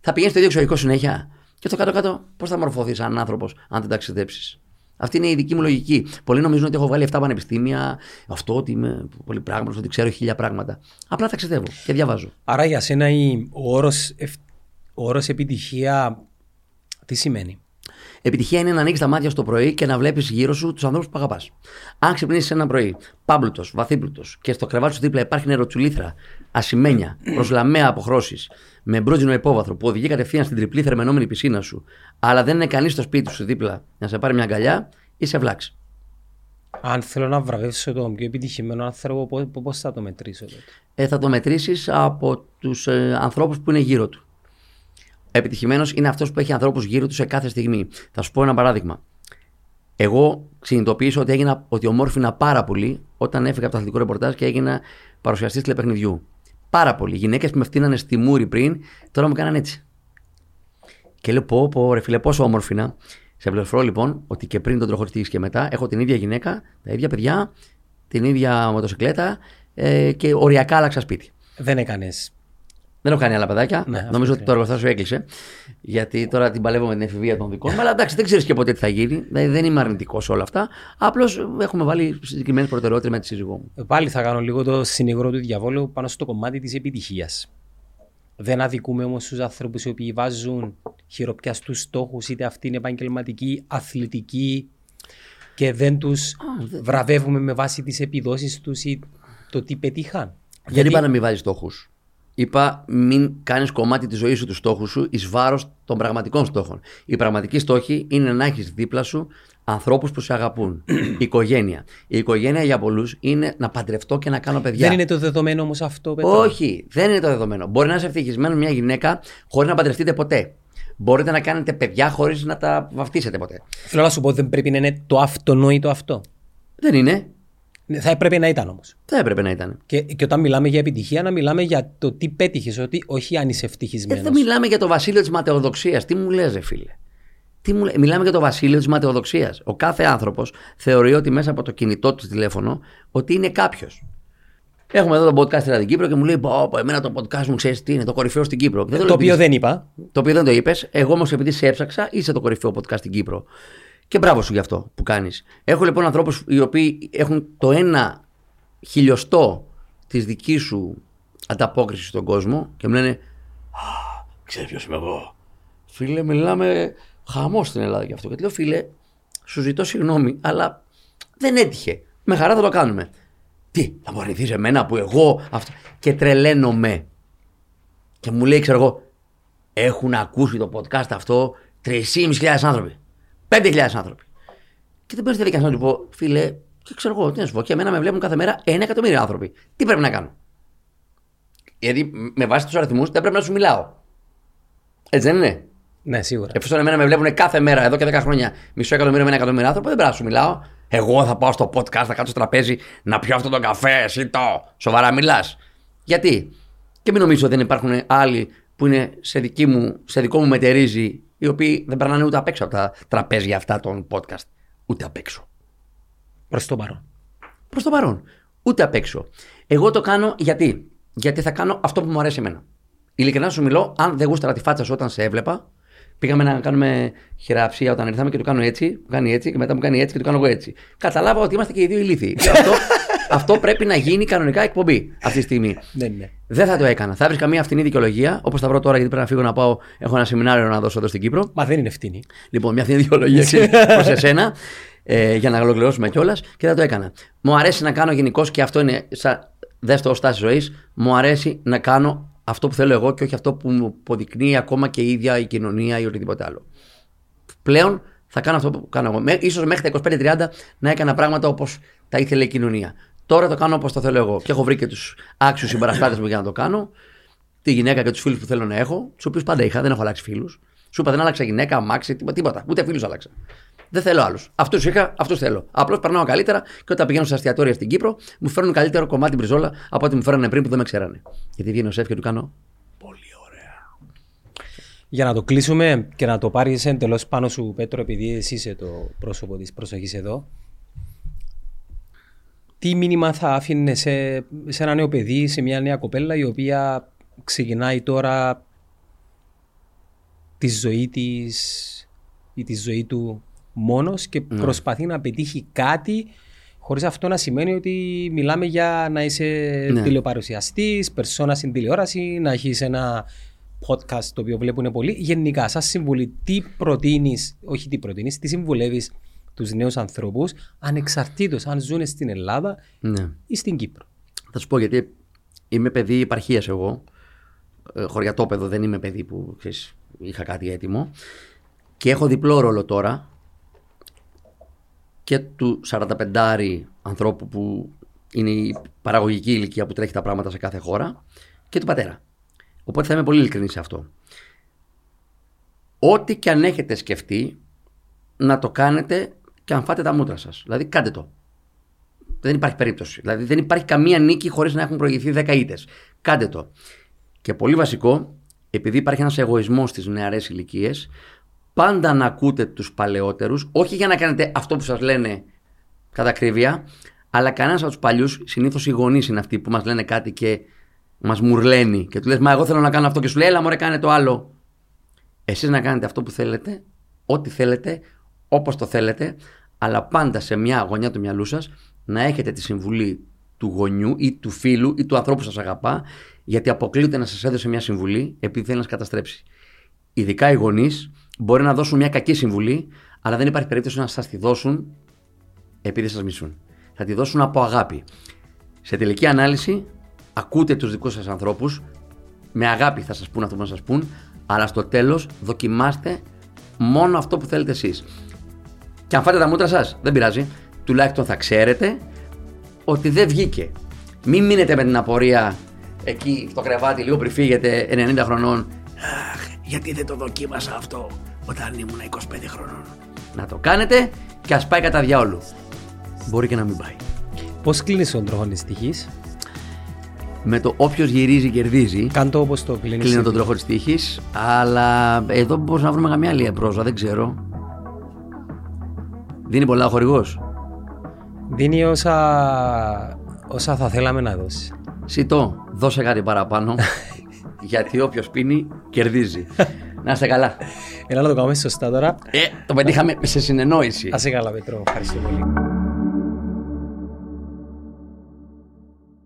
Θα πηγαίνεις στο ίδιο εξωτερικό συνέχεια. Και Και στο κάτω-κάτω, πώς θα μορφωθείς σαν άνθρωπος αν δεν ταξιδέψεις. Αυτή είναι η δική μου λογική. Πολλοί νομίζουν ότι έχω βάλει 7 πανεπιστήμια, αυτό ότι είμαι πολύ πράγματος, ότι ξέρω χίλια πράγματα. Απλά ταξιδεύω και διαβάζω. Άρα για σένα η- ο όρος, ευ- ο όρος επιτυχία τι σημαίνει; Επιτυχία είναι να ανοίξει τα μάτια στο πρωί και να βλέπεις γύρω σου τους ανθρώπους που αγαπάς. Αν ξυπνήσεις ένα πρωί, πάμπλουτος, βαθύπλουτος και στο κρεβάτι σου δίπλα υπάρχει νεροτσουλήθρα, ασημένια, προσλαμαία αποχρώσεις, με μπρότζινο υπόβαθρο που οδηγεί κατευθείαν στην τριπλή θερμενόμενη πισίνα σου, αλλά δεν είναι κανείς στο σπίτι σου δίπλα να σε πάρει μια αγκαλιά, είσαι βλάξη. Αν θέλω να βραβεύσω τον πιο επιτυχημένο άνθρωπο, πώς, πώς θα το μετρήσω τότε. Ε, θα το μετρήσεις από τους ε, ανθρώπους που είναι γύρω του. Επιτυχημένος είναι αυτός που έχει ανθρώπους γύρω του σε κάθε στιγμή. Θα σου πω ένα παράδειγμα. Εγώ συνειδητοποίησα ότι, έγινα, ότι ομόρφηνα πάρα πολύ όταν έφυγα από το αθλητικό ρεπορτάζ και έγινα παρουσιαστής τηλεπαιχνιδιού. Πάρα πολύ. Γυναίκες που με φτύνανε στη μούρη πριν, τώρα μου κάνανε έτσι. Και λέω: Πω, πω, ρε φίλε, πόσο όμορφηνα. Σε πληροφορώ λοιπόν ότι και πριν τον τροχοριστή και μετά έχω την ίδια γυναίκα, τα ίδια παιδιά, την ίδια μοτοσυκλέτα ε, και οριακά άλλαξα σπίτι. Δεν έκανες. Δεν έχω κάνει άλλα παιδάκια. Ναι, αυτό Νομίζω ότι είναι. το εργοστάσιο έκλεισε. Γιατί τώρα την παλεύω με την εφηβεία των δικών μου. Αλλά εντάξει, δεν ξέρεις και ποτέ τι θα γίνει. Δηλαδή, δεν είμαι αρνητικός σε όλα αυτά. Απλώς έχουμε βάλει συγκεκριμένες προτεραιότητες με τη σύζυγό μου. Ε, Πάλι θα κάνω λίγο το συνηγρό του διαβόλου πάνω στο κομμάτι της επιτυχίας. Δεν αδικούμε όμως τους άνθρωπους οι οποίοι βάζουν χειροπιαστούς στόχους, είτε αυτοί είναι επαγγελματικοί, αθλητικοί και δεν τους βραβεύουμε με βάση τις επιδόσεις τους ή το τι πετύχαν. Δεν είπα να μην βάζει στόχους; Είπα μην κάνεις κομμάτι της ζωής σου τους στόχους σου εις βάρος των πραγματικών στόχων. Οι πραγματικοί στόχοι είναι να έχεις δίπλα σου ανθρώπους που σε αγαπούν. η οικογένεια. Η οικογένεια για πολλούς είναι να παντρευτώ και να κάνω παιδιά. Δεν είναι το δεδομένο όμως αυτό, Πέτρο. Όχι, δεν είναι το δεδομένο. Μπορεί να είσαι ευτυχισμένος με μια γυναίκα χωρίς να παντρευτείτε ποτέ. Μπορείτε να κάνετε παιδιά χωρίς να τα βαφτίσετε ποτέ. Θέλω να σου πω δεν πρέπει να είναι το αυτονόητο αυτό. Δεν είναι. Θα έπρεπε να ήταν όμως. Θα έπρεπε να ήταν. Και, και όταν μιλάμε για επιτυχία, να μιλάμε για το τι πέτυχες, ότι όχι αν είσαι Ε, ευτυχισμένος. δεν μιλάμε για το βασίλειο της ματαιοδοξίας. Τι μου λες, ρε φίλε; Τι μου... λέ- Μιλάμε για το βασίλειο της ματαιοδοξίας. Ο κάθε άνθρωπος θεωρεί ότι μέσα από το κινητό του τηλέφωνο ότι είναι κάποιος. Έχουμε εδώ το podcast στην Κύπρο και μου λέει: Πω, πω, εμένα το podcast μου ξέρεις τι είναι, το κορυφαίο στην Κύπρο. Δεν το λέω οποίο επειδή- δεν είπα. Το οποίο δεν το είπες. Εγώ όμως, επειδή σε έψαξα, είσαι το κορυφαίο podcast στην Κύπρο. Και μπράβο σου γι' αυτό που κάνεις. Έχω λοιπόν ανθρώπους οι οποίοι έχουν το ένα χιλιοστό της δικής σου ανταπόκρισης στον κόσμο και μου λένε Α, ξέρεις ποιος είμαι εγώ. Φίλε, μιλάμε χαμός στην Ελλάδα γι' αυτό. Και λέω, φίλε, σου ζητώ συγγνώμη, αλλά δεν έτυχε. Με χαρά θα το κάνουμε. Τι, θα μου αρνηθεί εμένα που εγώ αυτό. Και τρελαίνομαι. Και μου λέει, ξέρω εγώ, έχουν ακούσει το podcast αυτό 3.500 άνθρωποι. 5.000 άνθρωποι. Και δεν παίρνεις τη διαδικασία να του πω, φίλε, και ξέρω εγώ, τι να σου πω, και εμένα με βλέπουν κάθε μέρα 1 εκατομμύριο άνθρωποι. Τι πρέπει να κάνω; Γιατί με βάση τους αριθμούς δεν πρέπει να σου μιλάω. Έτσι δεν είναι; Ναι, σίγουρα. Εφόσον εμένα με βλέπουν κάθε μέρα εδώ και 10 χρόνια μισό εκατομμύριο με ένα εκατομμύριο άνθρωπο, δεν πρέπει να σου μιλάω. Εγώ θα πάω στο podcast, θα κάτσω στο τραπέζι να πιω αυτό το καφέ, εσύ το. Σοβαρά μιλάς. Γιατί; Και μην νομίζω ότι δεν υπάρχουν άλλοι που είναι σε, δική μου, σε δικό μου μετερίζει, οι οποίοι δεν περνάνε ούτε απ' έξω από τα τραπέζια αυτά των podcast. Ούτε απ' έξω. Προς το παρόν. Προς το παρόν. Ούτε απ' έξω. Εγώ το κάνω γιατί. Γιατί θα κάνω αυτό που μου αρέσει εμένα. Ειλικρινά σου μιλώ, αν δεν γούσταρα τη φάτσα σου όταν σε έβλεπα, πήγαμε να κάνουμε χειραψία όταν ήρθαμε και του κάνω έτσι, μου κάνει έτσι και μετά μου κάνει έτσι και του κάνω εγώ έτσι. Καταλάβα ότι είμαστε και οι δύο ηλίθιοι. Και αυτό, αυτό πρέπει να γίνει κανονικά εκπομπή αυτή τη στιγμή. Ναι, ναι. Δεν θα το έκανα. Θα έβρισκα μια φθηνή δικαιολογία, όπως θα βρω τώρα γιατί πρέπει να φύγω να πάω. Έχω ένα σεμινάριο να δώσω εδώ στην Κύπρο. Μα δεν είναι ευθύνη. Λοιπόν, μια φθηνή δικαιολογία προς εσένα, ε, για να ολοκληρώσουμε κιόλας και δεν το έκανα. Μου αρέσει να κάνω γενικώ και αυτό είναι σαν δεύτερος στάσης ζωής. Μου αρέσει να κάνω αυτό που θέλω εγώ και όχι αυτό που μου αποδεικνύει ακόμα και η ίδια η κοινωνία ή οτιδήποτε άλλο. Πλέον θα κάνω αυτό που κάνω εγώ. Με- Ίσως μέχρι τα 25-30 να έκανα πράγματα όπως τα ήθελε η κοινωνία. Τώρα το κάνω όπως το θέλω εγώ. Και έχω βρει και τους άξιους συμπαραστάτες μου για να το κάνω. Τη γυναίκα και τους φίλους που θέλω να έχω, τους οποίους πάντα είχα, δεν έχω αλλάξει φίλους. Σου είπα δεν άλλαξα γυναίκα, αμάξι, τίποτα, τίποτα. Ούτε φίλους άλλαξα. Δεν θέλω άλλους. Αυτούς είχα, αυτούς θέλω. Απλώς περνάω καλύτερα και όταν πηγαίνω σε αστιατόρια στην Κύπρο, μου φέρνουν καλύτερο κομμάτι μπριζόλα από ό,τι μου φέρανε πριν που δεν με ξέρανε. Γιατί βγαίνει ο σεφ και του κάνω. Για να το κλείσουμε και να το πάρεις εντελώ πάνω σου, Πέτρο, επειδή εσύ είσαι το πρόσωπο της προσοχής εδώ. Τι μήνυμα θα άφηνε σε, σε ένα νέο παιδί, σε μια νέα κοπέλα η οποία ξεκινάει τώρα τη ζωή της ή τη ζωή του μόνος και Ναι. προσπαθεί να πετύχει κάτι χωρίς αυτό να σημαίνει ότι μιλάμε για να είσαι Ναι. τηλεοπαρουσιαστής, περσόνα στην τηλεόραση, να έχεις ένα podcast το οποίο βλέπουν πολλοί. Γενικά, σαν συμβουλή, τι προτείνεις, όχι τι προτείνεις, τι συμβουλεύεις τους νέους ανθρώπους ανεξαρτήτως αν ζουν στην Ελλάδα Ναι. ή στην Κύπρο. Θα σου πω γιατί είμαι παιδί επαρχίας εγώ. Ε, χωριατόπεδο δεν είμαι παιδί που ξέρεις, είχα κάτι έτοιμο. Και έχω διπλό ρόλο τώρα και του 45 ανθρώπου που είναι η παραγωγική ηλικία που τρέχει τα πράγματα σε κάθε χώρα και του πατέρα. Οπότε θα είμαι πολύ ειλικρινής σε αυτό. Ό,τι και αν έχετε σκεφτεί να το κάνετε και αν φάτε τα μούτρα σας. Δηλαδή κάντε το. Δεν υπάρχει περίπτωση. Δηλαδή δεν υπάρχει καμία νίκη χωρίς να έχουν προηγηθεί 10 ήττες. Κάντε το. Και πολύ βασικό, επειδή υπάρχει ένας εγωισμός στις νεαρές ηλικίες, πάντα να ακούτε τους παλαιότερους, όχι για να κάνετε αυτό που σας λένε κατά ακρίβεια, αλλά κανένας από τους παλιούς, συνήθως οι γονείς είναι αυτοί που μας λένε κάτι και μας μουρλαίνει. Και του λες, Μα εγώ θέλω να κάνω αυτό και σου λέει, Έλα, μωρέ, κάνε το άλλο. Εσείς να κάνετε αυτό που θέλετε, ό,τι θέλετε, όπως το θέλετε, αλλά πάντα σε μια γωνιά του μυαλού σας να έχετε τη συμβουλή του γονιού ή του φίλου ή του ανθρώπου που σας αγαπά, γιατί αποκλείεται να σας έδωσε μια συμβουλή επειδή θέλει να σας καταστρέψει. Ειδικά οι γονείς μπορεί να δώσουν μια κακή συμβουλή, αλλά δεν υπάρχει περίπτωση να σας τη δώσουν επειδή σας μισούν. Θα τη δώσουν από αγάπη. Σε τελική ανάλυση, ακούτε τους δικούς σας ανθρώπους, με αγάπη θα σας πούν αυτό που να σας πούν, αλλά στο τέλος δοκιμάστε μόνο αυτό που θέλετε εσείς. Και αν φάτε τα μούτρα σας, δεν πειράζει, τουλάχιστον θα ξέρετε ότι δεν βγήκε. Μην μείνετε με την απορία εκεί στο κρεβάτι λίγο πριν φύγετε 90 χρονών. Αχ, γιατί δεν το δοκίμασα αυτό όταν ήμουν 25 χρονών. Να το κάνετε και ας πάει κατά διάολου. Μπορεί και να μην πάει. Πώς κλείνεις τον τροχό της τύχης, Με το όποιος γυρίζει κερδίζει. κάν το όπως το κλείνεις. Κλείνω τον τροχό της τύχης. Αλλά εδώ μπορείς να βρούμε καμιά άλλη πρόζα, δεν ξέρω. Δίνει πολλά ο χορηγός. Δίνει όσα, όσα θα θέλαμε να δώσει. Σιτό, δώσε κάτι παραπάνω. γιατί όποιος πίνει, κερδίζει. να είστε καλά. Έλα να το κάνουμε σωστά τώρα. Ε, το πετύχαμε σε συνεννόηση. Ας είσαι καλά Πέτρο, ευχαριστώ πολύ.